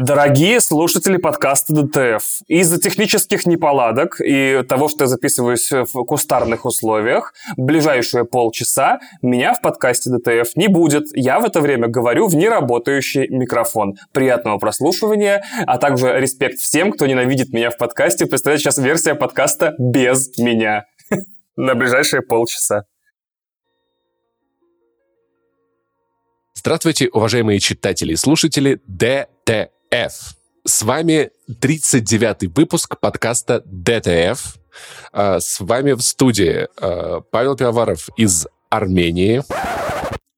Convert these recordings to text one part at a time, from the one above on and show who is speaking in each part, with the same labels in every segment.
Speaker 1: Дорогие слушатели подкаста DTF, из-за технических неполадок и того, что я записываюсь в кустарных условиях, ближайшие полчаса меня в подкасте DTF не будет. Я в это время говорю в неработающий микрофон. Приятного прослушивания, а также респект всем, кто ненавидит меня в подкасте. Представляете, сейчас версия подкаста без меня. На ближайшие полчаса.
Speaker 2: Здравствуйте, уважаемые читатели и слушатели DTF. F. С вами 39-й выпуск подкаста DTF. А, с вами в студии а, Павел Пивоваров из Армении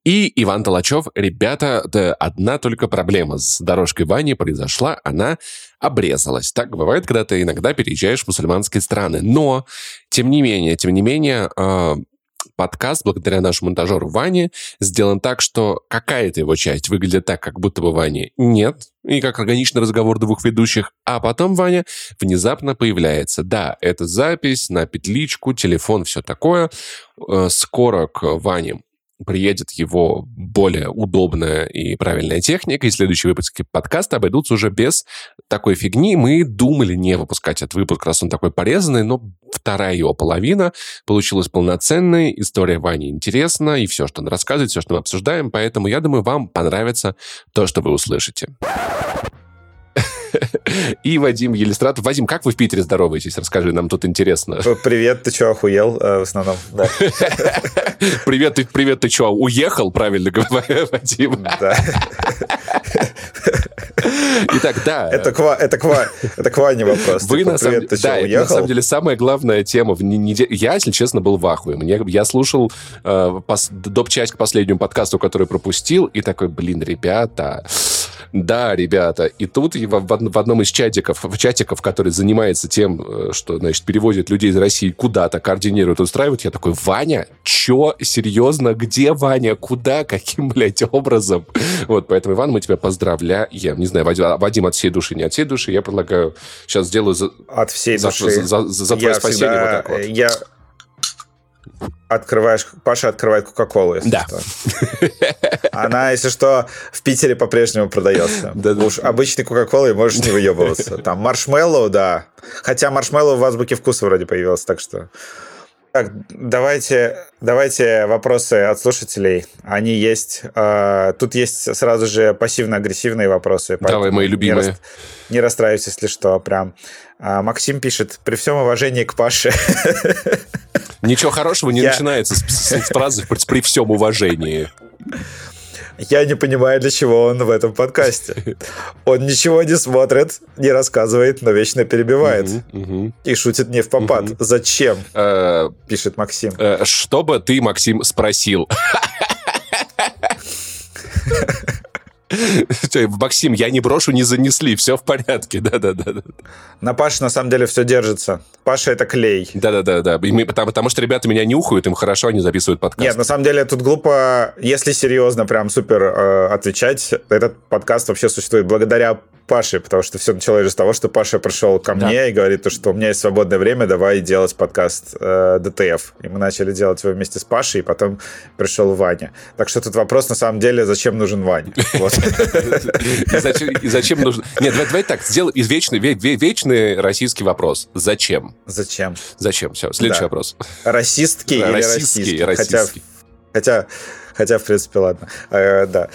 Speaker 2: и Иван Талачев. Ребята, да, одна только проблема с дорожкой Вани произошла, она обрезалась. Так бывает, когда ты иногда переезжаешь в мусульманские страны. Но, тем не менее, тем не менее, а, подкаст, благодаря нашему монтажеру Ване, сделан так, что какая-то его часть выглядит так, как будто бы Вани нет, и как органичный разговор двух ведущих, а потом Ваня внезапно появляется. Да, это запись на петличку, телефон, все такое. Э, скоро к Ване приедет его более удобная и правильная техника, и следующие выпуски подкаста обойдутся уже без такой фигни. Мы думали не выпускать этот выпуск, раз он такой порезанный, но вторая его половина получилась полноценной, история Вани интересна, и все, что он рассказывает, все, что мы обсуждаем, поэтому я думаю, вам понравится то, что вы услышите. и Вадим Елистратов. Вадим, как вы в Питере здороваетесь? Расскажи, нам тут интересно.
Speaker 3: Привет, ты что, охуел э, в основном? Да.
Speaker 2: привет, ты, привет, ты что, уехал, правильно говоря, Вадим? Да. Итак, да.
Speaker 3: Это к, это к, это к Ване вопрос.
Speaker 2: Вы типа, на, самом, ты да, это, на самом деле самая главная тема. В неделе... Я, если честно, был в ахуе. Мне, я слушал э, пос, доп. часть к последнему подкасту, который пропустил, и такой, блин, ребята, да, ребята. И тут в, одном из чатиков, в чатиков, который занимается тем, э, что, значит, переводит людей из России куда-то, координирует, устраивает, я такой, Ваня, чё? Серьезно? Где Ваня? Куда? Каким, блядь, образом? Вот, поэтому, Иван, мы тебя поздравляем. Не знаю, Вадим, а, Вадим от всей души, не от всей души. Я предлагаю сейчас сделаю за,
Speaker 3: от всей
Speaker 2: за,
Speaker 3: души.
Speaker 2: За, за, за, за твое спасение
Speaker 3: всегда,
Speaker 2: вот так вот.
Speaker 3: Я открываешь, Паша открывает Кока-Колу, если
Speaker 2: да.
Speaker 3: что. Она, если что, в Питере по-прежнему продается. Да, Уж да. обычной Кока-Колой можешь не выебываться. Там маршмеллоу, да. Хотя маршмеллоу в азбуке вкуса вроде появился, так что... Так, давайте, давайте вопросы от слушателей. Они есть. Э, тут есть сразу же пассивно-агрессивные вопросы.
Speaker 2: Давай, мои любимые.
Speaker 3: Не, рас, не расстраивайтесь, если что, прям. А, Максим пишет, при всем уважении к Паше.
Speaker 2: Ничего хорошего не начинается с фразы «при всем уважении».
Speaker 3: Я не понимаю, для чего он в этом подкасте. Он ничего не смотрит, не рассказывает, но вечно перебивает. И шутит не в попад. Зачем? Э, пишет Максим.
Speaker 2: Э, Чтобы ты, Максим, спросил. Максим, я не брошу, не занесли, все в порядке, да-да-да.
Speaker 3: На Паше, на самом деле, все держится. Паша — это клей.
Speaker 2: Да-да-да, потому, потому что ребята меня нюхают, им хорошо, они записывают подкаст.
Speaker 3: Нет, на самом деле, тут глупо, если серьезно прям супер э, отвечать, этот подкаст вообще существует благодаря Паше, потому что все началось с того, что Паша пришел ко мне да. и говорит, что у меня есть свободное время, давай делать подкаст э, ДТФ. И мы начали делать его вместе с Пашей, и потом пришел Ваня. Так что тут вопрос, на самом деле, зачем нужен Ваня?
Speaker 2: И зачем нужен... Нет, давай так, сделай вечный российский вопрос. Зачем?
Speaker 3: Зачем?
Speaker 2: Зачем? Все, следующий вопрос.
Speaker 3: Расистский или российский? Хотя, хотя, в принципе, ладно. Э, да.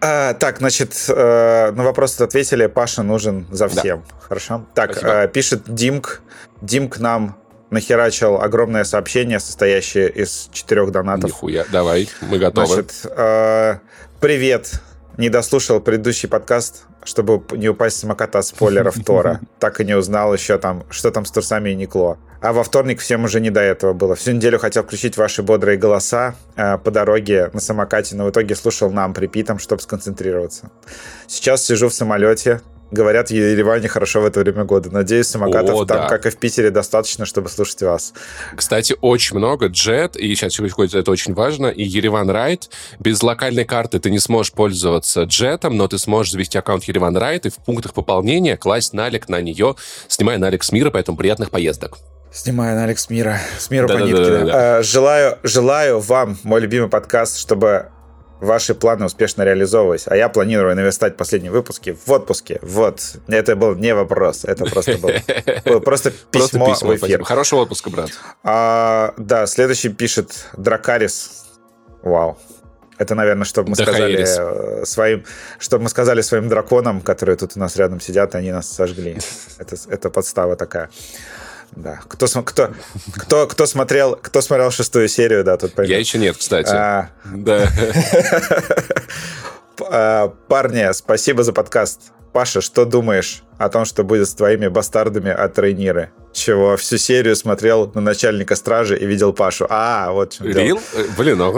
Speaker 3: А, так, значит, э, на вопрос ответили. Паша нужен за всем. Да. Хорошо. Так, э, пишет Димк. Димк нам нахерачил огромное сообщение, состоящее из четырех донатов.
Speaker 2: Нихуя, давай, мы готовы.
Speaker 3: Значит, э, привет. Не дослушал предыдущий подкаст, чтобы не упасть с самоката от спойлеров Тора. Так и не узнал еще там, что там с турсами и Никло. А во вторник всем уже не до этого было. Всю неделю хотел включить ваши бодрые голоса э, по дороге на самокате, но в итоге слушал нам припитом, чтобы сконцентрироваться. Сейчас сижу в самолете, Говорят, в Ереване хорошо в это время года. Надеюсь, самокатов О, там, да. как и в Питере, достаточно, чтобы слушать вас.
Speaker 2: Кстати, очень много джет, и сейчас это очень важно, и Ереван Райд. Без локальной карты ты не сможешь пользоваться джетом, но ты сможешь завести аккаунт Ереван Райд и в пунктах пополнения класть налик на нее, снимая налик с мира, поэтому приятных поездок.
Speaker 3: Снимаю налик с мира. С мира да, по да, нитке. Да, да, да. Желаю, желаю вам, мой любимый подкаст, чтобы Ваши планы успешно реализовывались, а я планирую наверстать последние выпуски в отпуске. Вот. Это был не вопрос, это просто был, было просто письмо, просто письмо в эфир.
Speaker 2: Хорошего отпуска, брат.
Speaker 3: А, да, следующий пишет Дракарис. Вау. Это, наверное, чтобы мы сказали э, своим, чтобы мы сказали своим драконам, которые тут у нас рядом сидят, они нас сожгли. Это, это подстава такая. Да. Кто, кто, кто, кто, смотрел, кто смотрел шестую серию, да, тут
Speaker 2: поймет. Я еще нет, кстати. А... Да.
Speaker 3: А, парни, спасибо за подкаст. Паша, что думаешь о том, что будет с твоими бастардами от трениры? Чего? Всю серию смотрел на начальника стражи и видел Пашу. А, вот
Speaker 2: чем Рил? Э, блин, ну,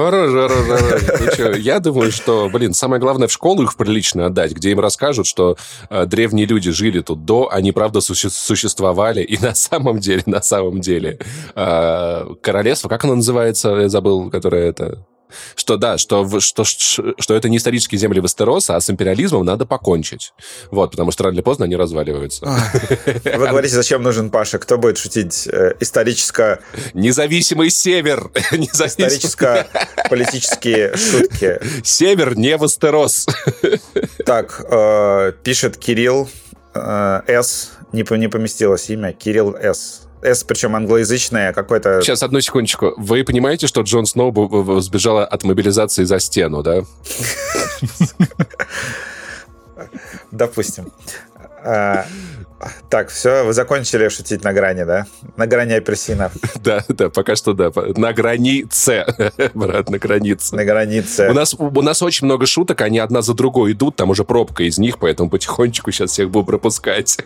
Speaker 2: я думаю, что, блин, самое главное в школу их прилично отдать, где им расскажут, что э, древние люди жили тут до, они правда существовали, и на самом деле, на самом деле, э, королевство, как оно называется, я забыл, которое это что да, что, что, что это не исторические земли Вестероса, а с империализмом надо покончить. Вот, потому что рано или поздно они разваливаются.
Speaker 3: Вы говорите, зачем нужен Паша? Кто будет шутить? Э, историческо...
Speaker 2: Независимый север!
Speaker 3: Историческо-политические шутки.
Speaker 2: Север не Вестерос.
Speaker 3: Так, э, пишет Кирилл э, С. Не поместилось имя. Кирилл С. S, причем англоязычное, какое-то...
Speaker 2: Сейчас, одну секундочку. Вы понимаете, что Джон Сноу сбежал от мобилизации за стену, да?
Speaker 3: Допустим. А, так, все, вы закончили шутить на грани, да? На грани апельсинов.
Speaker 2: Да, да, пока что да. На границе, брат, на границе.
Speaker 3: На границе.
Speaker 2: У нас, у нас очень много шуток, они одна за другой идут, там уже пробка из них, поэтому потихонечку сейчас всех буду пропускать.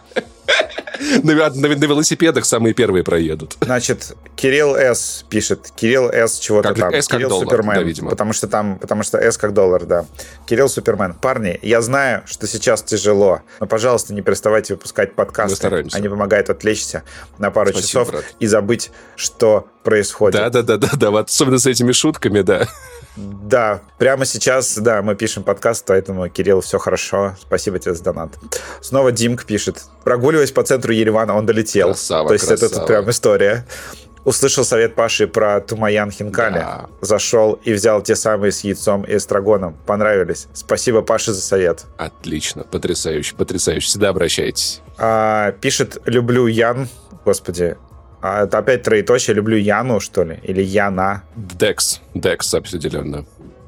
Speaker 2: На, на, на велосипедах самые первые проедут.
Speaker 3: Значит, Кирилл С. пишет. Кирилл С. чего-то там. S Кирилл доллар, Супермен. Да, видимо. Потому что там, потому что S как доллар, да. Кирилл Супермен. Парни, я знаю, что сейчас тяжело, но, пожалуйста, не переставайте выпускать подкасты. Они помогают отвлечься на пару Спасибо, часов брат. и забыть, что происходит.
Speaker 2: Да, да, да, да, да. Вот особенно с этими шутками, да.
Speaker 3: Да, прямо сейчас, да, мы пишем подкаст, поэтому, Кирилл, все хорошо. Спасибо тебе за донат. Снова Димк пишет. Прогуливаясь по центру Еревана, он долетел. Красава, То есть красава. это тут прям история. Услышал совет Паши про тумаян хинкали. Да. Зашел и взял те самые с яйцом и эстрагоном. Понравились. Спасибо Паше за совет.
Speaker 2: Отлично. Потрясающе, потрясающе. Всегда обращайтесь.
Speaker 3: А, пишет «Люблю Ян». Господи, а это опять троеточие. Люблю Яну, что ли? Или Яна?
Speaker 2: Декс. Декс определенно.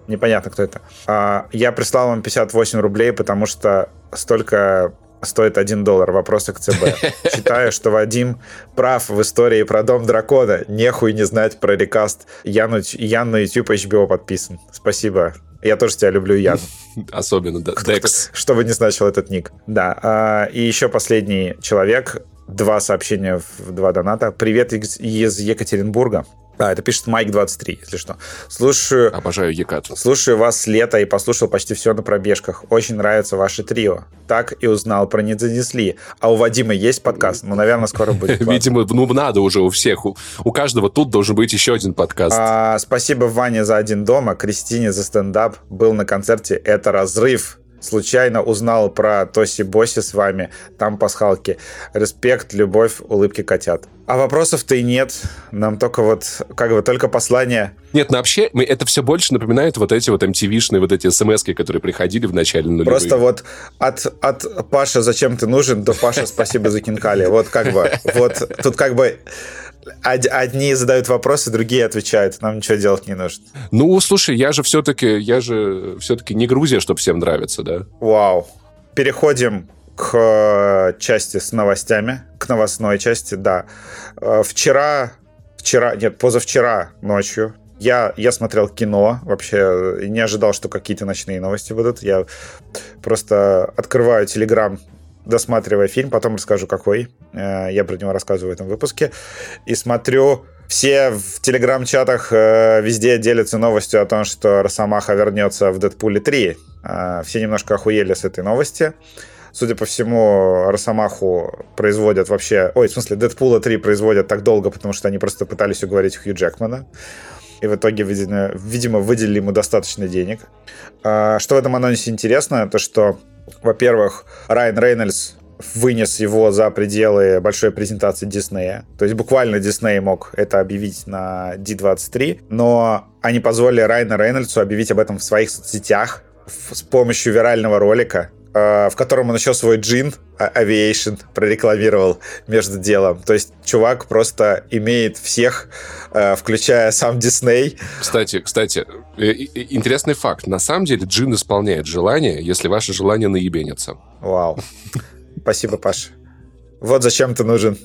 Speaker 3: Непонятно, кто это. А, я прислал вам 58 рублей, потому что столько стоит 1 доллар. Вопросы к ЦБ. Считаю, что Вадим прав в истории про Дом Дракона. Нехуй не знать про рекаст. Яну, Ян на YouTube HBO подписан. Спасибо. Я тоже тебя люблю, Ян.
Speaker 2: Особенно, да. Декс.
Speaker 3: Что бы ни значил этот ник. Да. А, и еще последний человек два сообщения в два доната. Привет из Екатеринбурга. А, это пишет Майк23, если что. Слушаю...
Speaker 2: Обожаю Екатерину.
Speaker 3: Слушаю вас с лета и послушал почти все на пробежках. Очень нравится ваше трио. Так и узнал про «Не занесли». А у Вадима есть подкаст? Ну, наверное, скоро будет.
Speaker 2: Видимо, ну, надо уже у всех. У, у каждого тут должен быть еще один подкаст.
Speaker 3: А, спасибо Ване за один дома, Кристине за стендап. Был на концерте «Это разрыв» случайно узнал про Тоси Боси с вами, там пасхалки. Респект, любовь, улыбки котят. А вопросов-то и нет. Нам только вот, как бы, только послание.
Speaker 2: Нет, ну вообще, это все больше напоминает вот эти вот MTV-шные вот эти смс которые приходили в начале нулевых.
Speaker 3: Просто вот от, от Паша «Зачем ты нужен?» до «Паша, спасибо за кинкали». Вот как бы, вот тут как бы одни задают вопросы, другие отвечают. Нам ничего делать не нужно.
Speaker 2: Ну, слушай, я же все-таки, я же все-таки не Грузия, чтобы всем нравится, да?
Speaker 3: Вау. Переходим к э, части с новостями, к новостной части, да. Э, вчера, вчера, нет, позавчера ночью я, я смотрел кино, вообще не ожидал, что какие-то ночные новости будут. Я просто открываю Телеграм досматривая фильм, потом расскажу, какой. Э, я про него рассказываю в этом выпуске. И смотрю, все в телеграм-чатах э, везде делятся новостью о том, что Росомаха вернется в Дэдпуле 3. Э, все немножко охуели с этой новости. Судя по всему, Росомаху производят вообще... Ой, в смысле, Дэдпула 3 производят так долго, потому что они просто пытались уговорить Хью Джекмана. И в итоге, видимо, выделили ему достаточно денег. Что в этом анонсе интересно, то что во-первых, Райан Рейнольдс вынес его за пределы большой презентации Диснея. То есть буквально Дисней мог это объявить на D23, но они позволили Райну Рейнольдсу объявить об этом в своих соцсетях с помощью вирального ролика, э, в котором он еще свой джин Aviation прорекламировал между делом. То есть чувак просто имеет всех, э, включая сам Дисней.
Speaker 2: Кстати, кстати, э, интересный факт. На самом деле джин исполняет желание, если ваше желание наебенится.
Speaker 3: Вау. Спасибо, Паш. Вот зачем ты нужен.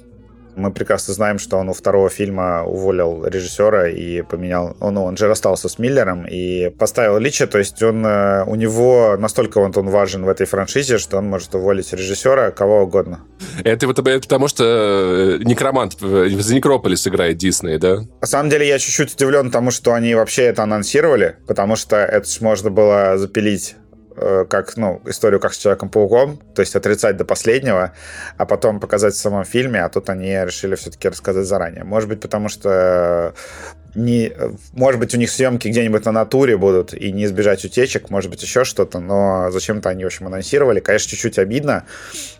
Speaker 3: Мы прекрасно знаем, что он у второго фильма уволил режиссера и поменял... Ну, он же расстался с Миллером и поставил Лича, то есть он, э, у него настолько вот он важен в этой франшизе, что он может уволить режиссера, кого угодно.
Speaker 2: Это, вот, это потому, что э, Некромант в Некрополис играет Дисней, да?
Speaker 3: На самом деле я чуть-чуть удивлен тому, что они вообще это анонсировали, потому что это можно было запилить как, ну, историю как с Человеком-пауком, то есть отрицать до последнего, а потом показать в самом фильме, а тут они решили все-таки рассказать заранее. Может быть, потому что не, может быть, у них съемки где-нибудь на натуре будут, и не избежать утечек, может быть, еще что-то, но зачем-то они, в общем, анонсировали. Конечно, чуть-чуть обидно,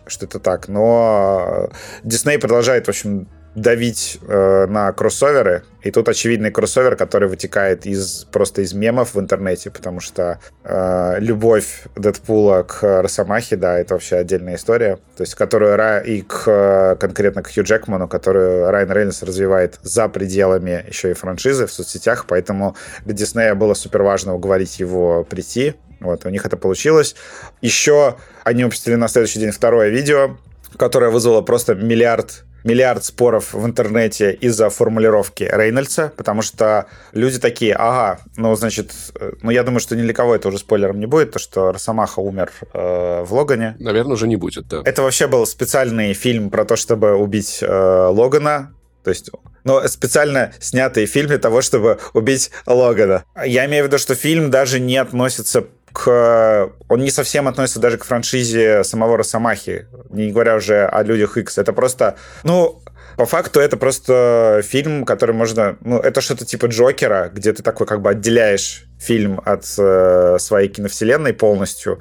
Speaker 3: что это так, но Дисней продолжает, в общем, давить э, на кроссоверы. И тут очевидный кроссовер, который вытекает из просто из мемов в интернете, потому что э, любовь Дэдпула к Росомахе, да, это вообще отдельная история. То есть, которую Ра... и к, конкретно к Хью Джекману, которую Райан Рейнольдс развивает за пределами еще и франшизы в соцсетях, поэтому для Диснея было супер важно уговорить его прийти. Вот, у них это получилось. Еще они выпустили на следующий день второе видео, которое вызвало просто миллиард миллиард споров в интернете из-за формулировки Рейнольдса, потому что люди такие, ага, ну, значит, э, ну, я думаю, что ни для кого это уже спойлером не будет, то, что Росомаха умер э, в Логане.
Speaker 2: Наверное, уже не будет, да.
Speaker 3: Это вообще был специальный фильм про то, чтобы убить э, Логана, то есть но специально снятый фильм для того, чтобы убить Логана. Я имею в виду, что фильм даже не относится к... Он не совсем относится даже к франшизе самого Росомахи, не говоря уже о Людях X. Это просто... Ну, по факту это просто фильм, который можно... Ну, это что-то типа Джокера, где ты такой как бы отделяешь фильм от э, своей киновселенной полностью.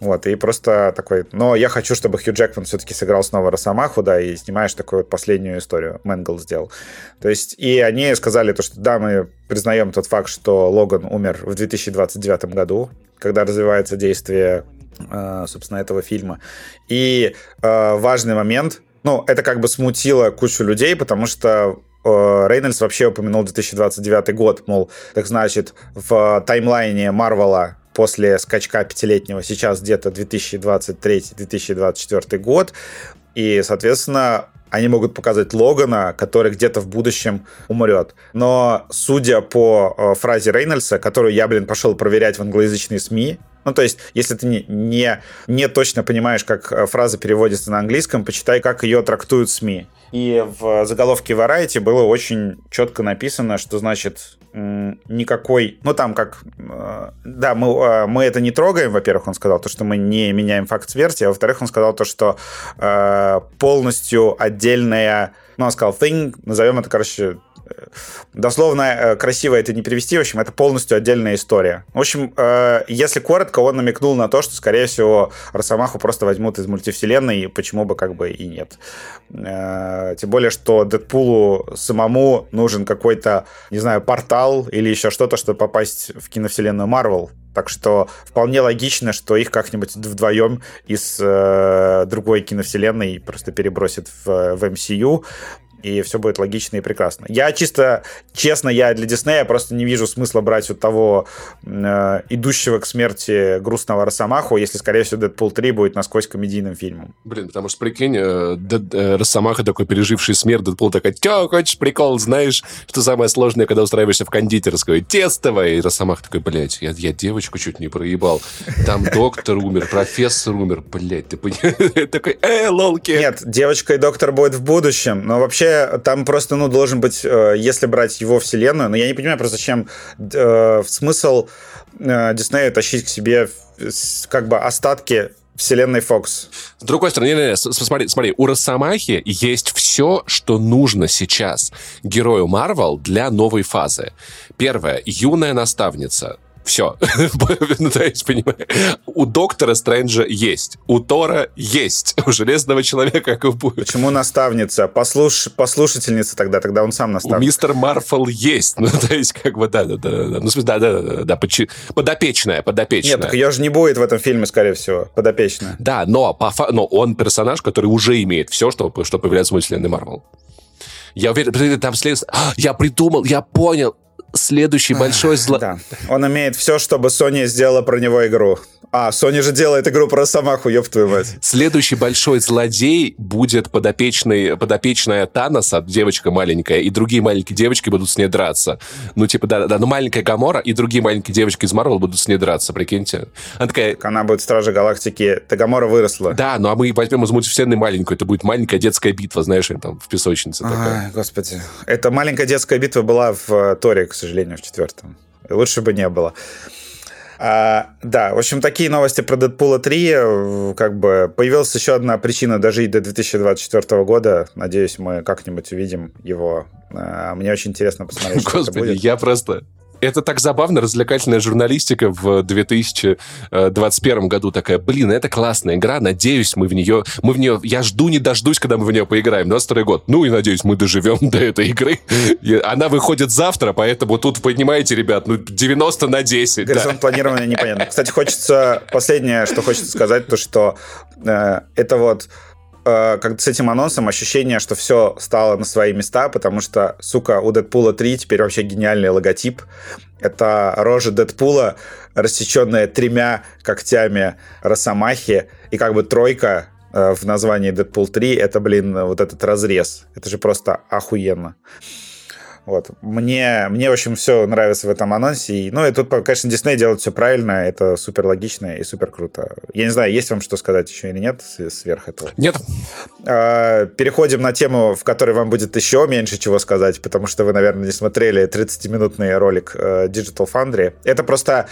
Speaker 3: Вот, и просто такой... Но я хочу, чтобы Хью Джекман все-таки сыграл снова Росомаху, да, и снимаешь такую вот последнюю историю. Мэнгл сделал. То есть, и они сказали то, что да, мы признаем тот факт, что Логан умер в 2029 году, когда развивается действие, э, собственно, этого фильма. И э, важный момент, ну, это как бы смутило кучу людей, потому что э, Рейнольдс вообще упомянул 2029 год, мол, так значит, в таймлайне Марвела после скачка пятилетнего сейчас где-то 2023-2024 год. И, соответственно, они могут показать Логана, который где-то в будущем умрет. Но судя по э, фразе Рейнольдса, которую я, блин, пошел проверять в англоязычные СМИ, ну, то есть, если ты не, не, не точно понимаешь, как э, фраза переводится на английском, почитай, как ее трактуют СМИ. И в заголовке Variety было очень четко написано, что значит никакой, ну там как, э, да, мы, э, мы это не трогаем, во-первых, он сказал, то, что мы не меняем факт смерти, а во-вторых, он сказал то, что полностью отдельная, ну он сказал thing, назовем это, короче, дословно э, красиво это не перевести, в общем, это полностью отдельная история. В общем, э, если коротко, он намекнул на то, что, скорее всего, Росомаху просто возьмут из мультивселенной, почему бы как бы и нет. Э, тем более, что Дэдпулу самому нужен какой-то, не знаю, портал или еще что-то, чтобы попасть в киновселенную Марвел. Так что вполне логично, что их как-нибудь вдвоем из э, другой киновселенной просто перебросят в, в MCU и все будет логично и прекрасно. Я чисто, честно, я для Диснея просто не вижу смысла брать вот того э, идущего к смерти грустного Росомаху, если, скорее всего, Дэдпул 3 будет насквозь комедийным фильмом.
Speaker 2: Блин, потому что, прикинь, э, э, Росомаха такой, переживший смерть, Дэдпул такой, тё, хочешь прикол, знаешь, что самое сложное, когда устраиваешься в кондитерской? Тестовое! И Росомах такой, блядь, я, я девочку чуть не проебал. Там доктор умер, профессор умер, блядь, ты понимаешь? Такой, э, лолки!
Speaker 3: Нет, девочка и доктор будет в будущем, но вообще там просто, ну, должен быть, э, если брать его вселенную, но я не понимаю просто, зачем э, смысл э, Диснея тащить к себе как бы остатки вселенной Фокс.
Speaker 2: С другой стороны, не, не, не, смотри, смотри, у Росомахи есть все, что нужно сейчас герою Марвел для новой фазы. Первое, юная наставница Все. ну, то есть, понимаю, у Доктора Стрэнджа есть, у Тора есть, у Железного Человека как будет.
Speaker 3: Почему наставница? Послуш... Послушательница тогда, тогда он сам наставник.
Speaker 2: У мистер Марфл есть. Ну, то есть, как бы, да-да-да. Ну, да-да-да. да, Подопечная, подопечная.
Speaker 3: Нет, так ее же не будет в этом фильме, скорее всего, подопечная.
Speaker 2: Да, но, по фа... но он персонаж, который уже имеет все, что, что появляется в мультивселенной Марвел. Я уверен, там след... А, я придумал, я понял следующий большой зло...
Speaker 3: Да. Он имеет все, чтобы Sony сделала про него игру. А, Sony же делает игру про Самаху, ёб твою мать.
Speaker 2: Следующий большой злодей будет подопечный, подопечная Таноса, девочка маленькая, и другие маленькие девочки будут с ней драться. Ну, типа, да, да, ну маленькая Гамора и другие маленькие девочки из Марвел будут с ней драться, прикиньте.
Speaker 3: Она такая... Так она будет Стража Галактики, ты Гамора выросла.
Speaker 2: Да, ну а мы возьмем из мультивселенной маленькую, это будет маленькая детская битва, знаешь, там в песочнице.
Speaker 3: Ай, господи. Это маленькая детская битва была в э, Торе, к сожалению, в четвертом. Лучше бы не было. А, да, в общем, такие новости про Дэдпула 3. Как бы появилась еще одна причина дожить до 2024 года. Надеюсь, мы как-нибудь увидим его. А, мне очень интересно посмотреть,
Speaker 2: Господи, что это будет. я просто это так забавно, развлекательная журналистика в 2021 году такая, блин, это классная игра, надеюсь, мы в нее, мы в нее, я жду не дождусь, когда мы в нее поиграем, 22 год, ну и надеюсь, мы доживем до этой игры. Она выходит завтра, поэтому тут, понимаете, ребят, ну 90 на 10.
Speaker 3: Горизонт да. планирования непонятно. Кстати, хочется, последнее, что хочется сказать, то, что э, это вот э, как с этим анонсом ощущение, что все стало на свои места, потому что, сука, у Дэдпула 3 теперь вообще гениальный логотип. Это рожа Дэдпула, рассеченная тремя когтями Росомахи, и как бы тройка э, в названии Дэдпул 3 это, блин, вот этот разрез. Это же просто охуенно. Вот. Мне, мне, в общем, все нравится в этом анонсе. И, ну, и тут, конечно, Дисней делает все правильно, это супер логично и супер круто. Я не знаю, есть вам что сказать еще или нет сверх этого?
Speaker 2: Нет.
Speaker 3: А, переходим на тему, в которой вам будет еще меньше чего сказать, потому что вы, наверное, не смотрели 30-минутный ролик э, Digital Foundry. Это просто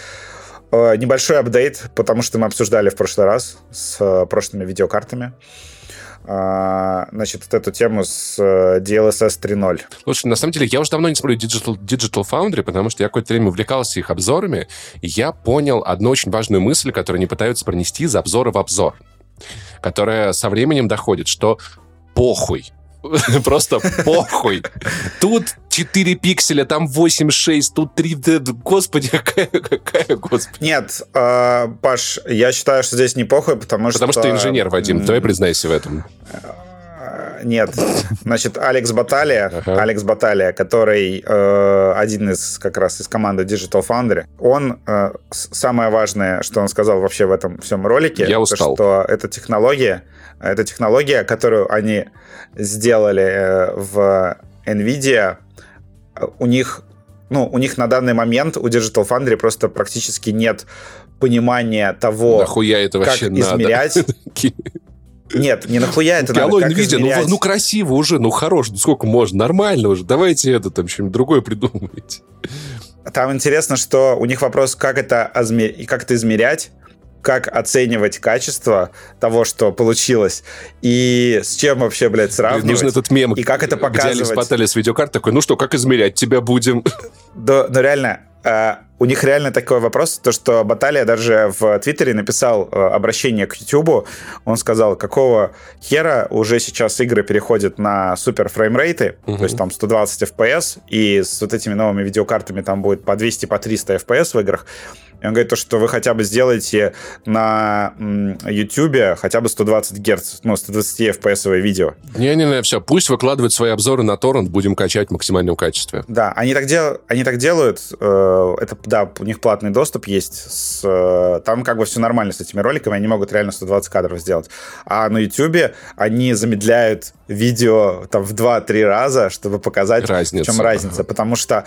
Speaker 3: э, небольшой апдейт, потому что мы обсуждали в прошлый раз с э, прошлыми видеокартами. А, значит, вот эту тему с э, DLSS 3.0.
Speaker 2: Слушай, на самом деле, я уже давно не смотрю Digital, Digital Foundry, потому что я какое-то время увлекался их обзорами, и я понял одну очень важную мысль, которую они пытаются пронести из обзора в обзор, которая со временем доходит, что похуй, Просто похуй. Тут 4 пикселя, там 8,6, тут 3D. Господи, какая, какая, господи.
Speaker 3: Нет, э, Паш, я считаю, что здесь не похуй, потому,
Speaker 2: что... Потому что инженер, Вадим, давай признайся в этом.
Speaker 3: Нет, значит, Алекс Баталия, ага. Алекс Баталия, который э, один из как раз из команды Digital Foundry, он э, самое важное, что он сказал вообще в этом всем ролике,
Speaker 2: Я устал.
Speaker 3: То, что эта технология, эта технология, которую они сделали э, в NVIDIA, у них ну, у них на данный момент, у Digital Foundry просто практически нет понимания того,
Speaker 2: Нахуя это
Speaker 3: как измерять. Нет, не нахуя это
Speaker 2: надо, как видео, ну, ну красиво уже, ну хорош, ну сколько можно, нормально уже, давайте это там что-нибудь другое придумайте.
Speaker 3: Там интересно, что у них вопрос, как это, как это измерять, как оценивать качество того, что получилось, и с чем вообще, блядь, сравнивать.
Speaker 2: Нужен этот мем,
Speaker 3: и как это показывать.
Speaker 2: где Алекс Паттелли с видеокарт такой, ну что, как измерять тебя будем?
Speaker 3: Да, ну реально, у них реально такой вопрос, то что Баталия даже в Твиттере написал uh, обращение к Ютубу, он сказал, какого хера уже сейчас игры переходят на супер фреймрейты, uh-huh. то есть там 120 FPS, и с вот этими новыми видеокартами там будет по 200, по 300 FPS в играх, и он говорит, то, что вы хотя бы сделаете на YouTube хотя бы 120 Гц, ну, 120 FPS видео.
Speaker 2: Не-не-не, все, пусть выкладывают свои обзоры на торрент, будем качать в максимальном качестве.
Speaker 3: Да, они так, дел... они так делают, э, это, да, у них платный доступ есть, с... Э, там как бы все нормально с этими роликами, они могут реально 120 кадров сделать. А на YouTube они замедляют видео там в 2-3 раза, чтобы показать, разницу. в чем разница. Потому что,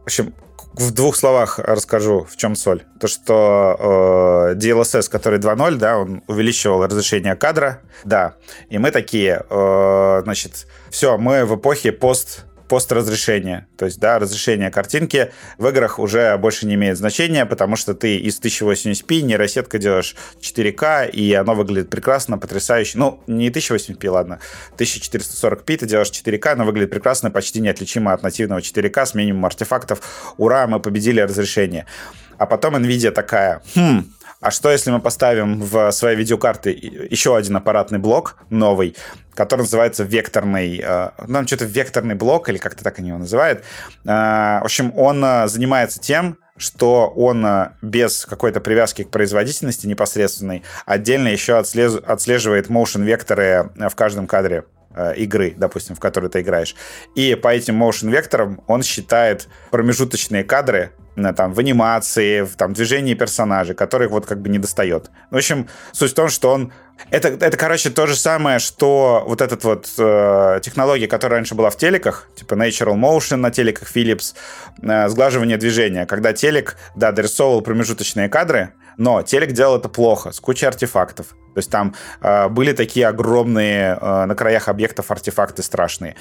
Speaker 3: в общем, в двух словах расскажу, в чем соль. То, что э, DLSS, который 2.0, да, он увеличивал разрешение кадра, да, и мы такие, э, значит, все, мы в эпохе пост постразрешение. То есть, да, разрешение картинки в играх уже больше не имеет значения, потому что ты из 1080p нейросетка делаешь 4К, и оно выглядит прекрасно, потрясающе. Ну, не 1080p, ладно, 1440p ты делаешь 4К, оно выглядит прекрасно, почти неотличимо от нативного 4К с минимумом артефактов. Ура, мы победили разрешение. А потом NVIDIA такая, хм, а что, если мы поставим в свои видеокарты еще один аппаратный блок новый, который называется векторный, э, ну, что-то векторный блок, или как-то так они его называют. Э, в общем, он э, занимается тем, что он без какой-то привязки к производительности непосредственной отдельно еще отслеживает motion векторы в каждом кадре игры, допустим, в которой ты играешь. И по этим motion векторам он считает промежуточные кадры там, в анимации, в там, движении персонажей, которых вот как бы не достает. В общем, суть в том, что он... Это, это короче, то же самое, что вот этот вот э, технология, которая раньше была в телеках, типа Natural Motion на телеках Philips, э, сглаживание движения, когда телек, да, дорисовывал промежуточные кадры, но телек делал это плохо, с кучей артефактов. То есть там э, были такие огромные э, на краях объектов артефакты страшные.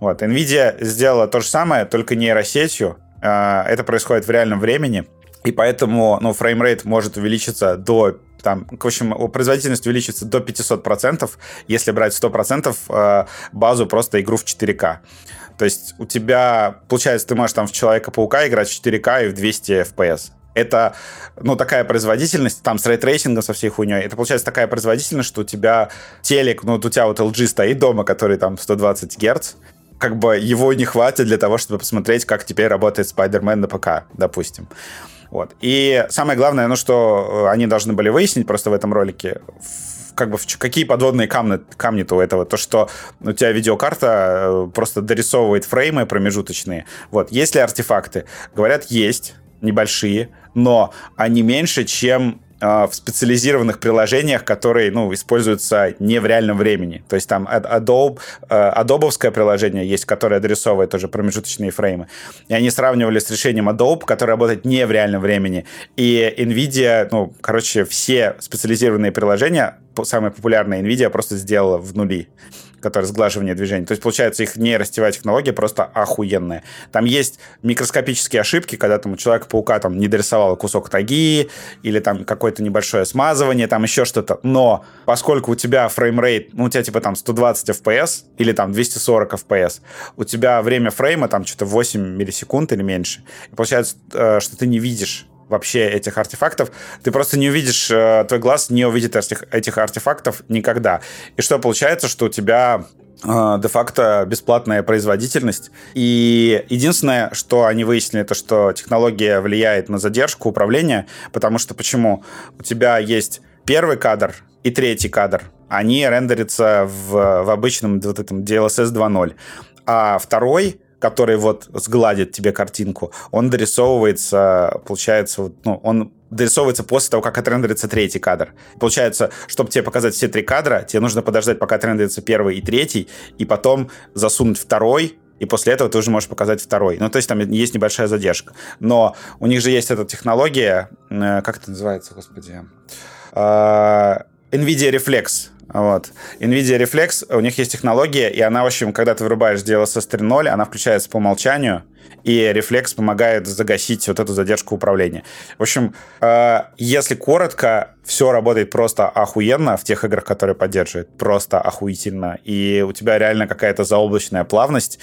Speaker 3: Вот. NVIDIA сделала то же самое, только нейросетью, это происходит в реальном времени, и поэтому ну, фреймрейт может увеличиться до там, в общем, производительность увеличится до 500%, если брать 100% а, базу просто игру в 4К. То есть у тебя, получается, ты можешь там в Человека-паука играть в 4K и в 200 FPS. Это, ну, такая производительность, там, с рейтрейсингом, со всей хуйней, это, получается, такая производительность, что у тебя телек, ну, вот у тебя вот LG стоит дома, который там 120 Гц, как бы его не хватит для того, чтобы посмотреть, как теперь работает Spider-Man на ПК, допустим. Вот. И самое главное, ну, что э, они должны были выяснить просто в этом ролике, как бы какие подводные камни, камни-то у этого, то, что у тебя видеокарта э, просто дорисовывает фреймы промежуточные. Вот. Есть ли артефакты? Говорят, есть, небольшие, но они меньше, чем в специализированных приложениях, которые, ну, используются не в реальном времени. То есть там Adobe, Adobe приложение есть, которое адресовывает тоже промежуточные фреймы. И они сравнивали с решением Adobe, которое работает не в реальном времени. И NVIDIA, ну, короче, все специализированные приложения, самые популярные NVIDIA просто сделала в нули который сглаживание движений. То есть, получается, их нейростевая технология просто охуенная. Там есть микроскопические ошибки, когда там у Человека-паука там не дорисовал кусок таги, или там какое-то небольшое смазывание, там еще что-то. Но поскольку у тебя фреймрейт, ну, у тебя типа там 120 FPS или там 240 FPS, у тебя время фрейма там что-то 8 миллисекунд или меньше. И получается, э, что ты не видишь вообще этих артефактов, ты просто не увидишь, э, твой глаз не увидит этих, этих артефактов никогда. И что получается, что у тебя э, де-факто бесплатная производительность. И единственное, что они выяснили, это что технология влияет на задержку управления, потому что почему? У тебя есть первый кадр и третий кадр. Они рендерятся в, в обычном вот этом DLSS 2.0. А второй который вот сгладит тебе картинку, он дорисовывается, получается, ну, он дорисовывается после того, как отрендерится третий кадр. Получается, чтобы тебе показать все три кадра, тебе нужно подождать, пока отрендерится первый и третий, и потом засунуть второй, и после этого ты уже можешь показать второй. Ну, то есть там есть небольшая задержка. Но у них же есть эта технология, э, как это называется, господи? А, NVIDIA Reflex. Вот. NVIDIA Reflex, у них есть технология, и она, в общем, когда ты вырубаешь DLSS 3.0, она включается по умолчанию, и рефлекс помогает загасить вот эту задержку управления. В общем, э, если коротко, все работает просто охуенно в тех играх, которые поддерживает. Просто охуительно. И у тебя реально какая-то заоблачная плавность.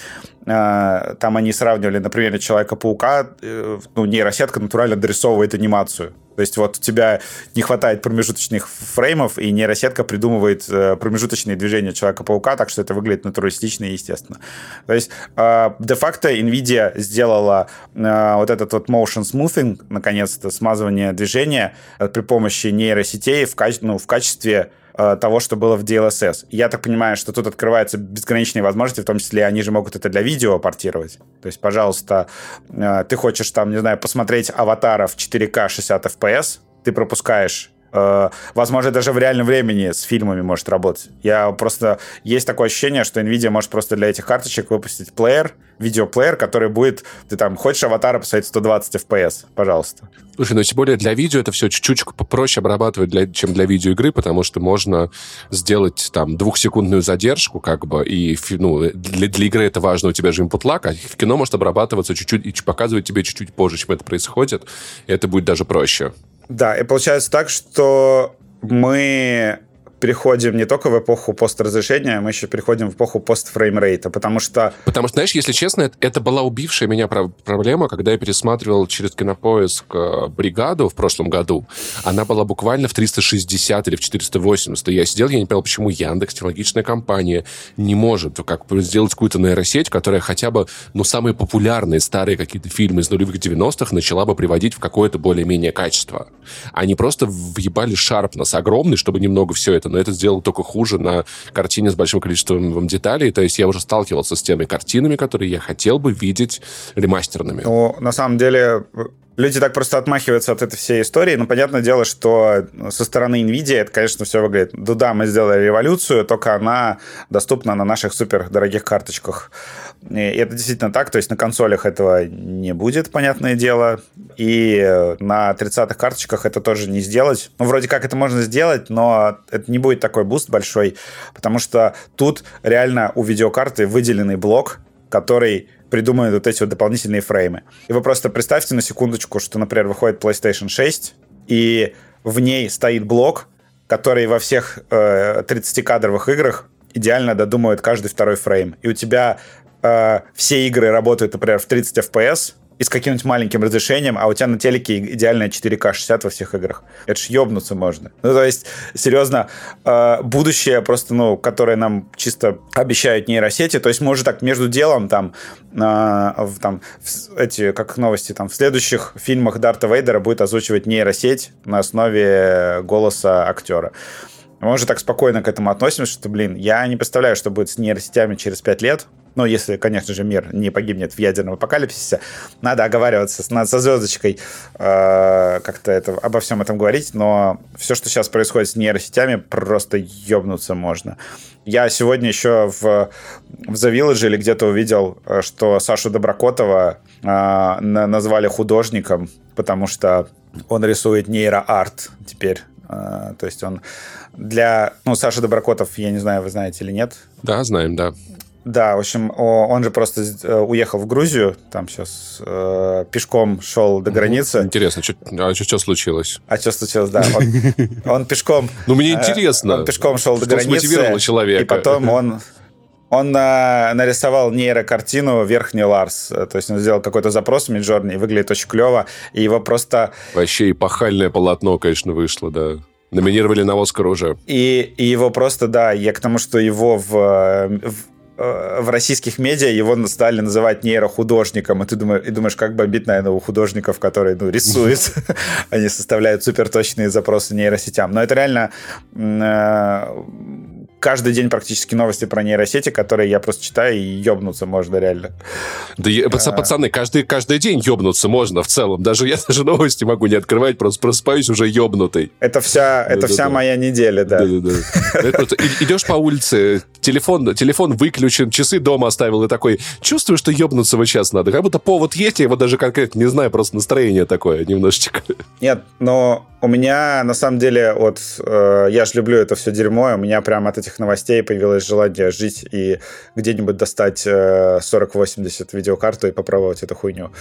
Speaker 3: Э, там они сравнивали, например, Человека-паука, э, ну, нейросетка натурально дорисовывает анимацию. То есть вот у тебя не хватает промежуточных фреймов, и нейросетка придумывает э, промежуточные движения Человека-паука, так что это выглядит натуралистично и естественно. То есть э, де-факто NVIDIA сделала э, вот этот вот motion smoothing, наконец-то, смазывание движения при помощи нейросетей в, каче- ну, в качестве того, что было в DLSS. Я так понимаю, что тут открываются безграничные возможности, в том числе они же могут это для видео портировать. То есть, пожалуйста, ты хочешь там, не знаю, посмотреть аватара в 4К 60 FPS, ты пропускаешь Э, возможно, даже в реальном времени с фильмами может работать. Я просто... Есть такое ощущение, что NVIDIA может просто для этих карточек выпустить плеер, видеоплеер, который будет... Ты там хочешь аватара посмотреть 120 FPS, пожалуйста.
Speaker 2: Слушай, ну тем более для видео это все чуть-чуть попроще обрабатывать, для, чем для видеоигры, потому что можно сделать там двухсекундную задержку, как бы, и ну, для, для игры это важно, у тебя же input lag, а в кино может обрабатываться чуть-чуть и показывать тебе чуть-чуть позже, чем это происходит, и это будет даже проще.
Speaker 3: Да, и получается так, что мы переходим не только в эпоху постразрешения, мы еще переходим в эпоху постфреймрейта, потому что...
Speaker 2: Потому что, знаешь, если честно, это, была убившая меня проблема, когда я пересматривал через кинопоиск э, «Бригаду» в прошлом году. Она была буквально в 360 или в 480. Я сидел, я не понял, почему Яндекс, технологичная компания, не может как сделать какую-то нейросеть, которая хотя бы, ну, самые популярные старые какие-то фильмы из нулевых 90-х начала бы приводить в какое-то более-менее качество. Они просто въебали Sharpness огромный, чтобы немного все это но это сделало только хуже на картине с большим количеством деталей. То есть я уже сталкивался с теми картинами, которые я хотел бы видеть ремастерными.
Speaker 3: Ну, на самом деле, люди так просто отмахиваются от этой всей истории. Но понятное дело, что со стороны NVIDIA это, конечно, все выглядит. Ну да, мы сделали революцию, только она доступна на наших супер дорогих карточках. И это действительно так, то есть на консолях этого не будет, понятное дело. И на 30-х карточках это тоже не сделать. Ну, вроде как это можно сделать, но это не будет такой буст большой, потому что тут реально у видеокарты выделенный блок, который придумают вот эти вот дополнительные фреймы. И вы просто представьте на секундочку, что, например, выходит PlayStation 6, и в ней стоит блок, который во всех э, 30-кадровых играх идеально додумывает каждый второй фрейм. И у тебя э, все игры работают, например, в 30 FPS, и с каким-нибудь маленьким разрешением, а у тебя на телеке идеальная 4К 60 во всех играх. Это ж ёбнуться можно. Ну, то есть, серьезно, э, будущее просто, ну, которое нам чисто обещают нейросети, то есть мы уже так между делом там, э, там эти, как новости, там в следующих фильмах Дарта Вейдера будет озвучивать нейросеть на основе голоса актера. Мы уже так спокойно к этому относимся, что, блин, я не представляю, что будет с нейросетями через 5 лет, ну, если, конечно же, мир не погибнет в ядерном апокалипсисе, надо оговариваться, надо со звездочкой э, как-то это, обо всем этом говорить, но все, что сейчас происходит с нейросетями, просто ебнуться можно. Я сегодня еще в, в The Village или где-то увидел, э, что Сашу Доброкотова э, назвали художником, потому что он рисует нейроарт теперь. Э, то есть он для... Ну, Саша Доброкотов, я не знаю, вы знаете или нет.
Speaker 2: Да, знаем, да.
Speaker 3: Да, в общем, он же просто э, уехал в Грузию, там сейчас э, пешком шел до границы.
Speaker 2: Интересно, что, а что, что случилось?
Speaker 3: А что случилось, да. Он, он пешком...
Speaker 2: Ну, мне э, интересно.
Speaker 3: Он пешком шел до границы.
Speaker 2: человека?
Speaker 3: И потом он он на, нарисовал нейрокартину «Верхний Ларс». То есть он сделал какой-то запрос в Миджорни, выглядит очень клево, и его просто...
Speaker 2: Вообще эпохальное полотно, конечно, вышло, да. Номинировали на Оскар уже.
Speaker 3: И, и его просто, да, я к тому, что его в, в Э, в российских медиа его стали называть нейрохудожником, и ты думаешь, и думаешь как бомбить, наверное, у художников, которые ну, рисуют, они составляют суперточные запросы нейросетям. Но это реально э, каждый день практически новости про нейросети, которые я просто читаю, и ёбнуться можно реально.
Speaker 2: Да, а... пацаны, каждый, каждый день ёбнуться можно в целом. Даже я даже новости могу не открывать, просто просыпаюсь уже ёбнутый.
Speaker 3: Это вся, это да, вся да. моя неделя, да.
Speaker 2: Идешь по улице, телефон, телефон выключен, часы дома оставил, и такой, чувствую, что ёбнуться вот сейчас надо. Как будто повод есть, я его даже конкретно не знаю, просто настроение такое немножечко.
Speaker 3: Нет, но у меня, на самом деле, вот э, я же люблю это все дерьмо, у меня прям от этих новостей появилось желание жить и где-нибудь достать э, 4080 видеокарту и попробовать эту хуйню.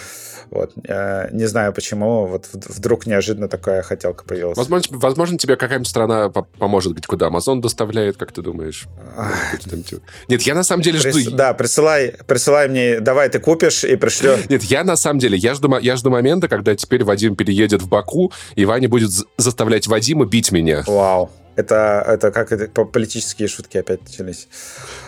Speaker 3: Вот. Э, не знаю почему, вот вдруг неожиданно такая хотелка появилась.
Speaker 2: Возможно, возможно тебе какая-нибудь страна поможет, где куда Amazon доставляет, как ты думаешь? Нет, я на самом деле
Speaker 3: жду... Да, присылай, присылай мне, давай ты купишь и пришлю.
Speaker 2: Нет, я на самом деле, я жду, я жду момента, когда теперь Вадим переедет в Баку, и Ваня будет заставлять Вадима бить меня.
Speaker 3: Вау. Это, это как это, политические шутки опять начались.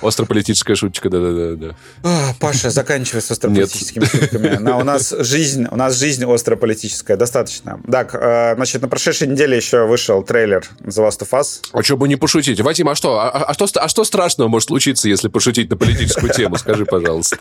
Speaker 2: Острополитическая шуточка, да-да-да.
Speaker 3: А, Паша, заканчивай с острополитическими Нет. шутками. На, у нас жизнь, у нас жизнь острополитическая, достаточно. Так, э, значит, на прошедшей неделе еще вышел трейлер The Last of Us.
Speaker 2: А что бы не пошутить? Вадим, а что? А, а, а, что, а что страшного может случиться, если пошутить на политическую тему? Скажи, пожалуйста.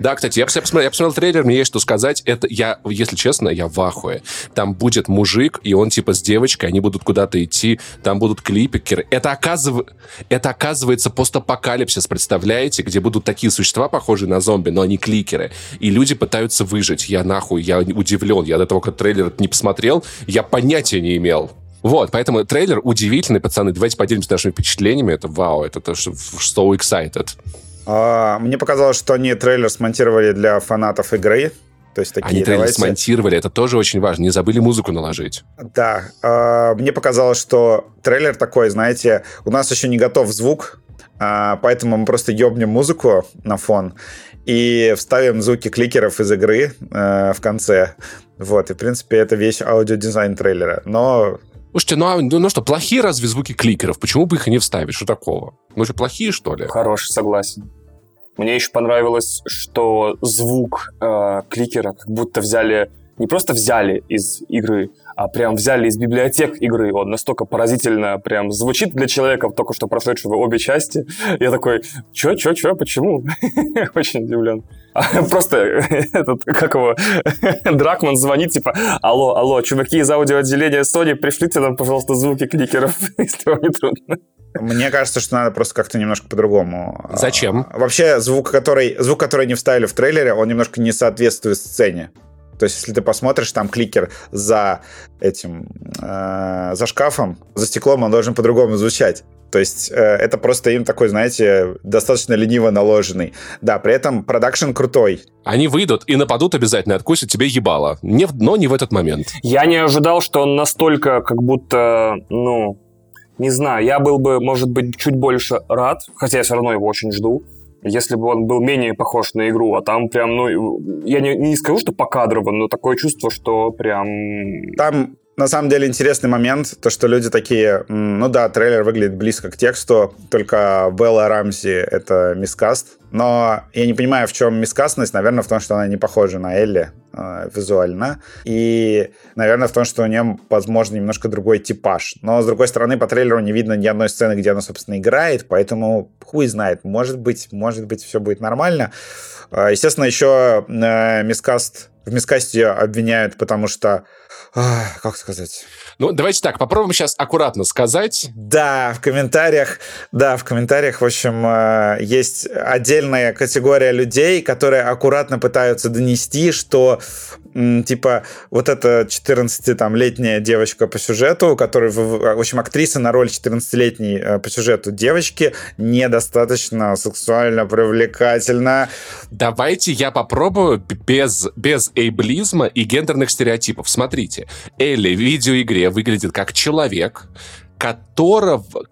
Speaker 2: Да, кстати, я посмотрел, я посмотрел трейлер, мне есть что сказать. Это я, если честно, я в ахуе. Там будет мужик, и он типа с девочкой, они будут куда-то идти, там будут клипикеры. Это, оказыв... это оказывается постапокалипсис, представляете? Где будут такие существа, похожие на зомби, но они кликеры. И люди пытаются выжить. Я нахуй, я удивлен. Я до того, как трейлер не посмотрел, я понятия не имел. Вот, поэтому трейлер удивительный, пацаны. Давайте поделимся нашими впечатлениями. Это вау, это то, что so excited.
Speaker 3: А, мне показалось, что они трейлер смонтировали для фанатов игры, То есть такие,
Speaker 2: Они трейлер
Speaker 3: давайте...
Speaker 2: смонтировали, это тоже очень важно. Не забыли музыку наложить.
Speaker 3: Да. э, мне показалось, что трейлер такой, знаете, у нас еще не готов звук, э, поэтому мы просто ебнем музыку на фон и вставим звуки кликеров из игры э, в конце. Вот, и, в принципе, это весь аудиодизайн трейлера. Но
Speaker 2: Слушайте, ну, а, ну, ну что, плохие разве звуки кликеров? Почему бы их и не вставить? Что такого? Ну что, плохие, что ли?
Speaker 1: Хороший, согласен. Мне еще понравилось, что звук э, кликера как будто взяли, не просто взяли из игры, а прям взяли из библиотек игры. Он настолько поразительно прям звучит для человека, только что прошедшего обе части. Я такой, чё, чё, чё, почему? Очень удивлен. А Просто этот, как его, Дракман звонит, типа, алло, алло, чуваки из аудиоотделения Sony, пришлите нам, пожалуйста, звуки кликеров, если вам не трудно.
Speaker 3: Мне кажется, что надо просто как-то немножко по-другому.
Speaker 2: Зачем?
Speaker 3: А, Вообще, звук который, звук, который не вставили в трейлере, он немножко не соответствует сцене. То есть, если ты посмотришь, там кликер за этим, э, за шкафом, за стеклом, он должен по-другому звучать. То есть э, это просто им такой, знаете, достаточно лениво наложенный. Да, при этом продакшн крутой.
Speaker 2: Они выйдут и нападут обязательно, откусят тебе ебало. Не, но не в этот момент.
Speaker 1: Я не ожидал, что он настолько как будто, ну, не знаю, я был бы, может быть, чуть больше рад, хотя я все равно его очень жду, если бы он был менее похож на игру, а там прям, ну, я не, не скажу, что покадрово, но такое чувство, что прям...
Speaker 3: Там на самом деле интересный момент, то что люди такие, «М, ну да, трейлер выглядит близко к тексту, только Белла Рамзи — это мискаст, но я не понимаю, в чем мискастность, наверное, в том, что она не похожа на Элли э, визуально, и, наверное, в том, что у нее, возможно, немножко другой типаж. Но, с другой стороны, по трейлеру не видно ни одной сцены, где она, собственно, играет, поэтому хуй знает, может быть, может быть, все будет нормально. Э, Естественно, еще э, мискаст, в мискасте обвиняют, потому что как сказать?
Speaker 2: Ну, давайте так, попробуем сейчас аккуратно сказать.
Speaker 3: Да, в комментариях, да, в комментариях, в общем, э, есть отдельная категория людей, которые аккуратно пытаются донести, что, типа, вот эта 14-летняя девочка по сюжету, которая, в общем, актриса на роль 14-летней э, по сюжету девочки недостаточно сексуально привлекательна.
Speaker 2: Давайте я попробую без, без эйблизма и гендерных стереотипов. Смотрите, Элли в видеоигре выглядит как человек, которого,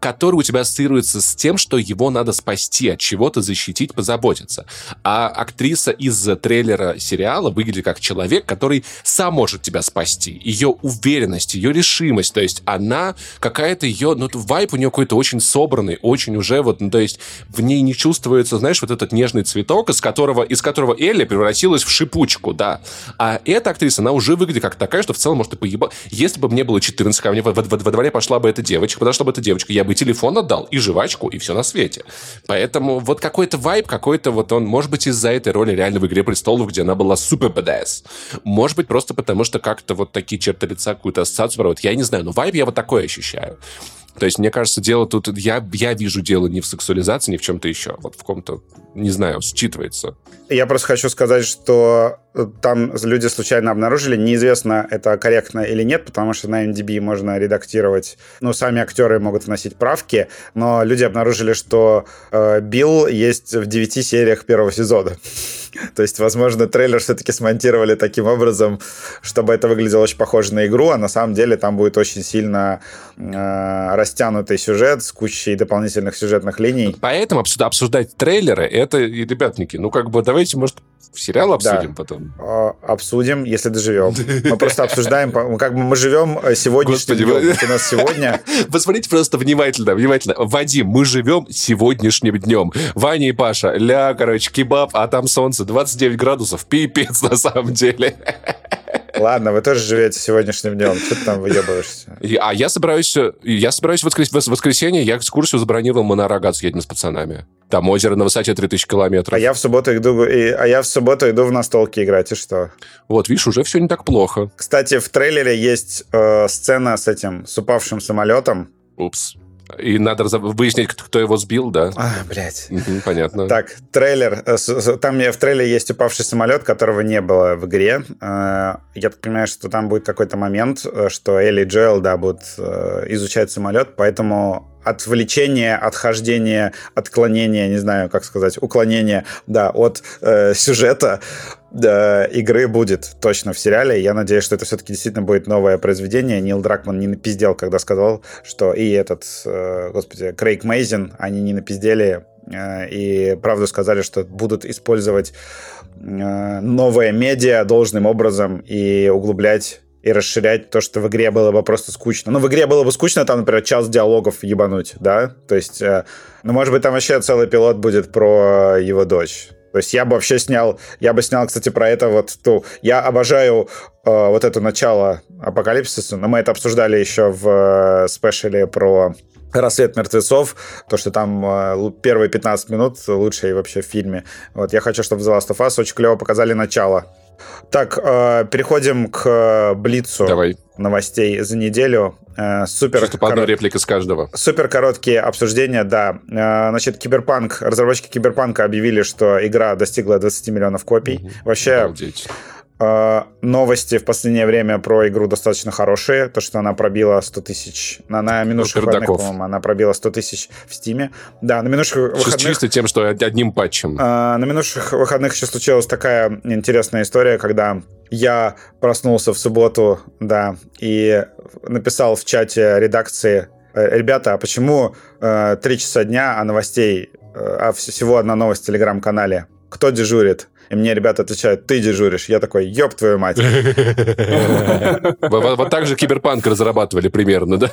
Speaker 2: который у тебя ассоциируется с тем, что его надо спасти, от чего-то защитить, позаботиться. А актриса из трейлера сериала выглядит как человек, который сам может тебя спасти. Ее уверенность, ее решимость, то есть она какая-то ее, ну, вайп у нее какой-то очень собранный, очень уже вот, ну, то есть в ней не чувствуется, знаешь, вот этот нежный цветок, из которого, из которого Элли превратилась в шипучку, да. А эта актриса, она уже выглядит как такая, что в целом может и поеба... Если бы мне было 14, ко мне во, во- во дворе пошла бы эта девочка, подошла бы эта девочка, я бы телефон отдал, и жвачку, и все на свете. Поэтому вот какой-то вайб, какой-то вот он, может быть, из-за этой роли реально в «Игре престолов», где она была супер badass. Может быть, просто потому, что как-то вот такие черты лица, какую-то ассоциацию проводят. Я не знаю, но вайб я вот такой ощущаю. То есть, мне кажется, дело тут... Я, я вижу дело не в сексуализации, не в чем-то еще. Вот в ком-то, не знаю, считывается.
Speaker 3: Я просто хочу сказать, что там люди случайно обнаружили, неизвестно, это корректно или нет, потому что на MDB можно редактировать, ну, сами актеры могут вносить правки, но люди обнаружили, что э, Билл есть в 9 сериях первого сезона. То есть, возможно, трейлер все-таки смонтировали таким образом, чтобы это выглядело очень похоже на игру, а на самом деле там будет очень сильно э, растянутый сюжет с кучей дополнительных сюжетных линий.
Speaker 2: Поэтому обсужда- обсуждать трейлеры, это, ребятники, ну, как бы, давайте, может, сериал обсудим
Speaker 3: Да.
Speaker 2: потом.
Speaker 3: Э, обсудим, если доживем. Мы просто обсуждаем, как бы мы живем э, сегодняшним днем. У нас сегодня
Speaker 2: Посмотрите просто внимательно, внимательно. Вадим, мы живем сегодняшним днем. Ваня и Паша, ля, короче, кебаб, а там солнце, 29 градусов, пипец на самом деле.
Speaker 3: Ладно, вы тоже живете сегодняшним днем. Что ты там выебываешься?
Speaker 2: А я собираюсь, э, я собираюсь в, воскрес- в воскресенье, я экскурсию забронировал, мы на Рогат съедем с пацанами. Там озеро на высоте 3000 километров.
Speaker 3: А я в субботу иду, и- а я в субботу иду в настолки играть, и что?
Speaker 2: Вот, видишь, уже все не так плохо.
Speaker 3: Кстати, в трейлере есть э, сцена с этим, с упавшим самолетом.
Speaker 2: Упс. И надо выяснить, кто его сбил, да?
Speaker 3: А, блядь.
Speaker 2: Мгм, понятно.
Speaker 3: Так, трейлер. э, Там в трейлере есть упавший самолет, которого не было в игре. Э, Я так понимаю, что там будет какой-то момент, э, что Элли и Джоэл, да, будут изучать самолет, поэтому отвлечение, отхождение, отклонение, не знаю, как сказать, уклонение, да, от э, сюжета э, игры будет точно в сериале. Я надеюсь, что это все-таки действительно будет новое произведение. Нил Дракман не напиздел, когда сказал, что и этот, э, господи, Крейг Мейзин, они не напиздели э, и правду сказали, что будут использовать э, новое медиа должным образом и углублять и расширять то, что в игре было бы просто скучно. Ну, в игре было бы скучно, там, например, час диалогов ебануть, да? То есть, э, ну, может быть, там вообще целый пилот будет про его дочь. То есть я бы вообще снял, я бы снял, кстати, про это вот ту. Я обожаю э, вот это начало апокалипсиса, но мы это обсуждали еще в э, спешле про «Рассвет мертвецов», то, что там э, первые 15 минут лучшие вообще в фильме. Вот я хочу, чтобы The Last of Us очень клево показали начало так, э, переходим к Блицу.
Speaker 2: Давай.
Speaker 3: Новостей за неделю. Э, супер.
Speaker 2: Чисто по одной корот... реплике с каждого.
Speaker 3: Супер короткие обсуждения, да. Э, значит, Киберпанк, разработчики Киберпанка объявили, что игра достигла 20 миллионов копий. Угу. Вообще... Обалдеть Э, новости в последнее время про игру достаточно хорошие. То, что она пробила 100 тысяч. На, на минувших выходных, по-моему, она пробила 100 тысяч в Стиме. Да, на минувших выходных...
Speaker 2: Чисто тем, что одним патчем.
Speaker 3: Э, на минувших выходных еще случилась такая интересная история, когда я проснулся в субботу, да, и написал в чате редакции «Э, ребята, а почему э, 3 часа дня, а новостей, э, а всего одна новость в телеграм-канале? Кто дежурит? И мне ребята отвечают, ты дежуришь. Я такой, ёб твою мать.
Speaker 2: Вот так же киберпанк разрабатывали примерно, да?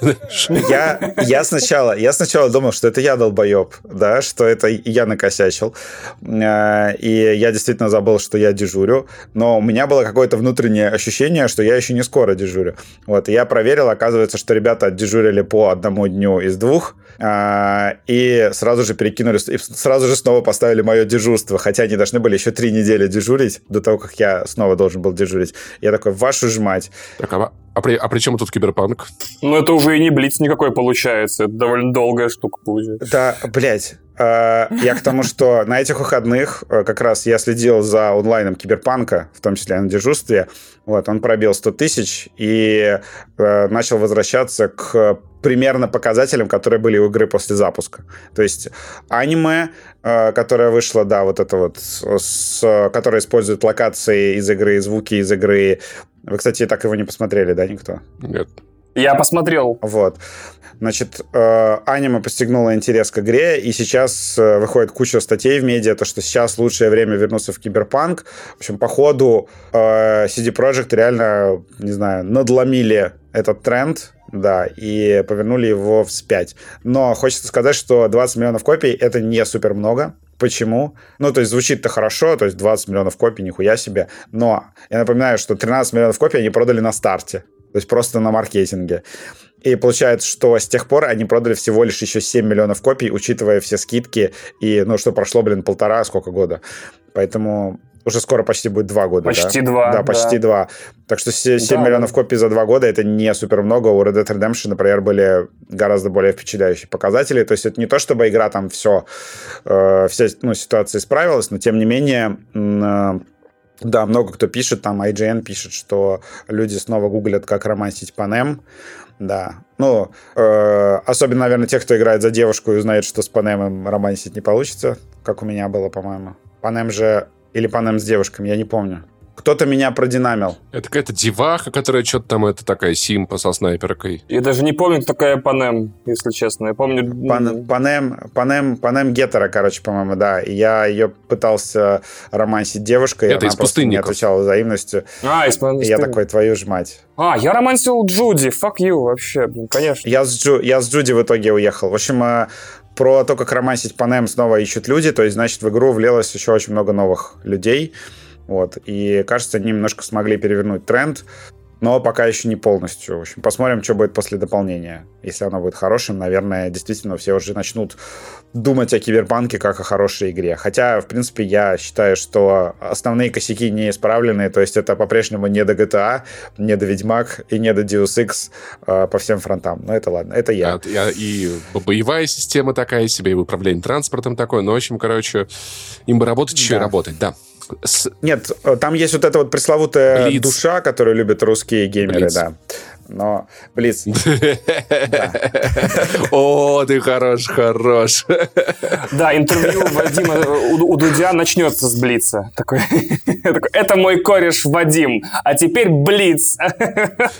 Speaker 3: Я сначала я сначала думал, что это я долбоеб, да, что это я накосячил. Э, и я действительно забыл, что я дежурю. Но у меня было какое-то внутреннее ощущение, что я еще не скоро дежурю. Вот, я проверил, оказывается, что ребята дежурили по одному дню из двух, и сразу же перекинули, и сразу же снова поставили мое дежурство, хотя они должны были еще три недели недели дежурить, до того, как я снова должен был дежурить. Я такой, вашу ж мать.
Speaker 2: Так, а, а, при, а при чем тут киберпанк?
Speaker 1: Ну, это уже и не блиц никакой получается. Это довольно долгая штука получается.
Speaker 3: Да, блядь. Э, я к тому, что на этих выходных э, как раз я следил за онлайном Киберпанка, в том числе на дежурстве. Вот, он пробил 100 тысяч и э, начал возвращаться к примерно показателям, которые были у игры после запуска. То есть аниме, э, которое вышло, да, вот это вот, с, которое использует локации из игры, звуки из игры. Вы, кстати, так его не посмотрели, да, никто?
Speaker 2: Нет.
Speaker 1: Я посмотрел.
Speaker 3: Вот. Значит, э, аниме постигнуло интерес к игре, и сейчас э, выходит куча статей в медиа, то, что сейчас лучшее время вернуться в киберпанк. В общем, по ходу э, CD Projekt реально, не знаю, надломили этот тренд, да, и повернули его вспять. Но хочется сказать, что 20 миллионов копий — это не супер много. Почему? Ну, то есть звучит-то хорошо, то есть 20 миллионов копий, нихуя себе. Но я напоминаю, что 13 миллионов копий они продали на старте. То есть просто на маркетинге. И получается, что с тех пор они продали всего лишь еще 7 миллионов копий, учитывая все скидки. И, ну, что прошло, блин, полтора, сколько года. Поэтому уже скоро почти будет два года.
Speaker 1: Почти
Speaker 3: да?
Speaker 1: два.
Speaker 3: Да, почти да. два. Так что 7 да, миллионов да. копий за два года это не супер много. У Red Dead Redemption, например, были гораздо более впечатляющие показатели. То есть это не то, чтобы игра там все, э, вся ну, ситуация исправилась, но тем не менее... Э, да, много кто пишет, там IGN пишет, что люди снова гуглят, как романтить Панем. Да. Ну, э, особенно, наверное, те, кто играет за девушку и знает, что с Панемом романсить не получится, как у меня было, по-моему. Панем же или Панем с девушками, я не помню. Кто-то меня продинамил.
Speaker 2: Это какая-то деваха, которая что-то там, это такая симпа со снайперкой.
Speaker 1: Я даже не помню, кто такая Панем, если честно. Я помню...
Speaker 3: Пан, Панем, Панем, Панем Гетера, короче, по-моему, да. И я ее пытался романсить девушкой,
Speaker 2: это из просто не
Speaker 3: отвечала взаимностью.
Speaker 1: А, из
Speaker 3: И я такой, твою ж мать.
Speaker 1: А, я романсил Джуди, fuck you, вообще, блин, конечно.
Speaker 3: Я с, Джу, я с Джуди в итоге уехал. В общем, э, про то, как романсить Панем снова ищут люди, то есть, значит, в игру влилось еще очень много новых людей, вот. И, кажется, они немножко смогли перевернуть тренд, но пока еще не полностью. В общем, посмотрим, что будет после дополнения. Если оно будет хорошим, наверное, действительно все уже начнут думать о киберпанке как о хорошей игре. Хотя, в принципе, я считаю, что основные косяки не исправлены, то есть это по-прежнему не до GTA, не до Ведьмак и не до Deus Ex э, по всем фронтам. Но это ладно, это я.
Speaker 2: А, и боевая система такая себе, и управление транспортом такое. Ну, в общем, короче, им бы работать еще да. и работать, да.
Speaker 3: С... Нет, э, там есть вот эта вот пресловутая Блиц. душа, которую любят русские геймеры, Блиц. да. Но Блиц...
Speaker 2: О, ты хорош, хорош.
Speaker 1: Да, интервью Вадима у Дудя начнется с Блица. Такой, это мой кореш Вадим, а теперь Блиц.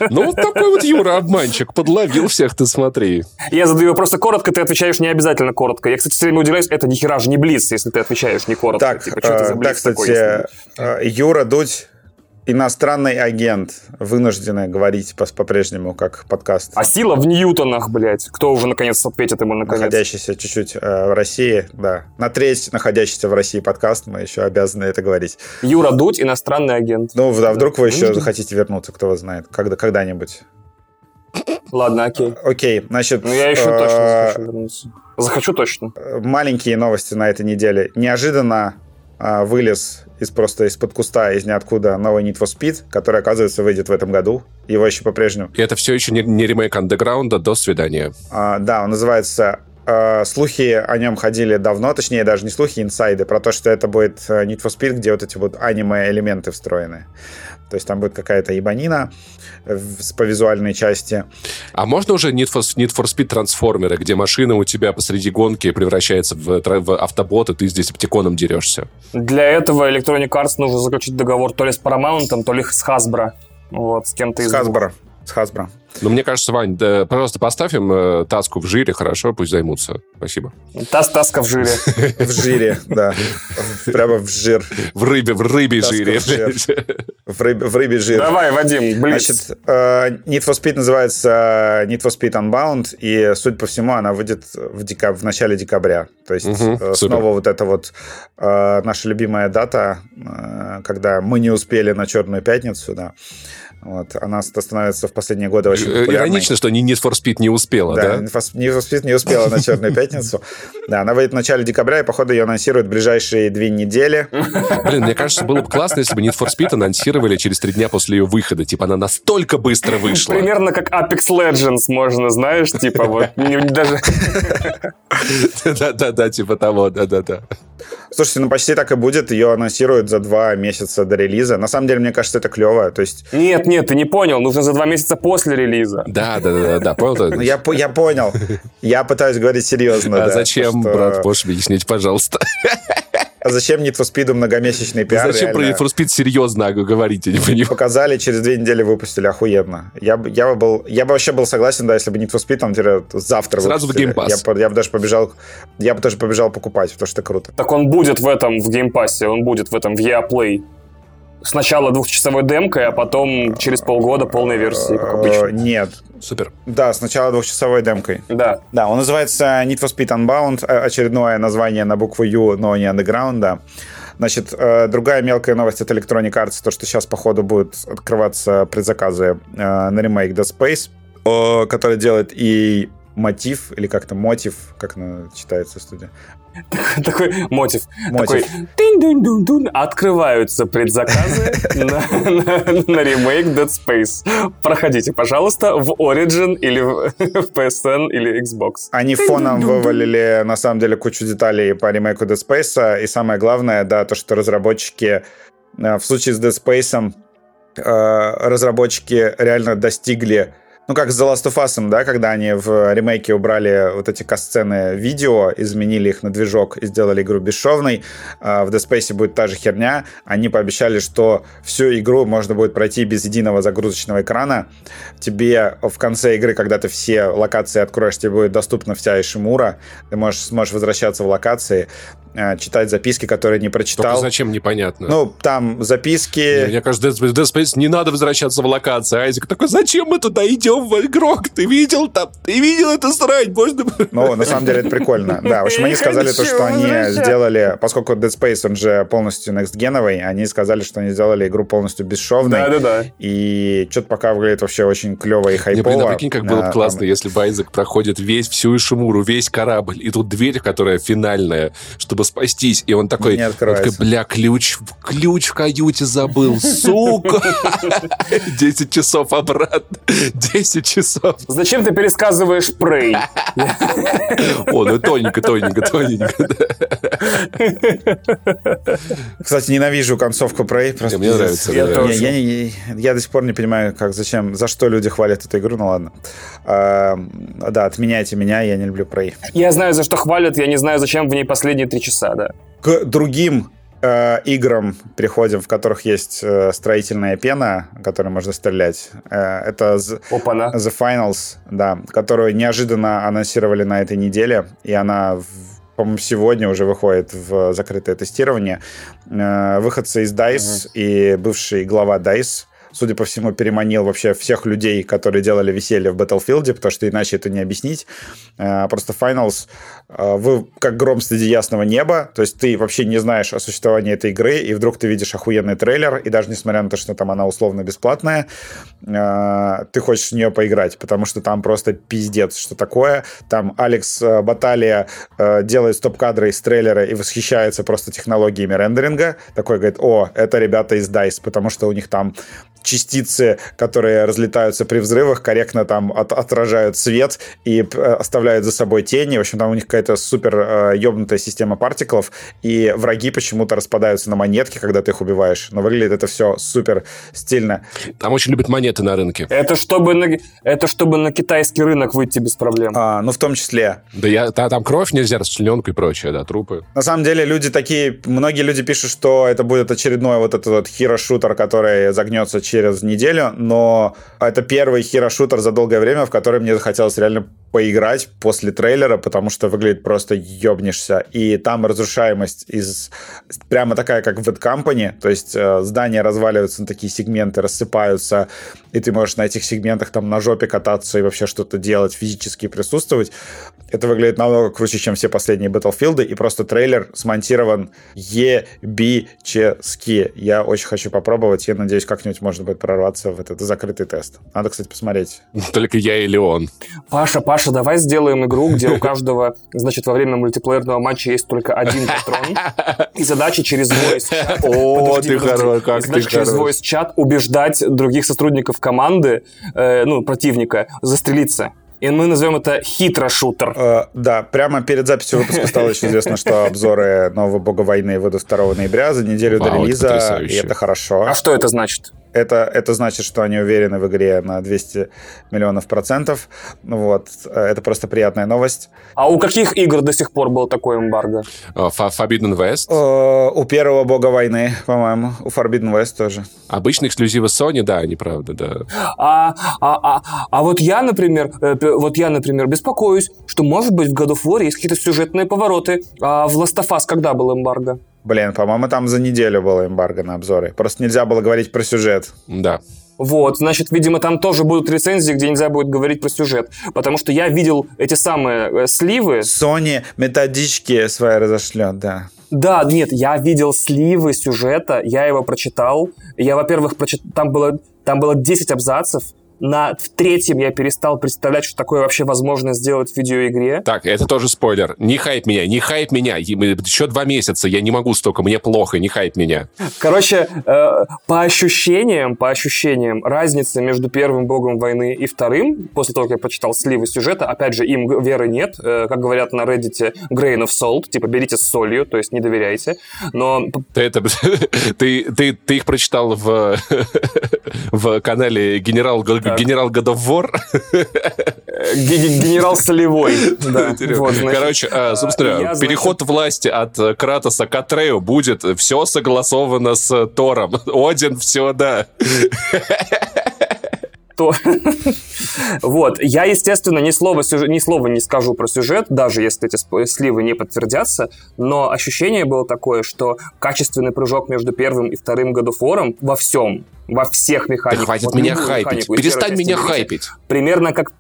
Speaker 2: Ну, вот такой вот Юра обманщик, подловил всех, ты смотри.
Speaker 1: Я задаю просто коротко, ты отвечаешь не обязательно коротко. Я, кстати, все время удивляюсь, это ни хера же не Блиц, если ты отвечаешь не коротко.
Speaker 3: Так, типа, э, да, кстати, э, Юра Дудь иностранный агент, вынуждены говорить по-прежнему, как подкаст.
Speaker 1: А сила в ньютонах, блядь. Кто уже наконец ответит ему наконец?
Speaker 3: Находящийся чуть-чуть э, в России, да. На треть находящийся в России подкаст, мы еще обязаны это говорить.
Speaker 1: Юра Дудь, иностранный агент.
Speaker 3: Ну, да, вдруг вы еще захотите вернуться, кто вас знает, когда, когда-нибудь.
Speaker 1: Ладно, окей.
Speaker 3: Окей, значит...
Speaker 1: Ну, я еще точно э, захочу вернуться. Захочу точно.
Speaker 3: Маленькие новости на этой неделе. Неожиданно вылез из просто из-под куста, из ниоткуда новый Need for Speed, который, оказывается, выйдет в этом году. Его еще по-прежнему.
Speaker 2: И это все еще не, не ремейк андеграунда. До свидания.
Speaker 3: А, да, он называется а, слухи о нем ходили давно, точнее, даже не слухи, инсайды, про то, что это будет э, Need for Speed, где вот эти вот аниме-элементы встроены. То есть там будет какая-то ебанина по визуальной части.
Speaker 2: А можно уже Need for, Need for Speed трансформеры, где машина у тебя посреди гонки превращается в, в автобот, и ты здесь оптиконом дерешься?
Speaker 1: Для этого Electronic Arts нужно заключить договор то ли с Paramount, то ли с Hasbro. Вот, с кем-то из
Speaker 3: С Hasbro. С Hasbro.
Speaker 2: Ну, мне кажется, Вань, да, пожалуйста, поставь им э, таску в жире, хорошо, пусть займутся. Спасибо.
Speaker 1: Тас таска в жире.
Speaker 3: В жире, да. Прямо в жир.
Speaker 2: В рыбе, в рыбе жире.
Speaker 3: В рыбе, в рыбе жир.
Speaker 1: Давай, Вадим, блин.
Speaker 3: Значит, э, Need for Speed называется Need for Speed Unbound, и, судя по всему, она выйдет в, декаб... в начале декабря. То есть угу, снова вот эта вот наша любимая дата, когда мы не успели на Черную пятницу, да. Вот. Она становится в последние годы очень э, популярной.
Speaker 2: Иронично, что Need for Speed не успела, да?
Speaker 3: Да, Need for Speed не успела на Черную пятницу. Да, она выйдет в начале декабря, и, походу, ее анонсируют в ближайшие две недели.
Speaker 2: Блин, мне кажется, было бы классно, если бы Need for Speed анонсировали через три дня после ее выхода. Типа, она настолько быстро вышла.
Speaker 1: Примерно как Apex Legends можно, знаешь, типа, вот, даже...
Speaker 2: Да-да-да, типа того, да-да-да.
Speaker 3: Слушайте, ну почти так и будет. Ее анонсируют за два месяца до релиза. На самом деле, мне кажется, это клево. То есть...
Speaker 1: Нет, нет, ты не понял. Нужно за два месяца после релиза.
Speaker 2: Да, да, да, да. Понял?
Speaker 3: Ну, я, я понял. Я пытаюсь говорить серьезно.
Speaker 2: А зачем, брат? Можешь объяснить, пожалуйста?
Speaker 3: А зачем Need for Speed многомесячный пиар?
Speaker 2: Зачем про Need for Speed серьезно говорите? Не понимаю.
Speaker 3: Показали, через две недели выпустили, охуенно. Я, я, бы был, я бы вообще был согласен, да, если бы Need for Speed там завтра
Speaker 2: Сразу
Speaker 3: выпустили.
Speaker 2: в Game Pass.
Speaker 3: Я, я бы даже побежал, я бы тоже побежал покупать, потому что это круто.
Speaker 1: Так он будет в этом, в Game Pass, он будет в этом, в EA Play сначала двухчасовой демкой, а потом через полгода полной версии, как обычно.
Speaker 3: Нет.
Speaker 2: Супер.
Speaker 3: Да, сначала двухчасовой демкой.
Speaker 1: Да.
Speaker 3: Да, он называется Need for Speed Unbound, очередное название на букву U, но не Underground, да. Значит, э, другая мелкая новость от Electronic Arts, то, что сейчас, походу, будут открываться предзаказы э, на ремейк Dead Space, который делает и мотив, или как-то мотив, как она читается студия.
Speaker 1: Такой мотив. Такой Открываются предзаказы на ремейк Dead Space. Проходите, пожалуйста, в Origin или в PSN или Xbox.
Speaker 3: Они фоном вывалили, на самом деле, кучу деталей по ремейку Dead Space. И самое главное, да, то, что разработчики э, в случае с Dead Space э, разработчики реально достигли ну, как с The Last of Us, да, когда они в ремейке убрали вот эти касцены видео, изменили их на движок и сделали игру бесшовной. А в Dead Space будет та же херня. Они пообещали, что всю игру можно будет пройти без единого загрузочного экрана. Тебе в конце игры, когда ты все локации откроешь, тебе будет доступна вся Ишимура. Ты можешь, сможешь возвращаться в локации. Э, читать записки, которые не прочитал. Только
Speaker 2: зачем, непонятно.
Speaker 3: Ну, там записки...
Speaker 2: Мне кажется, Dead Space не надо возвращаться в локацию. Айзек такой, зачем мы туда идем в игрок? Ты видел там? Ты видел это срать? Можно...
Speaker 3: Ну, на самом деле это прикольно. Да, в общем, они сказали то, что они сделали, поскольку Dead Space, он же полностью next-геновый, они сказали, что они сделали игру полностью бесшовной.
Speaker 1: Да-да-да.
Speaker 3: И что-то пока выглядит вообще очень клево и хайпово. Не, блин,
Speaker 2: а прикинь, как было бы классно, если бы Айзек проходит весь, всю Ишимуру, весь корабль, и тут дверь, которая финальная, чтобы спастись. И он такой, он такой бля, ключ, ключ в каюте забыл, сука! 10 часов обратно. 10 часов.
Speaker 1: Зачем ты пересказываешь Prey?
Speaker 2: О, ну тоненько, тоненько, тоненько.
Speaker 3: Кстати, ненавижу концовку. Просто
Speaker 2: мне нравится.
Speaker 1: Я,
Speaker 2: мне
Speaker 1: тоже.
Speaker 3: Я, я, я до сих пор не понимаю, как, зачем, за что люди хвалят эту игру, ну ладно. А, да, отменяйте меня, я не люблю Prey.
Speaker 1: Я знаю, за что хвалят, я не знаю, зачем в ней последние три часа, да.
Speaker 3: К другим э, играм переходим, в которых есть э, строительная пена, которой можно стрелять. Э, это
Speaker 1: Опа-на.
Speaker 3: The Finals, да, которую неожиданно анонсировали на этой неделе, и она, по-моему, сегодня уже выходит в закрытое тестирование. Э, Выходцы из DICE и бывший глава DICE судя по всему, переманил вообще всех людей, которые делали веселье в Battlefield, потому что иначе это не объяснить. Э, Просто Finals, э, вы как гром среди ясного неба, то есть ты вообще не знаешь о существовании этой игры, и вдруг ты видишь охуенный трейлер, и даже несмотря на то, что там она условно бесплатная, э, ты хочешь в нее поиграть, потому что там просто пиздец, что такое. Там Алекс Баталия делает стоп-кадры из трейлера и восхищается просто технологиями рендеринга. Такой говорит, о, это ребята из DICE, потому что у них там частицы, которые разлетаются при взрывах, корректно там от- отражают свет и э, оставляют за собой тени. В общем, там у них какая-то супер э, ёбнутая система партиклов, и враги почему-то распадаются на монетки, когда ты их убиваешь. Но выглядит это все супер стильно.
Speaker 2: Там очень любят монеты на рынке.
Speaker 1: Это чтобы на, это чтобы на китайский рынок выйти без проблем.
Speaker 3: А, ну, в том числе.
Speaker 2: Да я, та- там кровь нельзя, расчлененка и прочее, да, трупы.
Speaker 3: На самом деле люди такие, многие люди пишут, что это будет очередной вот этот вот хиро-шутер, который загнется через неделю, но это первый хиро-шутер за долгое время, в который мне захотелось реально поиграть после трейлера, потому что выглядит просто ёбнешься. И там разрушаемость из прямо такая, как в Bad Company, то есть э, здания разваливаются на такие сегменты, рассыпаются, и ты можешь на этих сегментах там на жопе кататься и вообще что-то делать, физически присутствовать. Это выглядит намного круче, чем все последние Battlefield, и просто трейлер смонтирован ебически. Я очень хочу попробовать, я надеюсь, как-нибудь можно будет прорваться в этот закрытый тест. Надо, кстати, посмотреть.
Speaker 2: Только я или он.
Speaker 1: Паша, Паша, давай сделаем игру, где у каждого, значит, во время мультиплеерного матча есть только один патрон. И задача через voice чат.
Speaker 2: О, ты хорош,
Speaker 1: И
Speaker 2: как ты
Speaker 1: задача через voice чат убеждать других сотрудников команды, э, ну, противника, застрелиться. И мы назовем это хитро-шутер.
Speaker 3: Э, да, прямо перед записью выпуска стало еще известно, что обзоры нового Бога войны выйдут 2 ноября за неделю
Speaker 2: Вау,
Speaker 3: до
Speaker 2: это
Speaker 3: релиза, и
Speaker 2: потрясающе.
Speaker 3: это хорошо.
Speaker 1: А что это значит?
Speaker 3: Это, это значит, что они уверены в игре на 200 миллионов процентов. Ну Вот. Э, Это просто приятная новость.
Speaker 1: А у каких игр до сих пор был такой эмбарго?
Speaker 2: Фа- Forbidden West.
Speaker 3: Э, У первого бога войны, по-моему. У Forbidden West тоже.
Speaker 2: Обычные эксклюзивы Sony, да, они правда, да.
Speaker 1: А, а, а, а вот я, например, э, вот я, например, беспокоюсь, что, может быть, в God of War есть какие-то сюжетные повороты. А в Last of Us когда был эмбарго?
Speaker 3: Блин, по-моему, там за неделю было эмбарго на обзоры. Просто нельзя было говорить про сюжет.
Speaker 2: Да.
Speaker 1: Вот, значит, видимо, там тоже будут рецензии, где нельзя будет говорить про сюжет. Потому что я видел эти самые э, сливы.
Speaker 3: Sony методички свои разошлет, да.
Speaker 1: Да, нет, я видел сливы сюжета, я его прочитал. Я, во-первых, прочит... там, было, там было 10 абзацев. На в третьем я перестал представлять, что такое вообще возможно сделать в видеоигре.
Speaker 2: Так, это тоже спойлер. Не хайп меня, не хайп меня. Еще два месяца, я не могу столько, мне плохо, не хайп меня.
Speaker 1: Короче, э, по ощущениям, по ощущениям, разница между первым богом войны и вторым, после того, как я прочитал сливы сюжета, опять же, им веры нет, э, как говорят на Reddit, grain of salt, типа берите с солью, то есть не доверяйте. Но
Speaker 2: Ты, это, ты, ты, ты их прочитал в, в канале Генерал, Г- Генерал
Speaker 1: э, ге- генерал солевой, да, вот,
Speaker 2: Короче, а, собственно,
Speaker 1: я, значит,
Speaker 2: переход власти от э, Кратоса к Атрею будет все согласовано с Тором. Один, все, да.
Speaker 1: то... вот, я, естественно, ни слова, сюжет, ни слова не скажу про сюжет, даже если эти сливы не подтвердятся, но ощущение было такое, что качественный прыжок между первым и вторым War во всем, во всех
Speaker 2: Да
Speaker 1: механиках.
Speaker 2: хватит
Speaker 1: вот
Speaker 2: меня хайпить.
Speaker 1: механику
Speaker 2: Перестань меня хайпить.
Speaker 1: Примерно как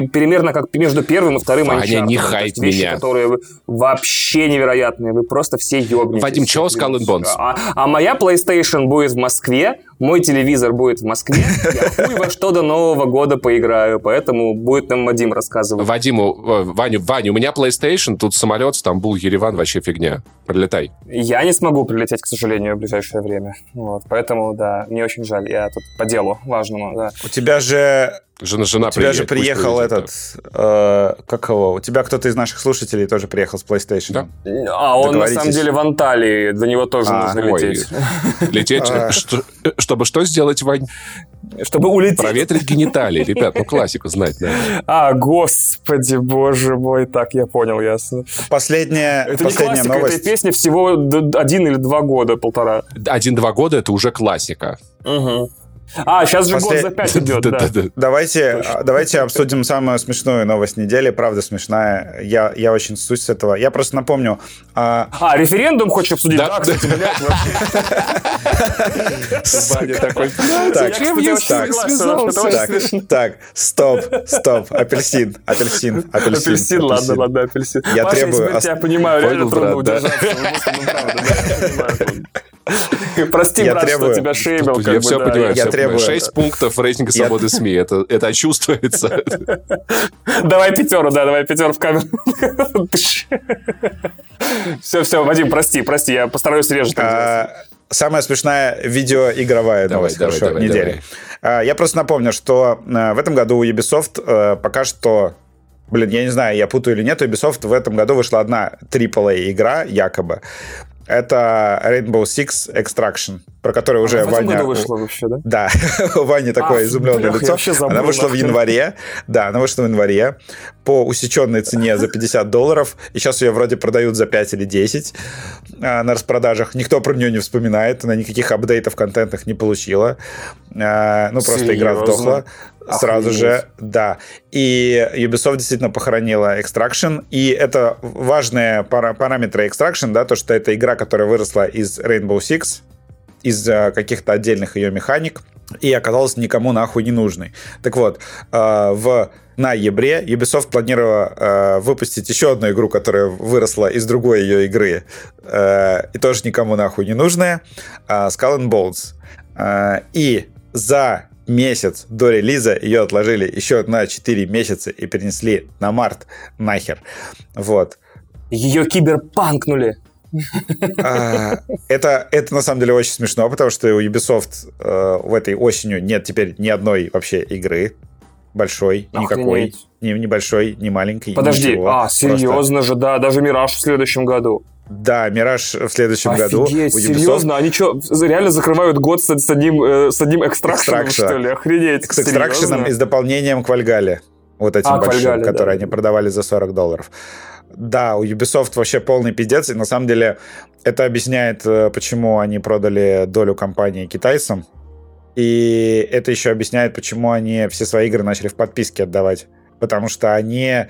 Speaker 1: Примерно как между первым и вторым
Speaker 2: Ваня,
Speaker 1: Uncharted.
Speaker 2: не хайп
Speaker 1: вещи,
Speaker 2: меня.
Speaker 1: которые вообще невероятные. Вы просто все ёбнетесь.
Speaker 2: Вадим, Skull and Bones?
Speaker 1: А, а моя PlayStation будет в Москве мой телевизор будет в Москве, я хуй во что до Нового года поиграю, поэтому будет нам Вадим рассказывать.
Speaker 2: Вадиму, э, Ваню, Ваня, у меня PlayStation, тут самолет, Стамбул, Ереван, вообще фигня. Прилетай.
Speaker 1: Я не смогу прилететь, к сожалению, в ближайшее время. Вот, поэтому, да, мне очень жаль. Я тут по делу важному, да.
Speaker 3: У тебя же
Speaker 2: Жена, жена
Speaker 3: у тебя же приехал этот, э, как его, у тебя кто-то из наших слушателей тоже приехал с PlayStation.
Speaker 2: Да?
Speaker 1: А он на самом деле в Анталии, до него тоже
Speaker 3: А,
Speaker 1: нужно
Speaker 2: ой.
Speaker 1: лететь.
Speaker 2: Лететь, что- чтобы что сделать, Вань?
Speaker 1: Чтобы улететь.
Speaker 2: Проветрить гениталии. Ребят, ну классику знать надо.
Speaker 1: А, господи, боже мой, так, я понял, ясно.
Speaker 3: Последняя,
Speaker 1: Это не
Speaker 3: последняя
Speaker 1: классика,
Speaker 3: новость.
Speaker 1: этой песни всего один или два года, полтора.
Speaker 2: Один-два года — это уже классика.
Speaker 1: Мгм. А, сейчас же
Speaker 3: После-
Speaker 1: год за пять идет, да.
Speaker 3: Давайте, а, давайте обсудим самую смешную новость недели. Правда смешная. Я, я очень суть с этого. Я просто напомню. а,
Speaker 1: А, референдум хочешь обсудить?
Speaker 2: Да.
Speaker 1: Да, кстати, блядь, вообще.
Speaker 2: Ваня такой,
Speaker 3: Так,
Speaker 1: я
Speaker 2: я
Speaker 3: стоп, стоп. Апельсин, апельсин, апельсин.
Speaker 1: Апельсин, ладно, ладно, апельсин.
Speaker 3: Я требую ос-
Speaker 1: тебя понимаю, реально трудно удержаться. Прости,
Speaker 3: Я
Speaker 1: брат,
Speaker 3: требую-
Speaker 1: что тебя шеймил.
Speaker 2: Я все
Speaker 1: да.
Speaker 2: понимаю.
Speaker 3: Я требую-
Speaker 2: понимаю. Шесть пунктов рейтинга
Speaker 3: Я-
Speaker 2: свободы СМИ. Это, это чувствуется.
Speaker 1: Давай пятеру, да, давай пятеру в камеру. Все, все, Вадим, прости, прости, я постараюсь реже.
Speaker 3: А, Самая смешная видеоигровая
Speaker 2: Давай,
Speaker 3: новость
Speaker 2: давай,
Speaker 3: хорошо,
Speaker 2: давай,
Speaker 3: недели. А, Я просто напомню, что э, в этом году у Ubisoft пока что Блин, я не знаю, я путаю или нет, у Ubisoft в этом году вышла одна AAA игра, якобы. Это Rainbow Six Extraction, про которую уже
Speaker 1: А в этом
Speaker 3: Ваня...
Speaker 1: году вышло вообще, да?
Speaker 3: Да, у Вани такое
Speaker 1: А,
Speaker 3: изумленное
Speaker 1: бля, я
Speaker 3: лицо.
Speaker 1: забыл,
Speaker 3: она вышла в
Speaker 1: нахрен.
Speaker 3: январе. Да, она вышла в январе по усеченной цене за 50 долларов. И сейчас ее вроде продают за 5 или 10 а, на распродажах. Никто про нее не вспоминает. Она никаких апдейтов контентных не получила. А, ну, просто игра
Speaker 1: Серьезно?
Speaker 3: сдохла. Сразу
Speaker 1: Охренеть.
Speaker 3: же, да. И Ubisoft действительно похоронила Extraction. И это важные пара- параметры Extraction, да, то, что это игра, которая выросла из Rainbow Six, из э, каких-то отдельных ее механик и оказалась никому нахуй не нужной. Так вот, э, в ноябре Ubisoft планировала э, выпустить еще одну игру, которая выросла из другой ее игры и тоже никому нахуй не нужная, Skull and Bones. И за месяц до релиза ее отложили еще на 4 месяца и перенесли на март нахер. Вот.
Speaker 1: Ее киберпанкнули.
Speaker 3: А, Это, это на самом деле очень смешно, потому что у Ubisoft э, в этой осенью нет теперь ни одной вообще игры большой, никакой,
Speaker 1: Охренеть.
Speaker 3: ни небольшой, ни маленький.
Speaker 1: Подожди, а, серьезно же, да, даже Мираж в следующем году.
Speaker 3: Да, Мираж в следующем году.
Speaker 1: Офигеть,
Speaker 3: У Ubisoft
Speaker 1: серьезно? Они что, реально закрывают год с, с одним, э, с одним экстракшеном,
Speaker 3: Экстракшн.
Speaker 1: что ли? Охренеть,
Speaker 3: с экстракшеном и с дополнением к Вальгале. Вот этим
Speaker 1: А,
Speaker 3: большим,
Speaker 1: Вальгалле,
Speaker 3: который
Speaker 1: да.
Speaker 3: они продавали за 40 долларов. Да, у Ubisoft вообще полный пиздец, и на самом деле это объясняет, э, почему они продали долю компании китайцам, и это еще объясняет, почему они все свои игры начали в подписке отдавать. Потому что они э,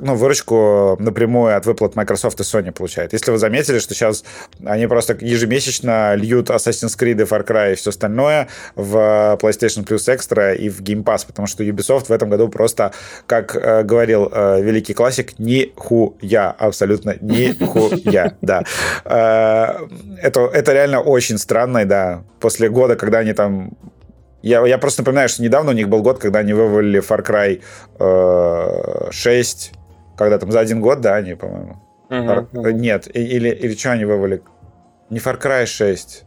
Speaker 3: ну, выручку напрямую от выплат Microsoft и Sony получают. Если вы заметили, что сейчас они просто ежемесячно льют Assassin's Creed Far Cry и все остальное в PlayStation Plus Extra и в Game Pass, потому что Ubisoft в этом году просто, как э, говорил э, великий классик, нихуя, абсолютно нихуя, да. Э, Это, это реально очень странно, да. После года, когда они там я, я просто напоминаю, что недавно у них был год, когда они вывалили Far Cry э, 6, когда там за один год, да, они, по-моему. Far-
Speaker 1: мгм.
Speaker 3: Нет, или, или что они вывалили? Не Far Cry 6.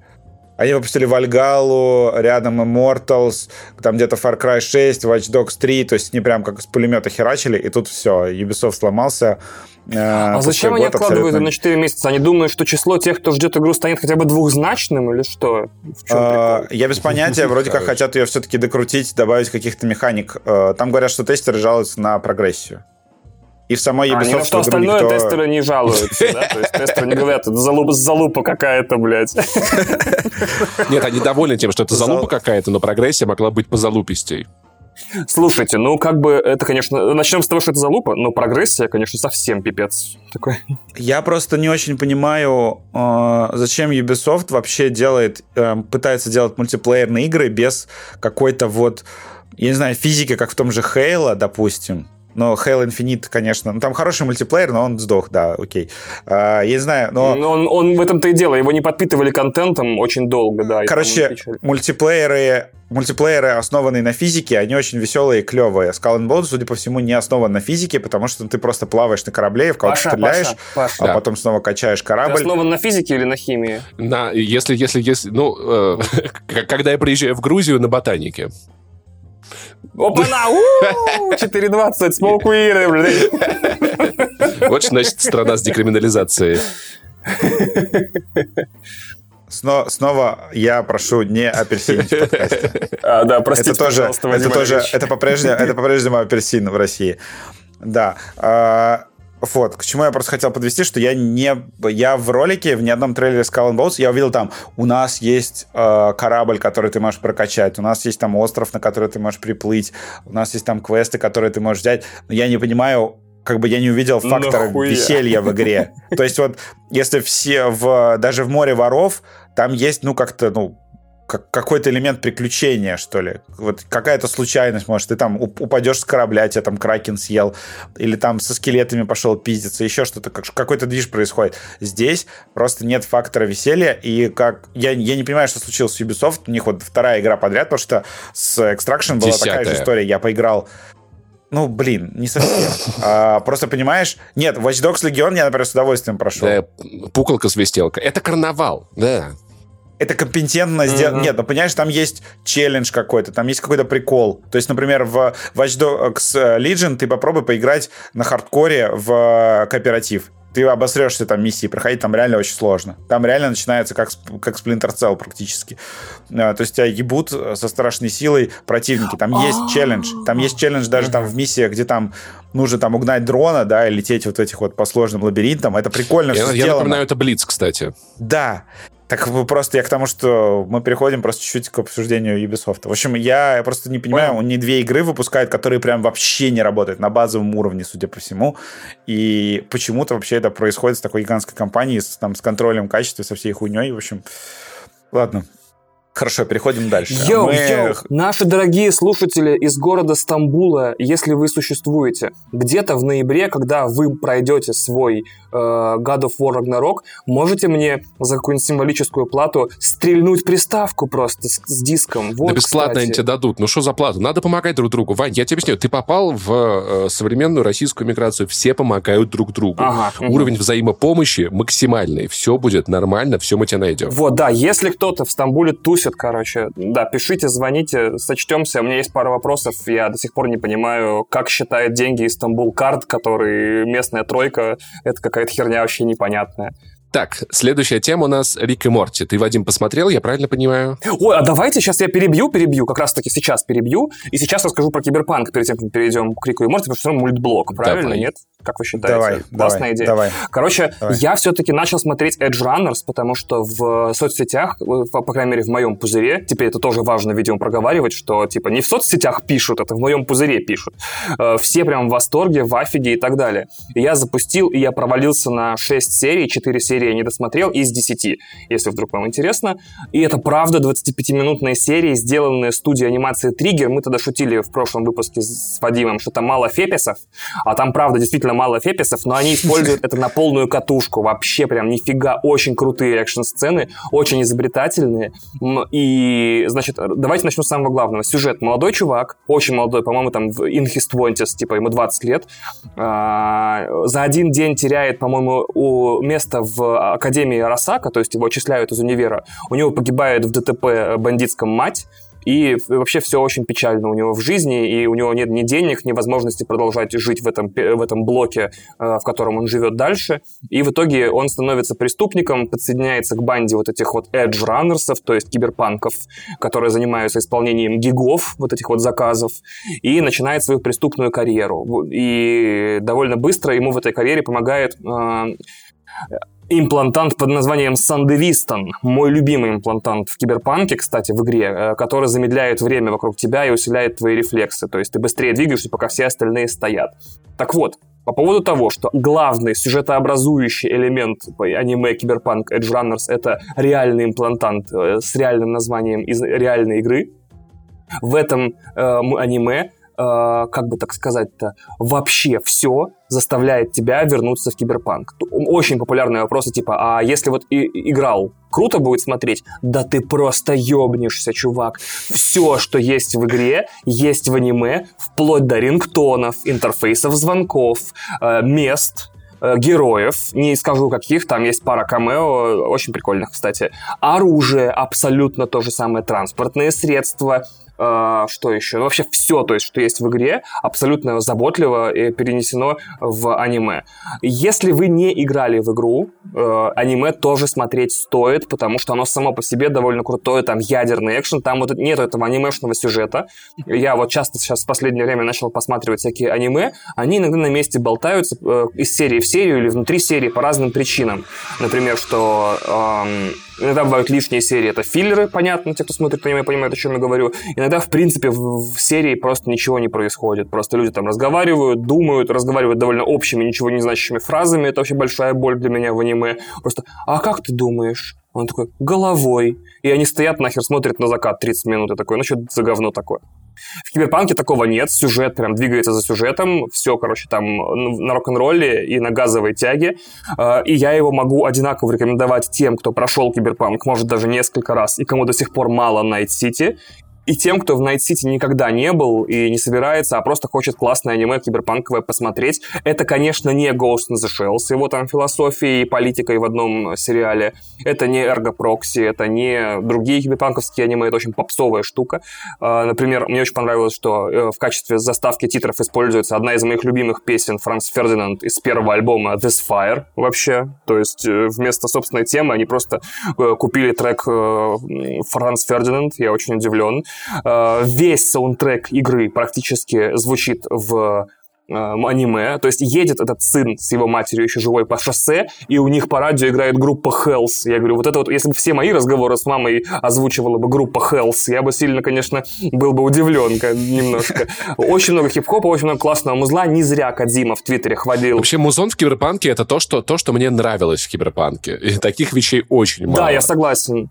Speaker 3: Они выпустили Вальгалу, рядом Immortals, там где-то Far Cry 6, Watch Dogs 3, то есть они прям как с пулемета херачили, и тут все, Ubisoft сломался. Э,
Speaker 1: А зачем они откладывают это
Speaker 3: абсолютно-
Speaker 1: на 4 месяца? Они думают, что число тех, кто ждет игру, станет хотя бы двухзначным или что? В чем
Speaker 3: А? Я без понятия, вроде как хотят ее все-таки докрутить, добавить каких-то механик. Э, Там говорят, что тестеры жалуются на прогрессию. И в самой
Speaker 1: А, на
Speaker 3: Ubisoft
Speaker 1: что
Speaker 3: в игру
Speaker 1: остальное
Speaker 3: никто-
Speaker 1: тестеры не жалуются, да? То есть тестеры не говорят, это залупа, залупа какая-то, блядь.
Speaker 2: Нет, они довольны тем, что это
Speaker 3: Зал-
Speaker 2: залупа какая-то, но прогрессия могла быть позалупистей.
Speaker 1: Слушайте, ну как бы это, конечно... Начнем с того, что это залупа, но прогрессия, конечно, совсем пипец. Такой.
Speaker 3: Я просто не очень понимаю, э, зачем Ubisoft вообще делает, э, пытается делать мультиплеерные игры без какой-то вот, я не знаю, физики, как в том же Halo, допустим. Но Halo Infinite, конечно, ну, там хороший мультиплеер, но он сдох, да, окей. А, я не знаю, но...
Speaker 1: Он, он в этом-то и дело, его не подпитывали контентом очень долго, да.
Speaker 3: Короче, мультиплееры, мультиплееры, основанные на физике, они очень веселые и клевые. Skull and Bones, судя по всему, не основан на физике, потому что ты просто плаваешь на корабле, в кого-то стреляешь, Паша, Паша. а да. потом снова качаешь корабль. Ты
Speaker 1: основан на физике или на химии?
Speaker 2: На, если, если, если, ну, э, когда я приезжаю в Грузию на ботанике,
Speaker 1: Опа-на! 4.20, смоукуиры, блин.
Speaker 2: Вот значит страна с декриминализацией.
Speaker 3: Сно, снова я прошу не апельсинить в подкасте.
Speaker 1: А, да, простите,
Speaker 3: это тоже, это тоже, это по-прежнему, это по-прежнему апельсин в России. Да. Вот, к чему я просто хотел подвести, что я не... Я в ролике, в ни одном трейлере Skull and Bones, я увидел там, у нас есть э, корабль, который ты можешь прокачать, у нас есть там остров, на который ты можешь приплыть, у нас есть там квесты, которые ты можешь взять, но я не понимаю, как бы я не увидел фактора Нахуя? веселья в игре. То есть вот, если все в... Даже в море воров, там есть, ну, как-то, ну, как, какой-то элемент приключения, что ли. Вот какая-то случайность, может, ты там упадешь с корабля, тебя там кракен съел, или там со скелетами пошел пиздиться, еще что-то, как, какой-то движ происходит. Здесь просто нет фактора веселья, и как... Я, я не понимаю, что случилось с Ubisoft, у них вот вторая игра подряд, потому что с Extraction была Десятая. такая же история. Я поиграл ну, блин, не совсем. А, просто понимаешь... Нет, Watch Dogs Legion я, например, с удовольствием прошел. Да,
Speaker 2: пукалка-свистелка. Это карнавал, да
Speaker 3: это компетентно сделано. Mm-hmm. Нет, ну понимаешь, там есть челлендж какой-то, там есть какой-то прикол. То есть, например, в Watch Dogs Legion ты попробуй поиграть на хардкоре в кооператив ты обосрешься там миссии проходить, там реально очень сложно. Там реально начинается как, как Splinter Cell практически. А, то есть тебя ебут со страшной силой противники. Там есть челлендж. Там есть челлендж даже там в миссиях, где там нужно там угнать дрона, да, и лететь вот этих вот по сложным лабиринтам. Это прикольно
Speaker 2: я, я напоминаю, это Блиц, кстати.
Speaker 3: Да. Так просто я к тому, что мы переходим просто чуть-чуть к обсуждению Ubisoft. В общем, я просто не понимаю, он не две игры выпускает, которые прям вообще не работают на базовом уровне, судя по всему. И почему-то вообще это происходит с такой гигантской компанией, с, там, с контролем качества, со всей хуйней. В общем, ладно. Хорошо, переходим дальше.
Speaker 1: Йоу, Мы... йоу, наши дорогие слушатели из города Стамбула, если вы существуете, где-то в ноябре, когда вы пройдете свой э, God of War Ragnarok, можете мне за какую-нибудь символическую плату стрельнуть приставку просто с, с диском. Вот,
Speaker 2: да бесплатно кстати. они тебе дадут. Ну что за плату? Надо помогать друг другу. Вань, я тебе объясню. Ты попал в э, современную российскую миграцию. Все помогают друг другу. Ага, Уровень угу. взаимопомощи максимальный. Все будет нормально, все мы тебя найдем.
Speaker 1: Вот, да. Если кто-то в Стамбуле тусит тусят, короче. Да, пишите, звоните, сочтемся. У меня есть пара вопросов. Я до сих пор не понимаю, как считает деньги Istanbulkart, который местная тройка. Это какая-то херня вообще непонятная.
Speaker 2: Так, следующая тема у нас Рик и Морти. Ты, Вадим, посмотрел, я правильно понимаю?
Speaker 1: Ой, а давайте сейчас я перебью, перебью, как раз-таки сейчас перебью, и сейчас расскажу про Киберпанк перед тем, как перейдем к Рику и Морти, потому что это мультблок, правильно, Давай. нет? Как вы считаете?
Speaker 3: Давай,
Speaker 1: Классная
Speaker 3: давай,
Speaker 1: идея.
Speaker 3: Давай.
Speaker 1: Короче, давай. я все-таки начал смотреть Edgerunners, потому что в соцсетях, по, по крайней мере, в моем пузыре, теперь это тоже важно, видимо, проговаривать, что, типа, не в соцсетях пишут, это в моем пузыре пишут. Э, все прям в восторге, в афиге и так далее. И я запустил, и я провалился на 6 серий, 4 серии я не досмотрел из 10, если вдруг вам интересно. И это правда 25-минутные серии, сделанные студией анимации Триггер. Мы тогда шутили в прошлом выпуске с Вадимом, что там мало феписов, а там, правда, действительно мало феписов, но они используют это на полную катушку. Вообще прям нифига очень крутые экшн-сцены, очень изобретательные. И, значит, давайте начнем с самого главного. Сюжет. Молодой чувак, очень молодой, по-моему, там в in his 20 типа ему 20 лет, а, за один день теряет, по-моему, место в Академии Арасака, то есть его отчисляют из универа. У него погибает в ДТП бандитском мать, и вообще все очень печально у него в жизни, и у него нет ни денег, ни возможности продолжать жить в этом, в этом блоке, э, в котором он живет дальше. И в итоге он становится преступником, подсоединяется к банде вот этих вот runners, то есть киберпанков, которые занимаются исполнением гигов, вот этих вот заказов, и начинает свою преступную карьеру. И довольно быстро ему в этой карьере помогает э, имплантант под названием Сандевистон. Мой любимый имплантант в Киберпанке, кстати, в игре, э, который замедляет время вокруг тебя и усиляет твои рефлексы. То есть ты быстрее двигаешься, пока все остальные стоят. Так вот, по поводу того, что главный сюжетообразующий элемент аниме Киберпанк Edge Runners — это реальный имплантант э, с реальным названием из реальной игры. В этом э, аниме как бы так сказать-то, вообще все заставляет тебя вернуться в киберпанк. Очень популярные вопросы типа, а если вот и играл, круто будет смотреть? Да ты просто ёбнешься, чувак. Все, что есть в игре, есть в аниме, вплоть до рингтонов, интерфейсов звонков, э, мест, э, героев, не скажу каких, там есть пара камео, очень прикольных, кстати. Оружие абсолютно то же самое, транспортные средства, э, что еще? Ну, вообще все, то есть, что есть в игре, абсолютно заботливо и перенесено в аниме. Если вы не играли в игру, э, аниме тоже смотреть стоит, потому что оно само по себе довольно крутое, там ядерный экшен, там вот нет этого анимешного сюжета. Я вот часто сейчас в последнее время начал посматривать всякие аниме, они иногда на месте болтаются э, из серии в серию или внутри серии по разным причинам. Например, что э, иногда бывают лишние серии, это филлеры, понятно, те, кто смотрит аниме, понимают, о чем я говорю. Иногда, в принципе, в, в серии просто ничего не происходит, просто люди там разговаривают, думают, разговаривают довольно общими, ничего не значащими фразами, это вообще большая боль для меня в аниме. Просто, а как ты думаешь? Он такой, головой. И они стоят нахер, смотрят на закат 30 минут. И такой, ну что за говно такое? В Киберпанке такого нет, сюжет прям двигается за сюжетом, все, короче, там на рок-н-ролле и на газовой тяге, а, и я его могу одинаково рекомендовать тем, кто прошел Киберпанк, может, даже несколько раз, и кому до сих пор мало Night City, и тем, кто в City никогда не был и не собирается, а просто хочет классное аниме киберпанковое посмотреть. Это, конечно, не Ghost in the Shell с его там философией и политикой в одном сериале. Это не Ergo Proxy, это не другие киберпанковские аниме, это очень попсовая штука. А, например, мне очень понравилось, что э, в качестве заставки титров используется одна из моих любимых песен Франц Фердинанд из первого альбома This Fire вообще. То есть э, вместо собственной темы они просто э, купили трек Франц Фердинанд, я очень удивлен. Э, весь саундтрек игры практически звучит в э, аниме. То есть едет этот сын с его матерью еще живой по шоссе, и у них по радио играет группа Hells. Я говорю, вот это вот, если бы все мои разговоры с мамой озвучивала бы группа Hells, я бы сильно, конечно, был бы удивлен немножко. Очень много хип-хопа, очень много классного музла. Не зря Кадима в Твиттере хвалил.
Speaker 2: Вообще, музон в Киберпанке — это то что, то, что мне нравилось в Киберпанке. И таких вещей очень мало.
Speaker 1: Да, я согласен.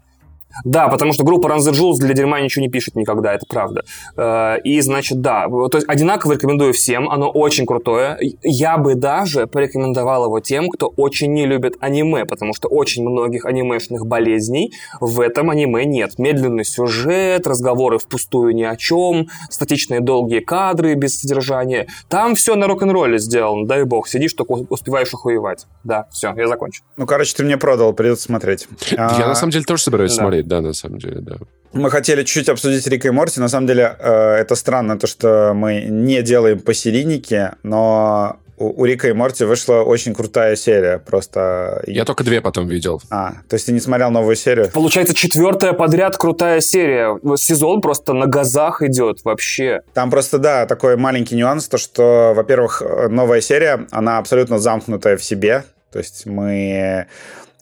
Speaker 1: Да, потому что группа Run the Jewels для дерьма ничего не пишет никогда, это правда. Э, и, значит, да, то есть одинаково рекомендую всем, оно очень крутое. Я бы даже порекомендовал его тем, кто очень не любит аниме, потому что очень многих анимешных болезней в этом аниме нет. Медленный сюжет, разговоры впустую ни о чем, статичные долгие кадры без содержания. Там все на рок-н-ролле сделано, дай бог, сидишь, только успеваешь охуевать. Да, все, я закончу.
Speaker 3: Ну, короче, ты мне продал, придется смотреть.
Speaker 2: Я на самом деле тоже собираюсь смотреть смотреть, да, на самом деле, да.
Speaker 3: Мы хотели чуть-чуть обсудить Рика и Морти. На самом деле, э, это странно, то, что мы не делаем посерийники, но у, Рика и Морти вышла очень крутая серия. Просто...
Speaker 2: Я только две потом видел.
Speaker 3: А, то есть ты не смотрел новую серию?
Speaker 1: Получается, четвертая подряд крутая серия. Сезон просто на газах идет вообще.
Speaker 3: Там просто, да, такой маленький нюанс, то, что, во-первых, новая серия, она абсолютно замкнутая в себе. То есть мы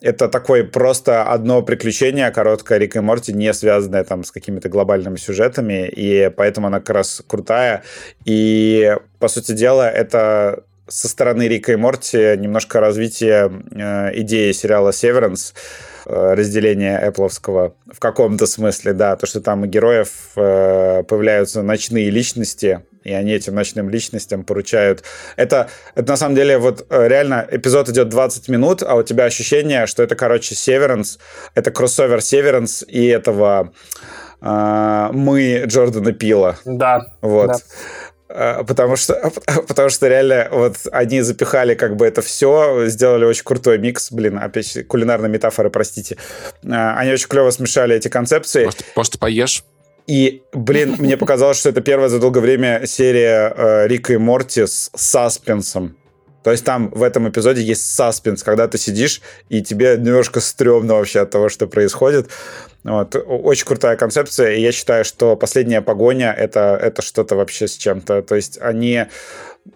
Speaker 3: это такое просто одно приключение, короткое Рик и Морти, не связанное там с какими-то глобальными сюжетами, и поэтому она как раз крутая. И, по сути дела, это со стороны Рика и Морти немножко развитие э, идеи сериала «Северанс», э, разделения Эппловского в каком-то смысле, да, то, что там у героев э, появляются ночные личности, и они этим ночным личностям поручают. Это, это на самом деле вот э, реально эпизод идет 20 минут, а у тебя ощущение, что это, короче, Северанс, это кроссовер Северанс и этого э, мы Джордана Пила.
Speaker 1: Да.
Speaker 3: Вот.
Speaker 1: Да
Speaker 3: э, потому что, потому что реально вот они запихали как бы это все, сделали очень крутой микс, блин, опять кулинарная метафора, простите. Э, они очень клево смешали эти концепции.
Speaker 2: Может, может поешь?
Speaker 3: И, блин, мне показалось, что это первая за долгое время серия э, Рика и Морти с саспенсом. То есть там в этом эпизоде есть саспенс, когда ты сидишь, и тебе немножко стрёмно вообще от того, что происходит. Вот. Очень крутая концепция, и я считаю, что последняя погоня это, это что-то вообще с чем-то. То есть они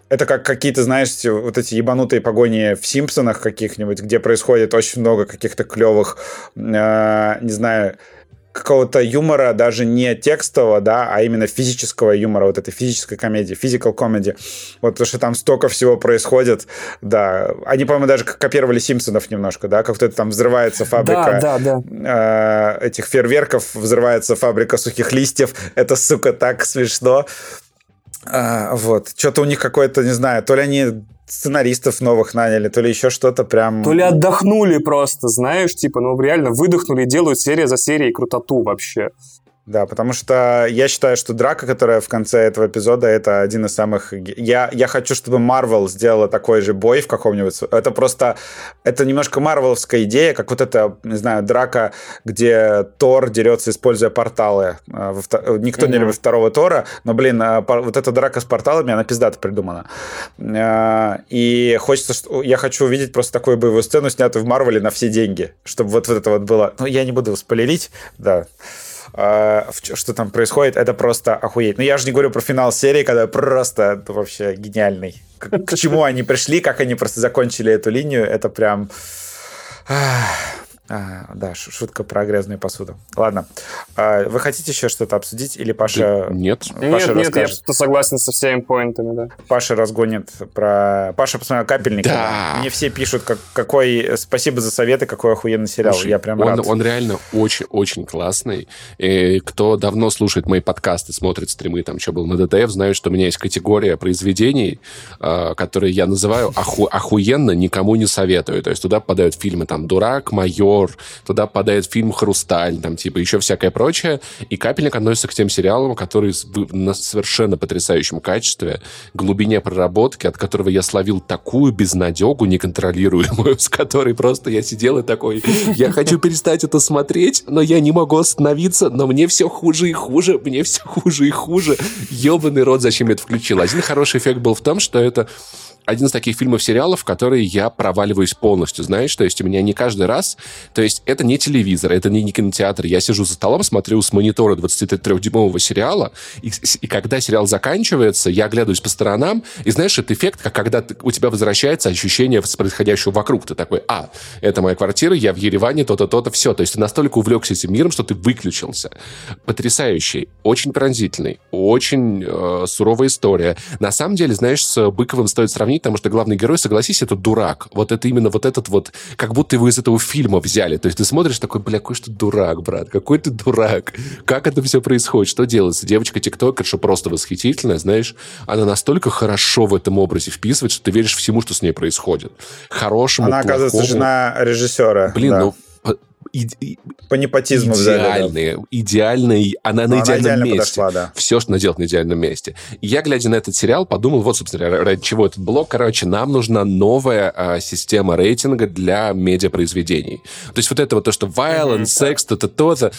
Speaker 3: это как какие-то, знаешь, вот эти ебанутые погони в Симпсонах каких-нибудь, где происходит очень много каких-то клевых, э, не знаю, какого-то юмора, даже не текстового, да, а именно физического юмора, вот этой физической комедии, physical comedy. Вот то, что там столько всего происходит, да. Они, по-моему, даже копировали Симпсонов немножко, да, как вот это там взрывается фабрика
Speaker 1: да, да,
Speaker 3: да. Э, этих фейерверков, взрывается фабрика сухих листьев. Это, сука, так смешно. А, вот. Что-то у них какое-то, не знаю, то ли они сценаристов новых наняли, то ли еще что-то прям...
Speaker 1: То ли отдохнули просто, знаешь, типа, ну реально выдохнули и делают серия за серией крутоту вообще.
Speaker 3: Да, потому что я считаю, что драка, которая в конце этого эпизода, это один из самых... Я, я хочу, чтобы Марвел сделала такой же бой в каком-нибудь... Это просто... Это немножко марвеловская идея, как вот эта, не знаю, драка, где Тор дерется, используя порталы. А, никто mm-hmm. не любит второго Тора, но, блин, а, вот эта драка с порталами, она пиздато придумана. А, и хочется... Я хочу увидеть просто такую боевую сцену, снятую в Марвеле на все деньги, чтобы вот, вот это вот было... Ну, я не буду спойлерить, да. А, что там происходит, это просто охуеть. Но я же не говорю про финал серии, когда просто вообще гениальный. К, к чему они пришли, как они просто закончили эту линию, это прям... А, да, шутка про грязную посуду. Ладно. А, вы хотите еще что-то обсудить? Или Паша...
Speaker 2: Да, нет.
Speaker 1: Паша нет, нет, я согласен со всеми поинтами, да.
Speaker 3: Паша разгонит про... Паша посмотрел «Капельник».
Speaker 2: Да.
Speaker 3: Мне все пишут, как, какой... Спасибо за советы, какой охуенный сериал. Слушай, я прям
Speaker 2: он,
Speaker 3: рад.
Speaker 2: Он реально очень-очень классный. И кто давно слушает мои подкасты, смотрит стримы, там, что был на ДТФ, знает, что у меня есть категория произведений, а, которые я называю оху... охуенно, никому не советую. То есть туда попадают фильмы, там, «Дурак», «Майор», Майор, туда попадает фильм «Хрусталь», там, типа, еще всякое прочее. И «Капельник» относится к тем сериалам, которые на совершенно потрясающем качестве, глубине проработки, от которого я словил такую безнадегу неконтролируемую, с которой просто я сидел и такой, я хочу перестать это смотреть, но я не могу остановиться, но мне все хуже и хуже, мне все хуже и хуже. Ебаный рот, зачем я это включил? Один хороший эффект был в том, что это один из таких фильмов-сериалов, которые я проваливаюсь полностью, знаешь, то есть у меня не каждый раз, то есть это не телевизор, это не, не кинотеатр, я сижу за столом, смотрю с монитора 23-дюймового сериала, и, и когда сериал заканчивается, я оглядываюсь по сторонам, и знаешь, это эффект, как когда ты, у тебя возвращается ощущение происходящего вокруг, ты такой, а, это моя квартира, я в Ереване, то-то, то-то, все, то есть ты настолько увлекся этим миром, что ты выключился. Потрясающий, очень пронзительный, очень э, суровая история. На самом деле, знаешь, с Быковым стоит сравнить сравнить, потому что главный герой, согласись, это дурак. Вот это именно вот этот вот, как будто его из этого фильма взяли. То есть ты смотришь такой, бля, какой что дурак, брат, какой ты дурак. Как это все происходит? Что делается? Девочка тиктокерша просто восхитительная, знаешь, она настолько хорошо в этом образе вписывает, что ты веришь всему, что с ней происходит. Хорошему,
Speaker 3: Она,
Speaker 2: плохому.
Speaker 3: оказывается, жена режиссера.
Speaker 2: Блин,
Speaker 3: да.
Speaker 2: ну
Speaker 3: и, по непотизму
Speaker 2: идеальные,
Speaker 3: взяли,
Speaker 2: идеальные, она на идеальном
Speaker 3: она
Speaker 2: месте.
Speaker 3: Подошла, да.
Speaker 2: Все, что она делает на идеальном месте. И я, глядя на этот сериал, подумал, вот, собственно, ради чего этот блок. Короче, нам нужна новая а, система рейтинга для медиапроизведений. То есть вот это вот то, что violence, секс, то-то, то-то,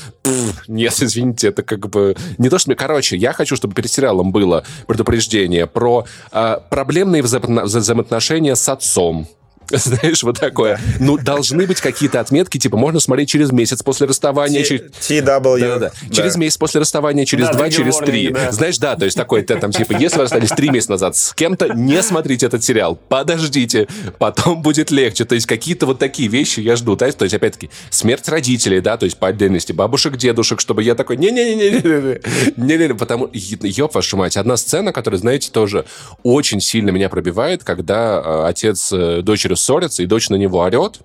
Speaker 2: нет, извините, это как бы не то, что мне... Короче, я хочу, чтобы перед сериалом было предупреждение про а, проблемные взаимоотношения с отцом, Знаешь, вот такое. Ну, должны быть какие-то отметки, типа, можно смотреть через месяц после расставания.
Speaker 3: TW.
Speaker 2: Да, да, да. Через месяц после расставания, через два, через три. Знаешь, да, то есть такой, там, типа, если вы расстались три месяца назад с кем-то, не смотрите этот сериал, подождите, потом будет легче. То есть какие-то вот такие вещи я жду. То есть, опять-таки, смерть родителей, да, то есть по отдельности, бабушек, дедушек, чтобы я такой, не-не-не-не-не, не-не-не, потому, ёб вашу мать, одна сцена, которая, знаете, тоже очень сильно меня пробивает, когда э, отец э, дочери дочерью ссорятся, и дочь на него орет,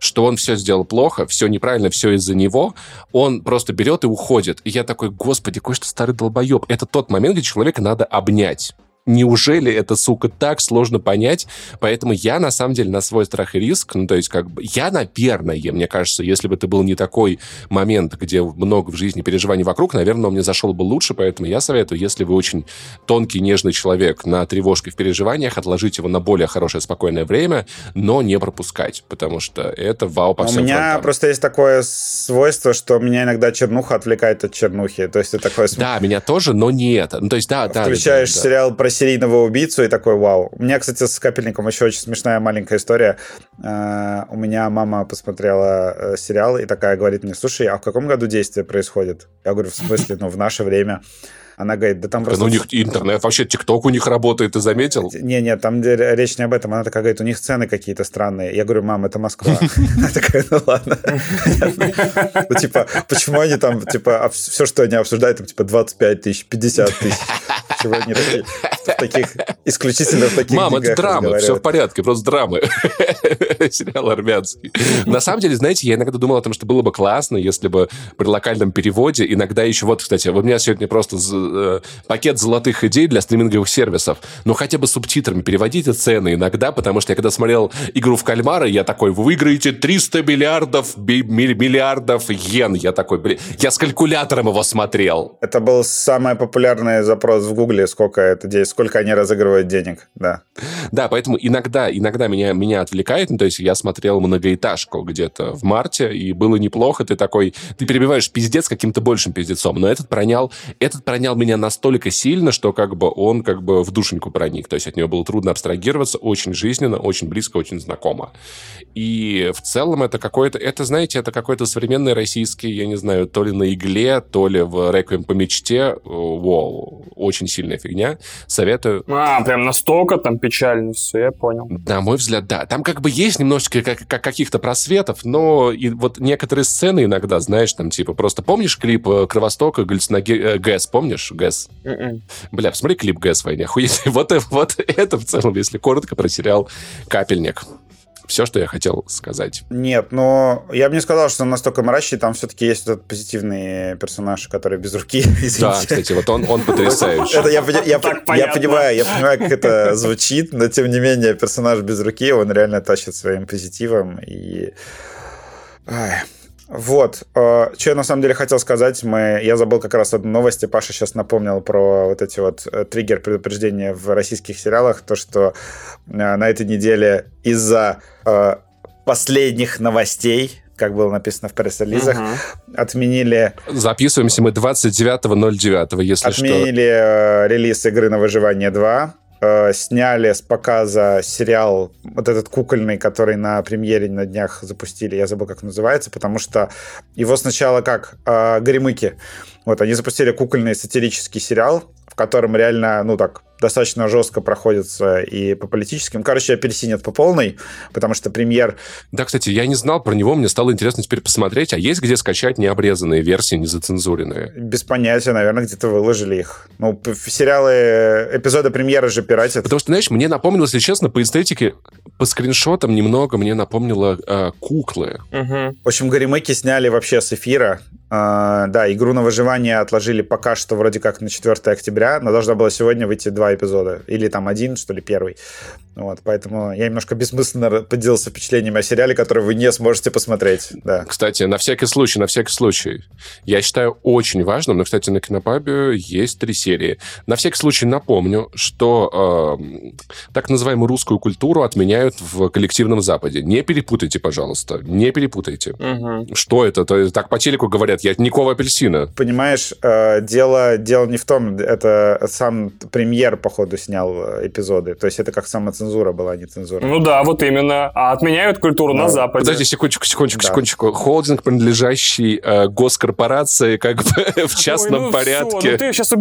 Speaker 2: что он все сделал плохо, все неправильно, все из-за него, он просто берет и уходит. И я такой, господи, какой что старый долбоеб. Это тот момент, где человека надо обнять неужели это, сука, так сложно понять? Поэтому я, на самом деле, на свой страх и риск, ну, то есть, как бы, я, наверное, мне кажется, если бы это был не такой момент, где много в жизни переживаний вокруг, наверное, он мне зашел бы лучше, поэтому я советую, если вы очень тонкий, нежный человек на тревожке в переживаниях, отложить его на более хорошее, спокойное время, но не пропускать, потому что это вау по
Speaker 3: У
Speaker 2: всем
Speaker 3: меня
Speaker 2: фронтам.
Speaker 3: просто есть такое свойство, что меня иногда чернуха отвлекает от чернухи, то есть это такое...
Speaker 2: Да, меня тоже, но не это. Ну, то есть, да, да.
Speaker 3: Включаешь
Speaker 2: да, да.
Speaker 3: сериал про серийного убийцу и такой вау. У меня, кстати, с капельником еще очень смешная маленькая история. Uh, у меня мама посмотрела uh, сериал и такая говорит мне, слушай, а в каком году действие происходит? Я говорю, в смысле, ну, в наше время. Она говорит, да там
Speaker 2: да,
Speaker 3: просто...
Speaker 2: Ну, у них интернет, вообще ТикТок у них работает, ты заметил?
Speaker 3: Не-не, там речь не об этом. Она такая говорит, у них цены какие-то странные. Я говорю, мам, это Москва. Она такая, ну ладно. Ну, типа, почему они там, типа, все, что они обсуждают, там, типа, 25 тысяч, 50 тысяч. Чего они в таких, исключительно в таких
Speaker 2: Мам, это драма, все в порядке, просто драмы. Сериал армянский. На самом деле, знаете, я иногда думал о том, что было бы классно, если бы при локальном переводе иногда еще... Вот, кстати, у меня сегодня просто э, пакет золотых идей для стриминговых сервисов. Но хотя бы субтитрами переводите цены иногда, потому что я когда смотрел игру в кальмара, я такой, вы выиграете 300 миллиардов, миллиардов йен. Я такой, блин, я с калькулятором его смотрел.
Speaker 3: Это был самый популярный запрос в Гугле, сколько это, сколько они разыгрывают денег, да.
Speaker 2: Да, поэтому иногда, иногда меня, меня отвлекает, ну, то есть я смотрел многоэтажку где-то в марте, и было неплохо, ты такой, ты перебиваешь пиздец каким-то большим пиздецом, но этот пронял, этот пронял меня настолько сильно, что как бы он как бы в душеньку проник, то есть от него было трудно абстрагироваться, очень жизненно, очень близко, очень знакомо. И в целом это какое-то, это, знаете, это какой-то современный российский, я не знаю, то ли на игле, то ли в «Реквием по мечте», Воу, очень сильная фигня. Советую.
Speaker 1: А, прям настолько там печально все, я понял.
Speaker 2: На мой взгляд, да. Там как бы есть немножечко как, как каких-то просветов, но и вот некоторые сцены иногда, знаешь, там типа просто помнишь клип э, Кровостока галлюциноген... Гэс, помнишь? Гэс? М-м. Бля, посмотри клип Гэс в войне. Охуеть. Вот, вот это в целом, если коротко про сериал «Капельник» все, что я хотел сказать.
Speaker 3: Нет, но я бы не сказал, что он настолько мрачный. Там все-таки есть этот позитивный персонаж, который без руки.
Speaker 2: Да, кстати, вот он, он потрясающий.
Speaker 3: Это я, я, я, я понимаю, я понимаю, как это звучит, но тем не менее персонаж без руки, он реально тащит своим позитивом и... Ай. Вот. Э, что я на самом деле хотел сказать, мы... я забыл как раз одну новость, и Паша сейчас напомнил про вот эти вот э, триггер предупреждения в российских сериалах, то, что э, на этой неделе из-за последних новостей, как было написано в пресс-релизах, угу. отменили...
Speaker 2: Записываемся мы 29.09, если
Speaker 3: отменили что. Отменили релиз игры на выживание 2, э, сняли с показа сериал, вот этот кукольный, который на премьере на днях запустили, я забыл, как называется, потому что его сначала как э, Горемыки. Вот, они запустили кукольный сатирический сериал, в котором реально, ну так, достаточно жестко проходится и по политическим. Короче, апельсинят по полной, потому что премьер...
Speaker 2: Да, кстати, я не знал про него, мне стало интересно теперь посмотреть, а есть где скачать необрезанные версии, незацензуренные?
Speaker 3: Без понятия, наверное, где-то выложили их. Ну, сериалы, эпизоды премьеры же пиратят.
Speaker 2: Потому что, знаешь, мне напомнило, если честно, по эстетике, по скриншотам немного мне напомнило э, куклы.
Speaker 3: Угу. В общем, Горемыки сняли вообще с эфира. Э, да, игру на выживание отложили пока что вроде как на 4 октября, но должна была сегодня выйти два эпизода. Или там один, что ли, первый. Вот, поэтому я немножко бессмысленно поделился впечатлениями о сериале, который вы не сможете посмотреть. Да.
Speaker 2: Кстати, на всякий случай, на всякий случай. Я считаю очень важным, но, кстати, на Кинопабе есть три серии. На всякий случай напомню, что э, так называемую русскую культуру отменяют в коллективном Западе. Не перепутайте, пожалуйста. Не перепутайте. Угу. Что это? То, так по телеку говорят, я никакого апельсина.
Speaker 3: Понимаешь, э, дело, дело не в том, это сам премьер походу, снял э, эпизоды. То есть это как самоцензура была, а не цензура.
Speaker 1: Ну да, вот именно. А отменяют культуру да. на Западе.
Speaker 2: Подожди, секундочку, секундочку, да. секундочку. Холдинг, принадлежащий э, госкорпорации, как бы в частном Ой, ну порядке. Все,
Speaker 1: ну ты сейчас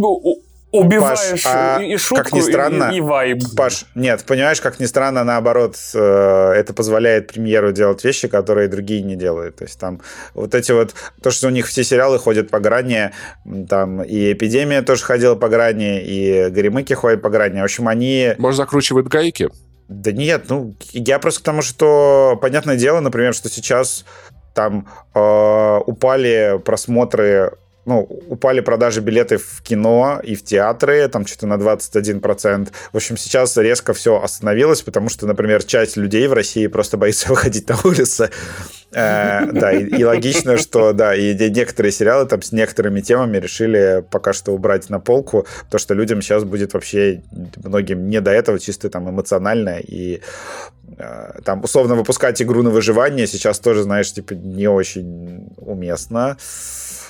Speaker 1: убиваешь Паш, а и шутку,
Speaker 3: как ни странно,
Speaker 1: и, и вайб.
Speaker 3: Паш, нет, понимаешь, как ни странно, наоборот, э, это позволяет премьеру делать вещи, которые другие не делают. То есть там вот эти вот, то, что у них все сериалы ходят по грани, там и «Эпидемия» тоже ходила по грани, и «Горемыки» ходят по грани. В общем, они...
Speaker 2: Может, закручивают гайки?
Speaker 3: Да нет, ну, я просто к тому, что, понятное дело, например, что сейчас там э, упали просмотры ну, упали продажи билетов в кино и в театры, там что-то на 21%. В общем, сейчас резко все остановилось, потому что, например, часть людей в России просто боится выходить на улицу. Э, да, и, логично, что, да, и некоторые сериалы там с некоторыми темами решили пока что убрать на полку, то что людям сейчас будет вообще многим не до этого, чисто там эмоционально, и э, там условно выпускать игру на выживание сейчас тоже, знаешь, типа не очень уместно.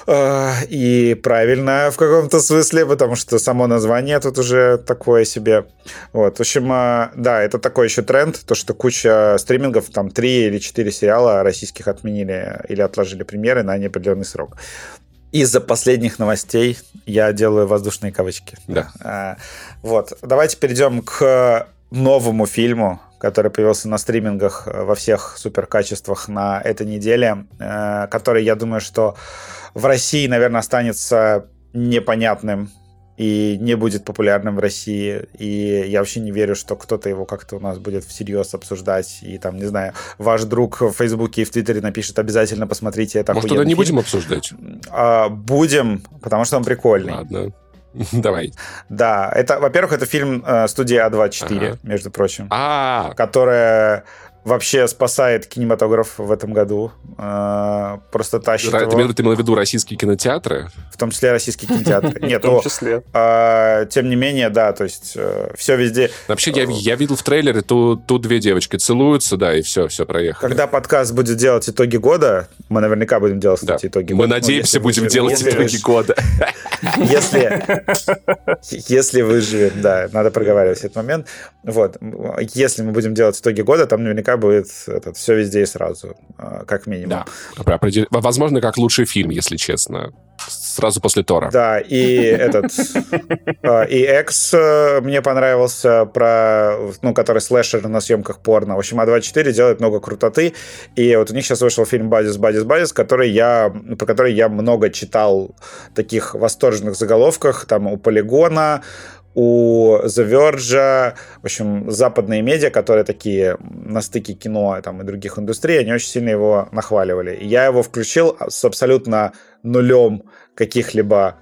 Speaker 3: Э, и правильно в каком-то смысле, потому что само название тут уже такое себе. Вот, в общем, э, да, это такой еще тренд, то, что куча стримингов, там, три или четыре сериала российских отменили или отложили премьеры на неопределенный срок. Из-за последних новостей я делаю воздушные кавычки.
Speaker 2: Да.
Speaker 3: Э, вот, давайте перейдем к новому фильму, который появился на стримингах во всех суперкачествах на этой неделе, который, я думаю, что в России, наверное, останется непонятным и не будет популярным в России. И я вообще не верю, что кто-то его как-то у нас будет всерьез обсуждать. И там, не знаю, ваш друг в Фейсбуке и в Твиттере напишет, обязательно посмотрите это
Speaker 2: Может, тогда не фильм. будем обсуждать?
Speaker 3: А, будем, потому что он прикольный.
Speaker 2: Ладно. Давай.
Speaker 3: Да, это, во-первых, это фильм э, студии А24, ага. между прочим.
Speaker 2: А,
Speaker 3: которая вообще спасает кинематограф в этом году. А, просто тащит
Speaker 2: Ты,
Speaker 3: его.
Speaker 2: ты имел в виду российские кинотеатры?
Speaker 3: В том числе российские кинотеатры.
Speaker 1: Нет, в том числе.
Speaker 3: А, тем не менее, да, то есть э, все везде.
Speaker 2: Вообще, я, я видел в трейлере, тут, две девочки целуются, да, и все, все, проехали.
Speaker 3: Когда подкаст будет делать итоги года, мы наверняка будем делать, кстати, итоги
Speaker 2: мы
Speaker 3: года.
Speaker 2: Мы ну, надеемся, будем делать итоги года.
Speaker 3: Если, если выживем, да, надо проговаривать этот момент. Вот, если мы будем делать итоги года, там наверняка будет этот, все везде и сразу, а, как минимум.
Speaker 2: Да, возможно, как лучший фильм, если честно сразу после Тора.
Speaker 3: Да, и этот... А, и Экс э, мне понравился, про, ну, который слэшер на съемках порно. В общем, А24 делает много крутоты, и вот у них сейчас вышел фильм «Бадис, Бадис, Бадис», который я, про который я много читал таких восторженных заголовках, там у Полигона, у The Verge, в общем, западные медиа, которые такие на стыке кино там, и других индустрий, они очень сильно его нахваливали. И я его включил с абсолютно нулем каких-либо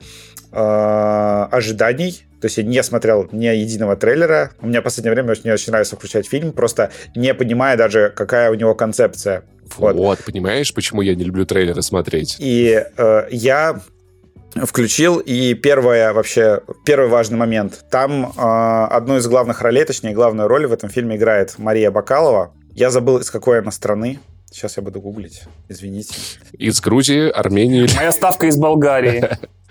Speaker 3: э, ожиданий. То есть я не смотрел ни единого трейлера. У меня в последнее время очень, очень нравится включать фильм, просто не понимая даже, какая у него концепция.
Speaker 2: Вот, вот понимаешь, почему я не люблю трейлеры смотреть?
Speaker 3: И э, я включил, и первое вообще, первый важный момент. Там э, одну из главных ролей, точнее, главную роль в этом фильме играет Мария Бакалова. Я забыл, из какой она страны. Сейчас я буду гуглить. Извините.
Speaker 2: Из Грузии, Армении.
Speaker 1: Моя ставка из Болгарии.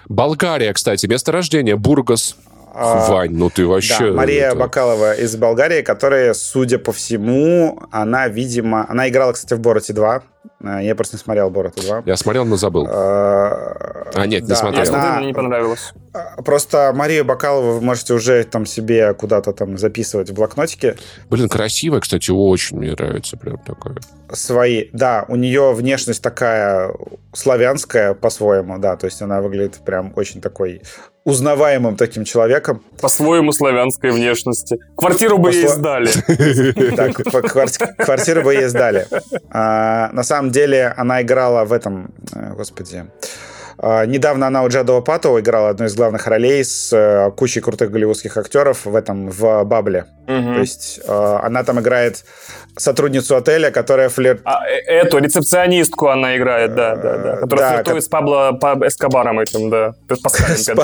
Speaker 2: Болгария, кстати, место рождения, Бургас. А, Вань, ну ты вообще...
Speaker 3: Да, Мария это... Бакалова из Болгарии, которая, судя по всему, она, видимо... Она играла, кстати, в «Бороте 2». Э, я просто не смотрел «Борота 2».
Speaker 2: Я смотрел, но забыл. А, а нет, не смотрел.
Speaker 1: Я смотрел, мне не понравилось.
Speaker 3: А, просто Марию Бакалову вы можете уже там себе куда-то там записывать в блокнотике.
Speaker 2: Блин, красивая, кстати, очень мне нравится прям такое.
Speaker 3: Свои, да, у нее внешность такая славянская по-своему, да, то есть она выглядит прям очень такой узнаваемым таким человеком.
Speaker 1: По-своему славянской внешности. Квартиру бы ей сдали.
Speaker 3: Так, квартиру бы ей сдали. А, на самом деле она играла в этом, э, господи, недавно она у Джадова Патова играла одну из главных ролей с э, кучей крутых голливудских актеров в этом, в Бабле. Угу. То есть э, она там играет сотрудницу отеля, которая флирт...
Speaker 1: А, э, эту, рецепционистку она играет, да, да, да. Которая да, флиртует как... с Пабло по Эскобаром этим, да. Паскалем.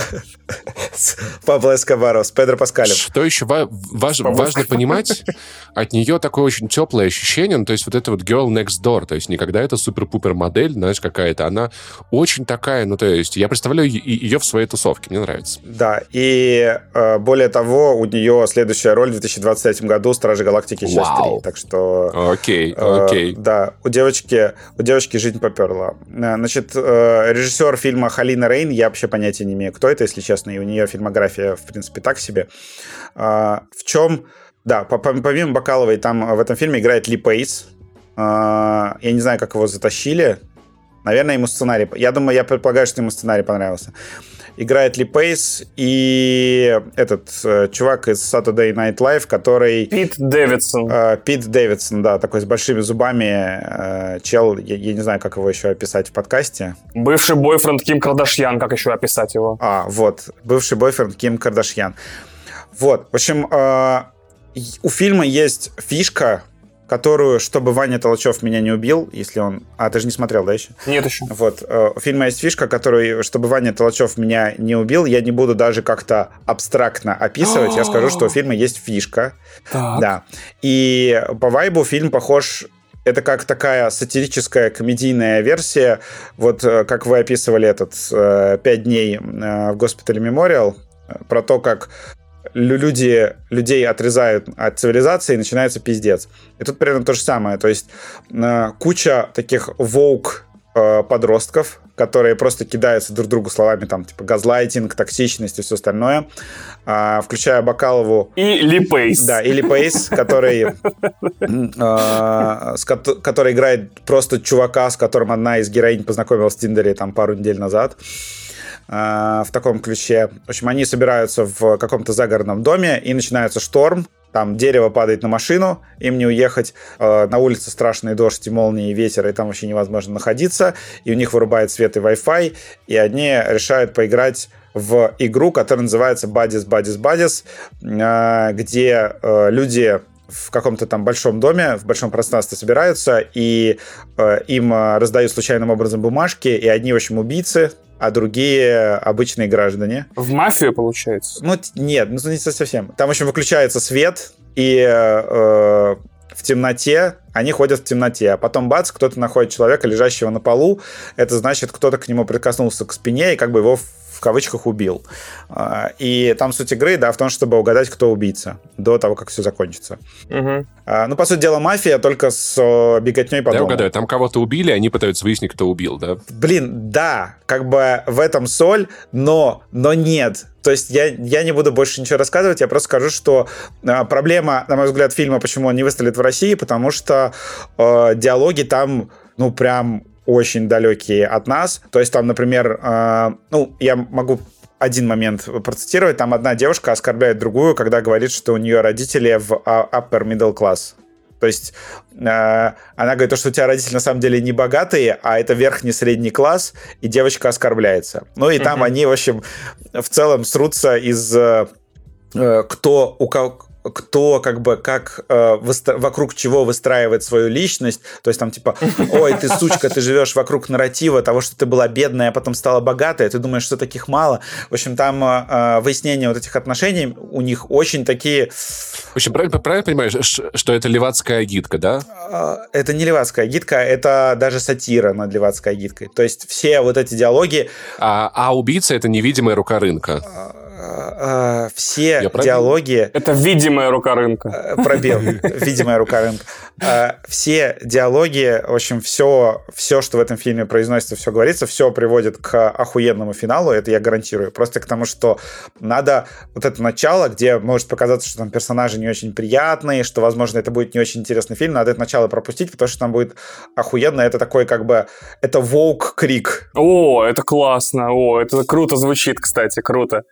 Speaker 3: С Пабло Эскобаром, с Педро Паскалем.
Speaker 2: Что еще важно понимать, от нее такое очень теплое ощущение, ну, то есть вот это вот girl next door, то есть никогда это супер-пупер модель, знаешь, какая-то, она очень такая, ну, то есть я представляю ее в своей тусовке, мне нравится.
Speaker 3: Да, и э, более того, у нее следующая роль в 2023 году «Стражи Галактики. Часть 3», так что
Speaker 2: Окей, э, окей.
Speaker 3: Да, у девочки, у девочки жизнь поперла. Э, значит, режиссер фильма Халина Рейн, я вообще понятия не имею, кто это, если честно, и у нее фильмография, в принципе, так себе. В чем... Да, помимо Бакаловой, там в этом фильме играет Ли Пейс. Я не знаю, как его затащили. Наверное, ему сценарий... Я думаю, я предполагаю, что ему сценарий понравился играет Ли Пейс и этот э, чувак из Saturday Night Live, который...
Speaker 1: Пит Дэвидсон.
Speaker 3: Э, Пит Дэвидсон, да, такой с большими зубами э, чел, я, я не знаю, как его еще описать в подкасте.
Speaker 1: Бывший бойфренд Ким Кардашьян, как еще описать его?
Speaker 3: А, вот, бывший бойфренд Ким Кардашьян. Вот, в общем, э, у фильма есть фишка, которую, чтобы Ваня Толчев меня не убил, если он... А, ты же не смотрел, да, еще?
Speaker 1: Нет еще.
Speaker 3: Вот. Э, у фильма есть фишка, которую, чтобы Ваня Толчев меня не убил, я не буду даже как-то абстрактно описывать. Я скажу, что у фильма есть фишка.
Speaker 1: Так.
Speaker 3: Да. И по вайбу фильм похож это как такая сатирическая комедийная версия, вот э, как вы описывали этот э, «Пять дней в госпитале Мемориал», про то, как люди, людей отрезают от цивилизации, и начинается пиздец. И тут примерно то же самое. То есть э, куча таких воук э, подростков, которые просто кидаются друг другу словами, там, типа, газлайтинг, токсичность и все остальное, а, включая Бакалову...
Speaker 1: И Ли Пейс.
Speaker 3: Да, и Ли Пейс, который, который играет просто чувака, с которым одна из героинь познакомилась в Тиндере там пару недель назад. В таком ключе. В общем, они собираются в каком-то загородном доме, и начинается шторм, там дерево падает на машину, им не уехать, э, на улице страшный дождь и молнии, и ветер, и там вообще невозможно находиться, и у них вырубает свет и Wi-Fi, и они решают поиграть в игру, которая называется Buddies, Buddies, Buddies, где э, люди в каком-то там большом доме, в большом пространстве собираются, и э, им э, раздают случайным образом бумажки, и одни, в общем, убийцы, а другие обычные граждане.
Speaker 1: В мафию, получается?
Speaker 3: Ну, нет, ну, не совсем. Там, в общем, выключается свет, и э, в темноте они ходят в темноте, а потом бац, кто-то находит человека, лежащего на полу, это значит, кто-то к нему прикоснулся к спине и как бы его кавычках убил. А, и там суть игры, да, в том, чтобы угадать, кто убийца до того, как все закончится. Угу. Ну, по сути дела, мафия только с беготней по
Speaker 2: Я угадаю, там кого-то убили, они пытаются выяснить, кто убил, да?
Speaker 3: Блин, да, как бы в этом соль, но, но нет. То есть я, я не буду больше ничего рассказывать, я просто скажу, что э, проблема, на мой взгляд, фильма, почему он не выстрелит в России, потому что э, диалоги там, ну, прям очень далекие от нас. То есть там, например, э, ну, я могу один момент процитировать. Там одна девушка оскорбляет другую, когда говорит, что у нее родители в upper middle class. То есть э, она говорит, что у тебя родители на самом деле не богатые, а это верхний средний класс, и девочка оскорбляется. Ну и там mm-hmm. они, в общем, в целом срутся из э, кто у кого кто как бы как э, выстро... вокруг чего выстраивает свою личность. То есть там типа, ой, ты сучка, ты живешь вокруг нарратива того, что ты была бедная, а потом стала богатая, ты думаешь, что таких мало. В общем, там э, э выяснение вот этих отношений у них очень такие...
Speaker 2: В общем, правильно, правильно понимаешь, что это левацкая гидка, да?
Speaker 3: Э, это не левацкая гидка, это даже сатира над левацкой гидкой. То есть все вот эти диалоги...
Speaker 2: А, а убийца — это невидимая рука рынка.
Speaker 3: Э, э, все Я диалоги...
Speaker 1: Это видимая рука рынка.
Speaker 3: Э, пробел. Видимая рука рынка. Э, все диалоги, в общем, все, все, что в этом фильме произносится, все говорится, все приводит к охуенному финалу, это я гарантирую. Просто к тому, что надо вот это начало, где может показаться, что там персонажи не очень приятные, что, возможно, это будет не очень интересный фильм, надо это начало пропустить, потому что там будет охуенно. Это такой, как бы, это волк-крик.
Speaker 1: О, это классно. О, это круто звучит, кстати, круто.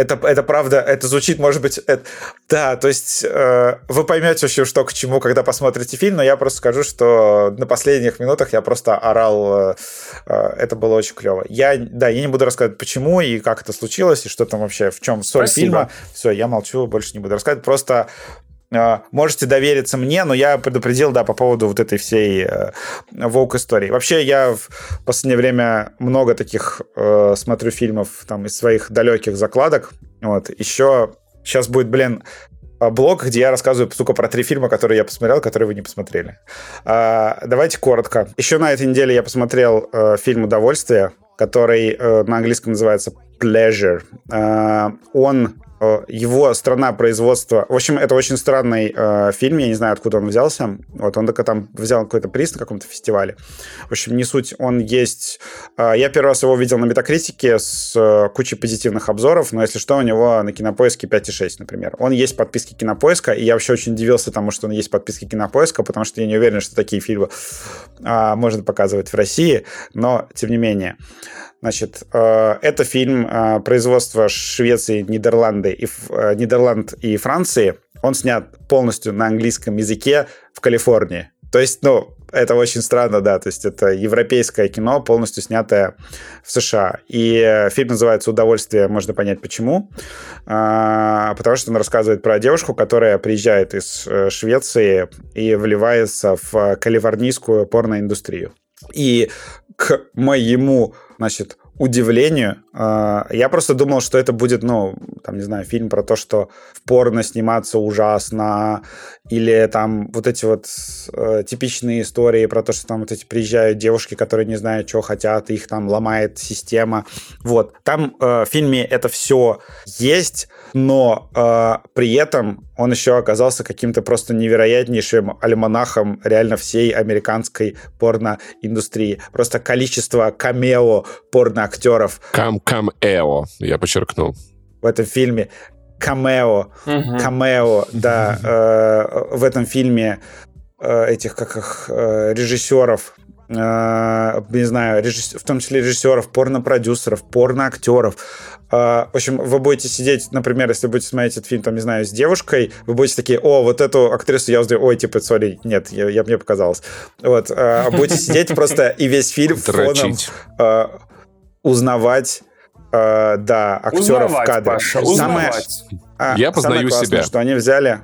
Speaker 3: Это, это правда, это звучит, может быть, это, да, то есть э, вы поймете вообще, что к чему, когда посмотрите фильм, но я просто скажу, что на последних минутах я просто орал, э, э, это было очень клево. Я, да, я не буду рассказывать, почему и как это случилось, и что там вообще, в чем соль Спасибо. фильма. Все, я молчу, больше не буду рассказывать, просто можете довериться мне, но я предупредил, да, по поводу вот этой всей э, волк-истории. Вообще, я в последнее время много таких э, смотрю фильмов там из своих далеких закладок. Вот. Еще сейчас будет, блин, блог, где я рассказываю, сука, про три фильма, которые я посмотрел, которые вы не посмотрели. А, давайте коротко. Еще на этой неделе я посмотрел э, фильм «Удовольствие», который э, на английском называется Pleasure. Э, он Э, его страна производства... В общем, это очень странный э, фильм, я не знаю, откуда он взялся. Вот он только там взял какой-то приз на каком-то фестивале. В общем, не суть, он есть... Э, я первый раз его видел на Метакритике с э, кучей позитивных обзоров, но если что, у него на Кинопоиске 5,6, например. Он есть в подписке Кинопоиска, и я вообще очень удивился тому, что он есть в подписке Кинопоиска, потому что я не уверен, что такие фильмы э, можно показывать в России, но тем не менее. Значит, э, это фильм э, производства Швеции, Нидерланды и, э, Нидерланд и Франции. Он снят полностью на английском языке в Калифорнии. То есть, ну, это очень странно, да, то есть это европейское кино, полностью снятое в США. И фильм называется «Удовольствие», можно понять почему. Потому что он рассказывает про девушку, которая приезжает из Швеции и вливается в калифорнийскую порноиндустрию. И к моему значит, удивлению. А, я просто думал, что это будет, ну, там, не знаю, фильм про то, что в порно сниматься ужасно, или там вот эти вот э, типичные истории про то, что там вот эти приезжают девушки, которые не знают, чего хотят, их там ломает система. Вот. Там э, в фильме это все есть, но э, при этом он еще оказался каким-то просто невероятнейшим альманахом реально всей американской порноиндустрии. Просто количество камео порноактеров.
Speaker 2: Кам-камео, я подчеркнул.
Speaker 3: В этом фильме камео, угу. камео, да, э, в этом фильме э, этих как их э, режиссеров э, не знаю, режисс... в том числе режиссеров, порно-продюсеров, порно-актеров. Э, в общем, вы будете сидеть, например, если будете смотреть этот фильм, там, не знаю, с девушкой, вы будете такие, о, вот эту актрису я узнаю, ой, типа, сори, нет, я, я мне показалось. Вот, э, будете сидеть просто и весь фильм фоном э, узнавать э, да, актеров узнавать, в кадре.
Speaker 1: Паша, самое,
Speaker 2: а, Я познаю самое классное, себя.
Speaker 3: что они взяли,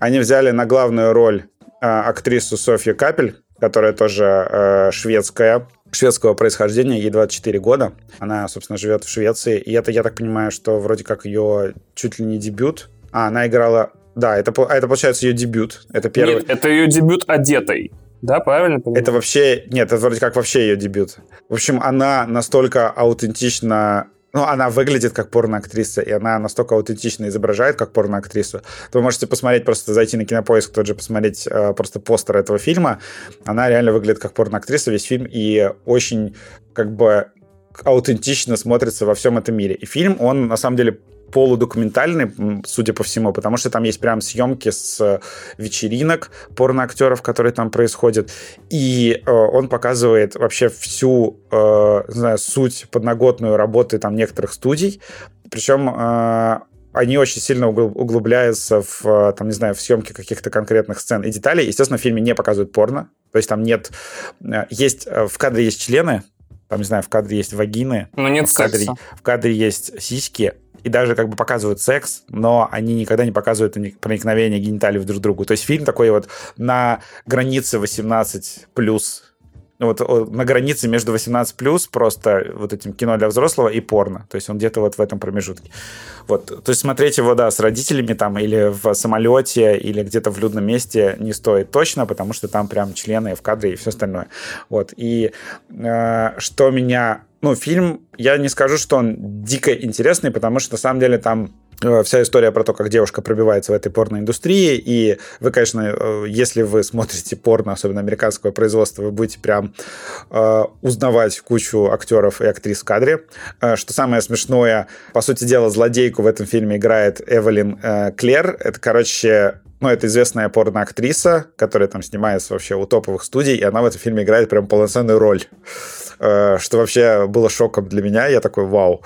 Speaker 3: они взяли на главную роль э, актрису Софью Капель, которая тоже э, шведская, шведского происхождения, ей 24 года. Она, собственно, живет в Швеции. И это, я так понимаю, что вроде как ее чуть ли не дебют. А, она играла... Да, это, это получается ее дебют. Это первый... Нет,
Speaker 1: это ее дебют одетой. Да, правильно
Speaker 3: понимаю? Это вообще... Нет, это вроде как вообще ее дебют. В общем, она настолько аутентично ну, она выглядит как порноактриса, и она настолько аутентично изображает как порноактрису. Вы можете посмотреть, просто зайти на кинопоиск, тот же посмотреть э, просто постер этого фильма. Она реально выглядит как порноактриса весь фильм, и очень как бы аутентично смотрится во всем этом мире. И фильм, он на самом деле полудокументальный, судя по всему, потому что там есть прям съемки с вечеринок порноактеров, которые там происходят, и э, он показывает вообще всю, э, знаю, суть подноготную работы там некоторых студий, причем э, они очень сильно углубляются в, э, там, не знаю, в съемке каких-то конкретных сцен и деталей. Естественно, в фильме не показывают порно, то есть там нет... Э, есть, э, в кадре есть члены, там, не знаю, в кадре есть вагины,
Speaker 1: но нет
Speaker 3: в кадре,
Speaker 1: секса.
Speaker 3: в кадре есть сиськи, и даже как бы показывают секс, но они никогда не показывают проникновение гениталий в друг другу. То есть фильм такой вот на границе 18 плюс ну, вот на границе между 18 плюс просто вот этим кино для взрослого и порно. То есть он где-то вот в этом промежутке. Вот. То есть смотреть его, да, с родителями там или в самолете, или где-то в людном месте не стоит точно, потому что там прям члены в кадре и все остальное. Вот. И э, что меня ну, фильм, я не скажу, что он дико интересный, потому что на самом деле там э, вся история про то, как девушка пробивается в этой порноиндустрии, и вы, конечно, э, если вы смотрите порно, особенно американского производства, вы будете прям э, узнавать кучу актеров и актрис в кадре. Э, что самое смешное, по сути дела, злодейку в этом фильме играет Эвелин э, Клер. Это, короче, ну, это известная порноактриса, которая там снимается вообще у топовых студий, и она в этом фильме играет прям полноценную роль. Э, что вообще было шоком для меня. Я такой, вау.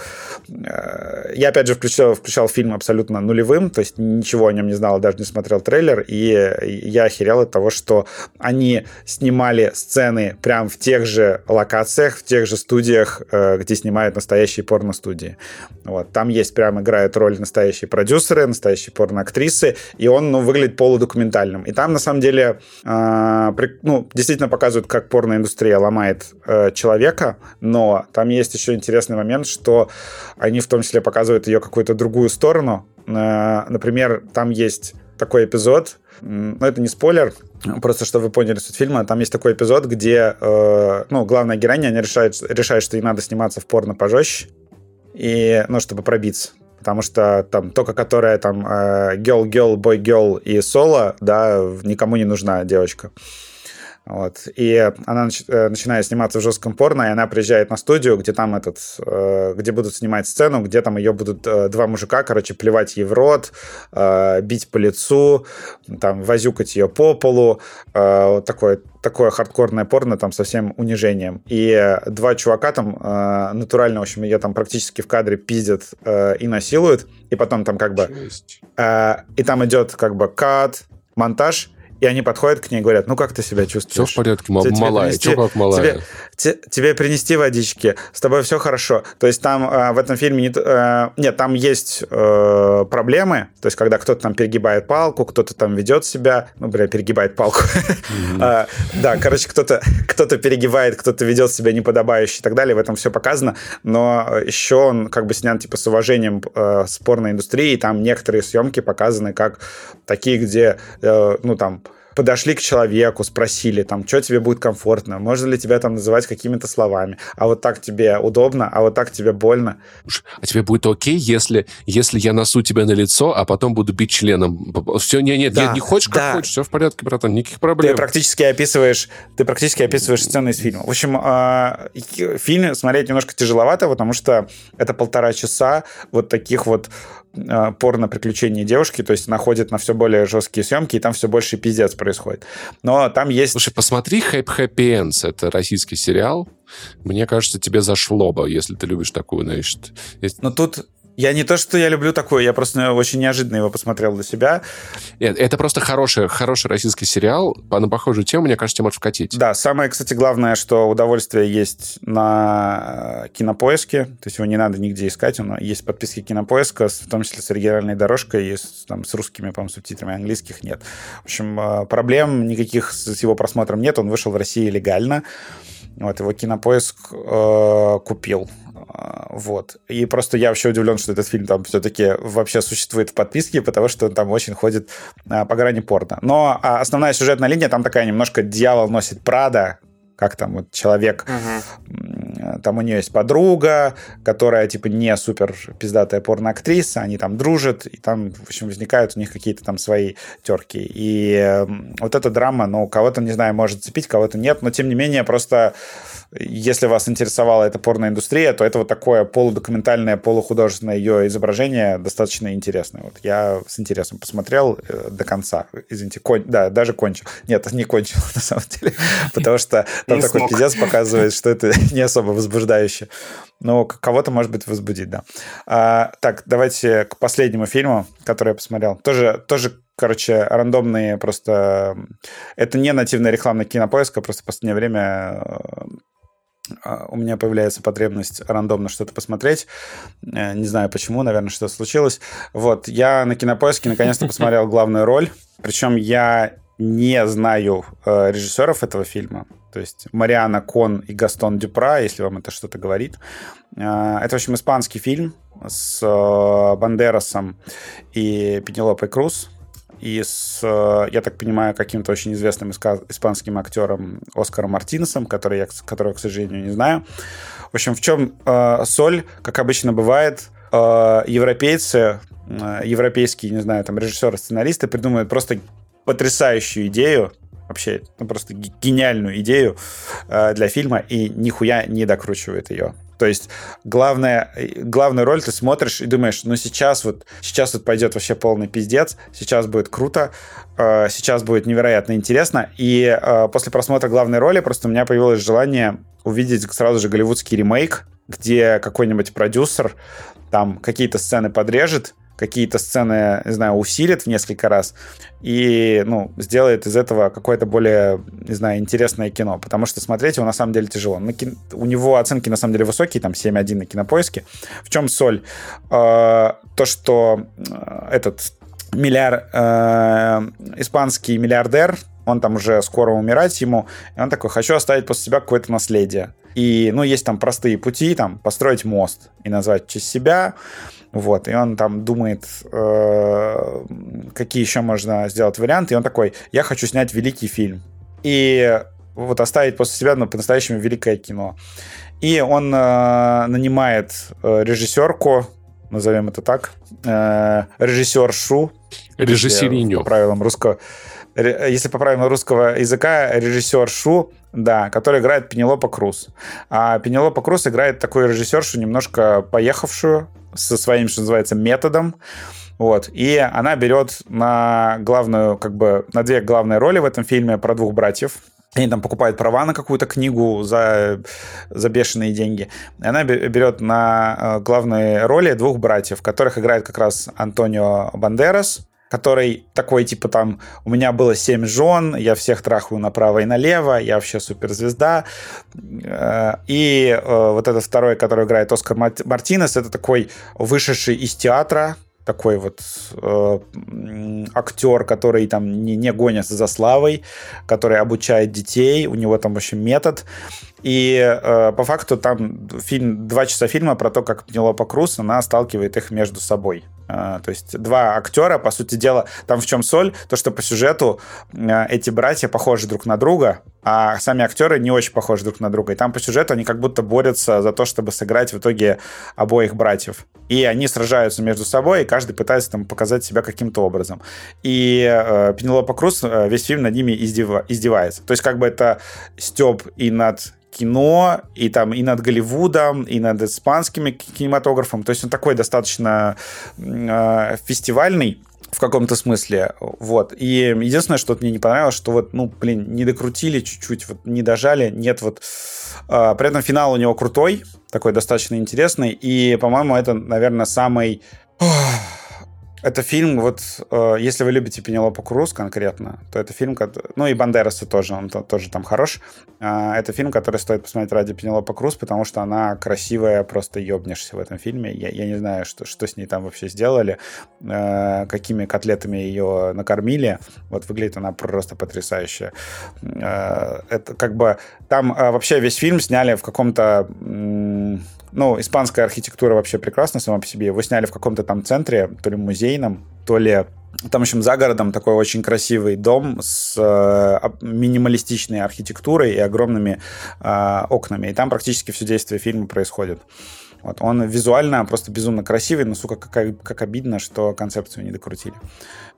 Speaker 3: Э, я, опять же, включал, включал фильм абсолютно нулевым, то есть ничего о нем не знал, даже не смотрел трейлер, и я охерел от того, что они снимали сцены прям в тех же локациях, в тех же студиях, э, где снимают настоящие порно-студии. Вот. Там есть прям играют роль настоящие продюсеры, настоящие порно-актрисы, и он, ну, выглядит полудокументальным. И там, на самом деле, ну, действительно показывают, как порноиндустрия ломает человека человека, но там есть еще интересный момент, что они в том числе показывают ее какую-то другую сторону. Э, например, там есть такой эпизод, но это не спойлер, просто чтобы вы поняли суть фильма, там есть такой эпизод, где э, ну, главная героиня решает, решает, что ей надо сниматься в порно пожестче, и, ну, чтобы пробиться потому что там только которая там э, girl, girl, boy, girl и соло, да, никому не нужна девочка. Вот. И она нач- э, начинает сниматься в жестком порно, и она приезжает на студию, где там этот, э, где будут снимать сцену, где там ее будут э, два мужика, короче, плевать ей в рот, э, бить по лицу, там, возюкать ее по полу, э, вот такое, такое хардкорное порно там со всем унижением. И два чувака там э, натурально, в общем, ее там практически в кадре пиздят э, и насилуют, и потом там как бы... Э, и там идет как бы кат, монтаж, и они подходят к ней и говорят, ну как ты себя чувствуешь?
Speaker 2: Все в порядке, тебе, малая, принести, что как малая?
Speaker 3: Тебе, тебе принести водички, с тобой все хорошо. То есть там э, в этом фильме... Не, э, нет, там есть э, проблемы, то есть когда кто-то там перегибает палку, кто-то там ведет себя, ну, бля, перегибает палку. А, да, короче, кто-то кто перегибает, кто-то ведет себя неподобающе и так далее, в этом все показано, но еще он как бы снят типа с уважением э, спорной индустрии, там некоторые съемки показаны как такие, где, э, ну, там, подошли к человеку, спросили, там, что тебе будет комфортно, можно ли тебя там называть какими-то словами, а вот так тебе удобно, а вот так тебе больно.
Speaker 2: А тебе будет окей, если, если я носу тебя на лицо, а потом буду бить членом? Все, нет, нет, да, не хочешь, как да. хочешь, все в порядке, братан, никаких проблем.
Speaker 3: Ты практически описываешь, ты практически описываешь сцены из фильма. В общем, э, фильм смотреть немножко тяжеловато, потому что это полтора часа вот таких вот порно-приключения девушки, то есть находит на все более жесткие съемки, и там все больше пиздец происходит. Но там есть...
Speaker 2: Слушай, посмотри «Happy Happy Ends», это российский сериал. Мне кажется, тебе зашло бы, если ты любишь такую, значит...
Speaker 3: Но тут я не то, что я люблю такое, я просто очень неожиданно его посмотрел для себя.
Speaker 2: Это просто хороший, хороший российский сериал. На похожую тему, мне кажется, может вкатить.
Speaker 3: Да, самое, кстати, главное, что удовольствие есть на э, кинопоиске. То есть его не надо нигде искать. Он есть подписки кинопоиска, в том числе с оригинальной дорожкой и с, там, с русскими, по-моему, субтитрами, английских нет. В общем, э, проблем никаких с его просмотром нет. Он вышел в России легально. Вот, его кинопоиск э, купил. А, вот. И просто я вообще удивлен, что этот фильм там все-таки вообще существует в подписке, потому что он там очень ходит а, по грани порно. Но а, основная сюжетная линия там такая немножко «Дьявол носит Прада», как там вот человек, uh-huh. там у нее есть подруга, которая типа не супер пиздатая порноактриса, они там дружат, и там, в общем, возникают у них какие-то там свои терки. И вот эта драма, ну, кого-то, не знаю, может цепить, кого-то нет, но тем не менее просто если вас интересовала эта порноиндустрия, то это вот такое полудокументальное, полухудожественное ее изображение достаточно интересное. Вот я с интересом посмотрел э, до конца. Извините, кон... да, даже кончил. Нет, не кончил на самом деле, потому что там такой смог. пиздец показывает, что это не особо возбуждающе. Но кого-то, может быть, возбудит, да. А, так, давайте к последнему фильму, который я посмотрел. Тоже, тоже короче, рандомные просто... Это не нативная реклама кинопоиска, просто в последнее время э, у меня появляется потребность рандомно что-то посмотреть. Э, не знаю почему, наверное, что случилось. Вот, я на кинопоиске наконец-то посмотрел главную роль. Причем я не знаю э, режиссеров этого фильма. То есть Мариана Кон и Гастон Дюпра, если вам это что-то говорит. Э, это, в общем, испанский фильм с э, Бандерасом и Пенелопой Круз и с, э, я так понимаю, каким-то очень известным испанским актером Оскаром Мартинесом, который я, которого, к сожалению, не знаю. В общем, в чем э, соль, как обычно бывает, э, европейцы, э, европейские, не знаю, там режиссеры, сценаристы придумывают просто потрясающую идею, вообще ну, просто гениальную идею э, для фильма и нихуя не докручивает ее. То есть главная, главную роль ты смотришь и думаешь, ну сейчас вот, сейчас вот пойдет вообще полный пиздец, сейчас будет круто, э, сейчас будет невероятно интересно. И э, после просмотра главной роли просто у меня появилось желание увидеть сразу же голливудский ремейк, где какой-нибудь продюсер там какие-то сцены подрежет, какие-то сцены, не знаю, усилит в несколько раз и, ну, сделает из этого какое-то более, не знаю, интересное кино, потому что смотреть его на самом деле тяжело. На кин... У него оценки на самом деле высокие, там 7.1 на кинопоиске. В чем соль? Э, то, что э, этот миллиар, э, испанский миллиардер, он там уже скоро умирать ему, и он такой, хочу оставить после себя какое-то наследие. И, ну, есть там простые пути, там, построить мост и назвать честь себя, вот, и он там думает, э, какие еще можно сделать варианты, и он такой, я хочу снять великий фильм. И вот оставить после себя ну, по-настоящему великое кино. И он э, нанимает э, режиссерку, назовем это так, э, режиссершу.
Speaker 2: Режиссериню.
Speaker 3: По правилам русского если по правилам русского языка, режиссершу, да, который играет Пенелопа Круз. А Пенелопа Круз играет такую режиссершу, немножко поехавшую, со своим, что называется, методом. Вот. И она берет на главную, как бы, на две главные роли в этом фильме про двух братьев. Они там покупают права на какую-то книгу за, за бешеные деньги. И она берет на э, главные роли двух братьев, которых играет как раз Антонио Бандерас, который такой, типа, там, у меня было семь жен, я всех трахаю направо и налево, я вообще суперзвезда. Э, и э, вот этот второй, который играет Оскар Мартинес, это такой вышедший из театра, такой вот э, актер, который там не, не гонится за славой, который обучает детей, у него там вообще метод. И э, по факту там фильм, два часа фильма про то, как Пенелопа Круз, она сталкивает их между собой. Э, то есть два актера, по сути дела, там в чем соль? То, что по сюжету э, эти братья похожи друг на друга, а сами актеры не очень похожи друг на друга. И там по сюжету они как будто борются за то, чтобы сыграть в итоге обоих братьев. И они сражаются между собой, и каждый пытается там показать себя каким-то образом. И э, Пенелопа Круз э, весь фильм над ними издев... издевается. То есть как бы это степ и над кино, и там и над Голливудом, и над испанским кинематографом. То есть он такой достаточно э, фестивальный в каком-то смысле. Вот. И единственное, что мне не понравилось, что вот, ну, блин, не докрутили чуть-чуть, вот не дожали, нет вот... Э, при этом финал у него крутой, такой достаточно интересный, и, по-моему, это, наверное, самый... Это фильм, вот, э, если вы любите Пенелопу Круз конкретно, то это фильм, ну и Бандерасы тоже, он тоже там хорош. Э, это фильм, который стоит посмотреть ради Пенелопы Круз, потому что она красивая, просто ебнешься в этом фильме. Я, я не знаю, что, что с ней там вообще сделали, э, какими котлетами ее накормили. Вот выглядит она просто потрясающе. Э, это как бы... Там э, вообще весь фильм сняли в каком-то ну, испанская архитектура вообще прекрасна сама по себе. Его сняли в каком-то там центре, то ли музейном, то ли там, в общем, за городом такой очень красивый дом с э, минималистичной архитектурой и огромными э, окнами. И там практически все действие фильма происходит. Вот. Он визуально просто безумно красивый, но, сука, как, как обидно, что концепцию не докрутили.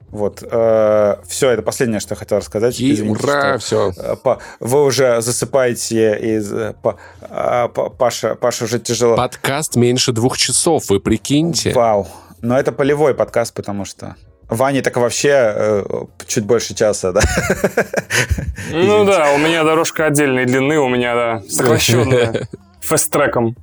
Speaker 3: Вот. Э, все, это последнее, что я хотел рассказать.
Speaker 2: И Извините, ура,
Speaker 3: что, все. Э, по, вы уже засыпаете, из, по, э, по, Паша, Паша уже тяжело.
Speaker 2: Подкаст меньше двух часов, вы прикиньте.
Speaker 3: Вау. Но это полевой подкаст, потому что... Ване так вообще э, чуть больше часа, да?
Speaker 1: Ну да, у меня дорожка отдельной длины, у меня, да, сокращенная. Фест-треком.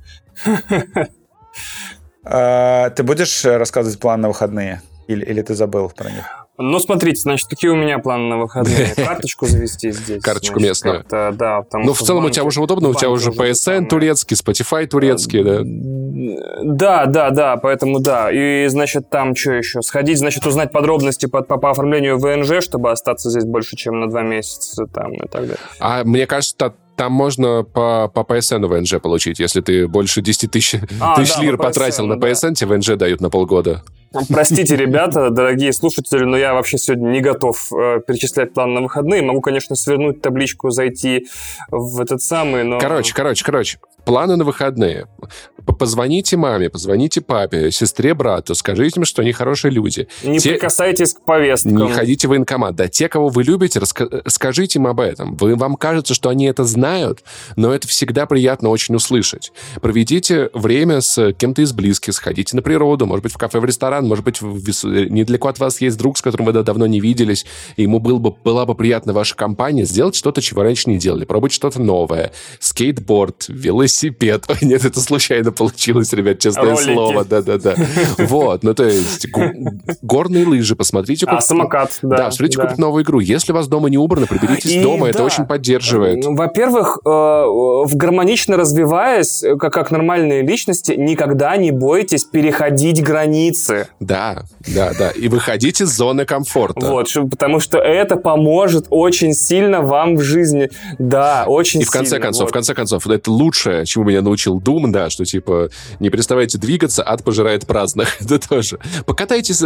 Speaker 3: А, ты будешь рассказывать план на выходные? Или, или ты забыл про них?
Speaker 1: Ну, смотрите, значит, какие у меня планы на выходные? Карточку завести здесь.
Speaker 2: Карточку значит, местную.
Speaker 1: Да,
Speaker 2: Ну, в целом у тебя уже удобно, у тебя уже PSN турецкий, Spotify турецкий, да?
Speaker 1: Да, да, да, поэтому да. И, значит, там что еще? Сходить, значит, узнать подробности по, по, по оформлению ВНЖ, чтобы остаться здесь больше, чем на два месяца там и так далее.
Speaker 2: А мне кажется, там можно по, по PSN ВНЖ получить, если ты больше 10 тысяч, а, тысяч да, лир потратил на PSN, да. тебе ВНЖ дают на полгода.
Speaker 1: Простите, ребята, дорогие слушатели, но я вообще сегодня не готов э, перечислять план на выходные. Могу, конечно, свернуть табличку, зайти в этот самый, но...
Speaker 2: Короче, короче, короче. Планы на выходные. Позвоните маме, позвоните папе, сестре, брату, скажите им, что они хорошие люди.
Speaker 1: Не те... прикасайтесь к повесткам.
Speaker 2: Не ходите в военкомат. Да, те, кого вы любите, раска... скажите им об этом. Вы, вам кажется, что они это знают, но это всегда приятно очень услышать. Проведите время с кем-то из близких, сходите на природу, может быть, в кафе, в ресторан, может быть, в... недалеко от вас есть друг, с которым вы давно не виделись, и ему был бы, была бы приятна ваша компания, сделать что-то, чего раньше не делали, пробовать что-то новое. Скейтборд, велосипед, велосипед. Ой, нет, это случайно получилось, ребят, честное Ролики. слово. Да-да-да. Вот, ну то есть горные лыжи, посмотрите.
Speaker 1: А, самокат, да.
Speaker 2: Да, смотрите купить новую игру. Если у вас дома не убрано, приберитесь дома, это очень поддерживает.
Speaker 1: Во-первых, э, в гармонично развиваясь, э, как, нормальные личности, никогда не бойтесь переходить границы.
Speaker 2: Да, да, да. И выходить из зоны комфорта.
Speaker 1: Вот, потому что это поможет очень сильно вам в жизни. Да, очень сильно.
Speaker 2: И в конце концов, в конце концов, это лучшее чему меня научил Doom, да, что типа не переставайте двигаться, ад пожирает праздных. Это тоже. Покатайтесь,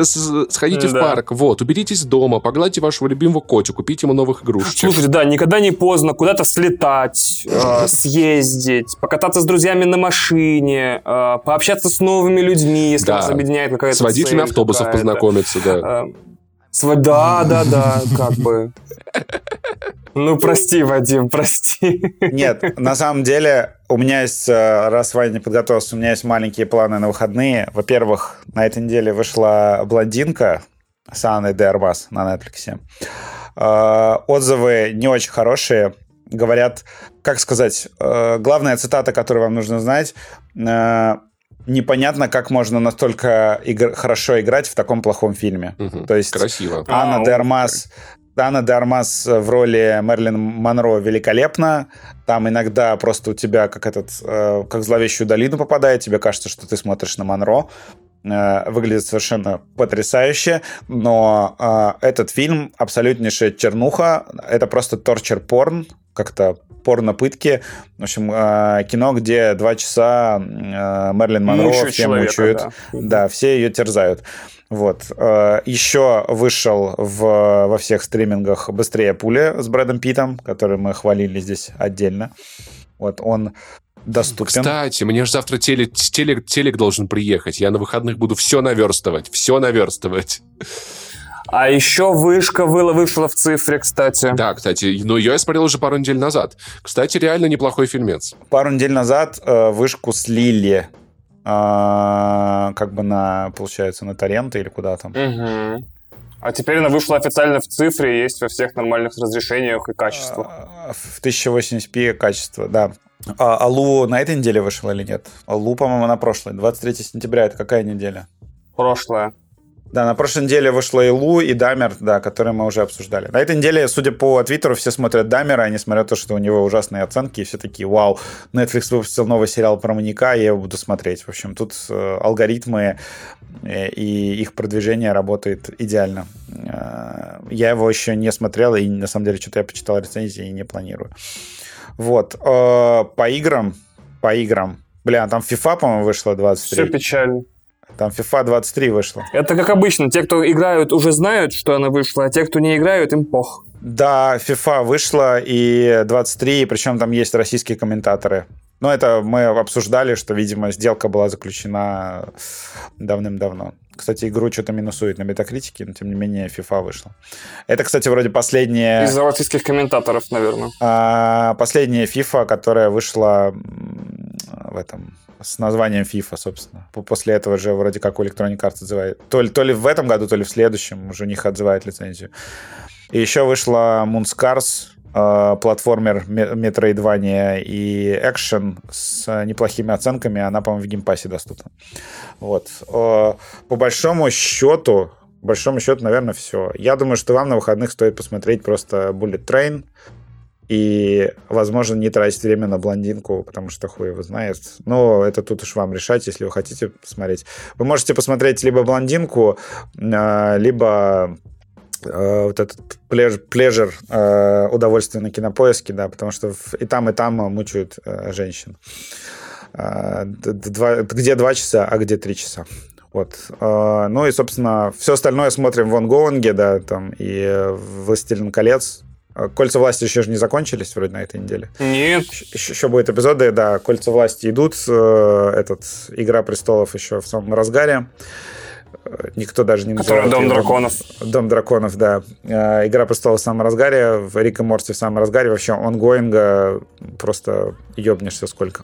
Speaker 2: сходите да. в парк, вот, уберитесь дома, погладьте вашего любимого котика, купите ему новых игрушек.
Speaker 1: Слушайте, да, никогда не поздно куда-то слетать, э, съездить, покататься с друзьями на машине, э, пообщаться с новыми людьми, если вас объединяет какая-то
Speaker 2: С водителями автобусов познакомиться, да.
Speaker 1: Да, да, да, как бы. Ну, прости, Вадим, прости.
Speaker 3: Нет, на самом деле, у меня есть, э, раз Ваня не подготовился, у меня есть маленькие планы на выходные. Во-первых, на этой неделе вышла «Блондинка» с Анной Дербас на Netflix. Э, отзывы не очень хорошие. Говорят, как сказать, э, главная цитата, которую вам нужно знать, непонятно, как можно настолько игр- хорошо играть в таком плохом фильме.
Speaker 2: Угу,
Speaker 3: То есть
Speaker 2: красиво.
Speaker 3: Анна а, Дермас Анна Дармас в роли Мерлин Монро великолепна. Там иногда просто у тебя как этот, э, как зловещую долину попадает, тебе кажется, что ты смотришь на Монро. Э, выглядит совершенно потрясающе, но э, этот фильм абсолютнейшая чернуха. Это просто торчер-порн, как-то порно-пытки. В общем, кино, где два часа Мерлин Монро все человека, мучают. Да. да, все ее терзают. Вот. Э, Еще вышел в, во всех стримингах «Быстрее пуля» с Брэдом Питом, который мы хвалили здесь отдельно. Вот он доступен.
Speaker 2: Кстати, мне же завтра телек, телек, телек должен приехать. Я на выходных буду все наверстывать, все наверстывать.
Speaker 1: А еще вышка вы- вышла в цифре, кстати.
Speaker 2: Да, кстати, но я смотрел уже пару недель назад. Кстати, реально неплохой фильмец.
Speaker 3: Пару недель назад э, вышку слили э, как бы на, получается, на торренты или куда там.
Speaker 1: Мгм. А теперь она вышла официально в цифре, есть во всех нормальных разрешениях и качествах.
Speaker 3: А, В 1080p качество, да. А Алу на этой неделе вышел или нет? Алу, по-моему, на прошлой. 23 сентября, это какая неделя?
Speaker 1: Прошлое.
Speaker 3: Да, на прошлой неделе вышло и Лу, и Дамер, да, которые мы уже обсуждали. На этой неделе, судя по Твиттеру, все смотрят Дамера, а несмотря на то, что у него ужасные оценки, и все такие, вау, Netflix выпустил новый сериал про маньяка, я его буду смотреть. В общем, тут э, алгоритмы э, и их продвижение работает идеально. Э, я его еще не смотрел, и на самом деле что-то я почитал рецензии и не планирую. Вот. По играм, по играм, Бля, там FIFA, по-моему, вышла 23.
Speaker 1: Все печально.
Speaker 3: Там FIFA 23 вышла.
Speaker 1: Это как обычно. Те, кто играют, уже знают, что она вышла, а те, кто не играют, им пох.
Speaker 3: Да, FIFA вышла и 23, причем там есть российские комментаторы. Но это мы обсуждали, что, видимо, сделка была заключена давным-давно. Кстати, игру что-то минусует на метакритике, но тем не менее FIFA вышла. Это, кстати, вроде последняя...
Speaker 1: Из-за российских комментаторов, наверное.
Speaker 3: а, последняя FIFA, которая вышла в этом с названием FIFA, собственно. После этого же вроде как у Electronic Arts отзывает. То ли, то ли в этом году, то ли в следующем уже у них отзывает лицензию. И еще вышла Moonscars, э, платформер ме- Metroidvania и экшен с неплохими оценками. Она, по-моему, в Game Pass е доступна. Вот. Э, По большому счету, по большому счету, наверное, все. Я думаю, что вам на выходных стоит посмотреть просто Bullet Train и, возможно, не тратить время на блондинку, потому что хуй его знает. Но это тут уж вам решать, если вы хотите посмотреть. Вы можете посмотреть либо блондинку, э, либо э, вот этот плеж- плежер э, удовольствие на кинопоиске, да, потому что и там, и там мучают э, женщин. Д- два- где два часа, а где три часа. Вот. Э, Ну и, собственно, все остальное смотрим в онгоинге, да, там, и «Властелин колец». Э, «Кольца власти» еще же не закончились вроде на этой неделе.
Speaker 1: Нет.
Speaker 3: Еще, еще будут эпизоды, да, «Кольца власти» идут, э, этот «Игра престолов» еще в самом разгаре. Никто даже не называет
Speaker 1: Дом
Speaker 3: её
Speaker 1: драконов.
Speaker 3: Дом драконов, да. Э, Игра престолов в самом разгаре, в Рик и Морти в самом разгаре. Вообще, онгоинга просто ебнешься сколько.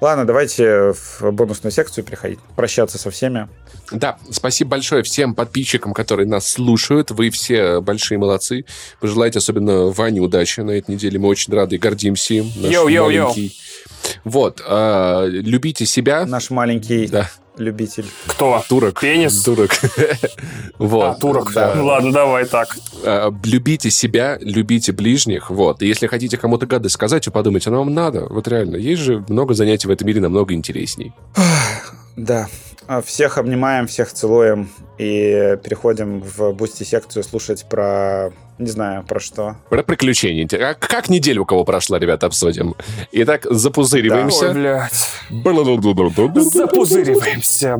Speaker 3: Ладно, давайте в бонусную секцию переходить. Прощаться со всеми.
Speaker 2: Да, спасибо большое всем подписчикам, которые нас слушают. Вы все большие молодцы. Пожелайте особенно Ване удачи на этой неделе. Мы очень рады и гордимся им. Наш
Speaker 1: Йоу-йоу-йоу.
Speaker 2: маленький. Вот. а, любите себя.
Speaker 3: Наш маленький
Speaker 2: Да.
Speaker 3: любитель.
Speaker 1: Кто?
Speaker 2: Турок.
Speaker 1: Пенис?
Speaker 2: Турок. Вот.
Speaker 1: А, турок.
Speaker 3: Да.
Speaker 1: Ну ладно, давай так.
Speaker 2: А, любите себя, любите ближних, вот. И если хотите кому-то гадость сказать, то подумайте, оно вам надо, вот реально. Есть же много занятий в этом мире намного интересней.
Speaker 3: Да. А, Всех обнимаем, всех целуем и переходим в Boosty секцию слушать про... Не знаю, про что.
Speaker 2: Про приключения. А как неделя у кого прошла, ребята, обсудим. Итак,
Speaker 1: Ой,
Speaker 2: запузыриваемся.
Speaker 1: блядь. Запузыриваемся.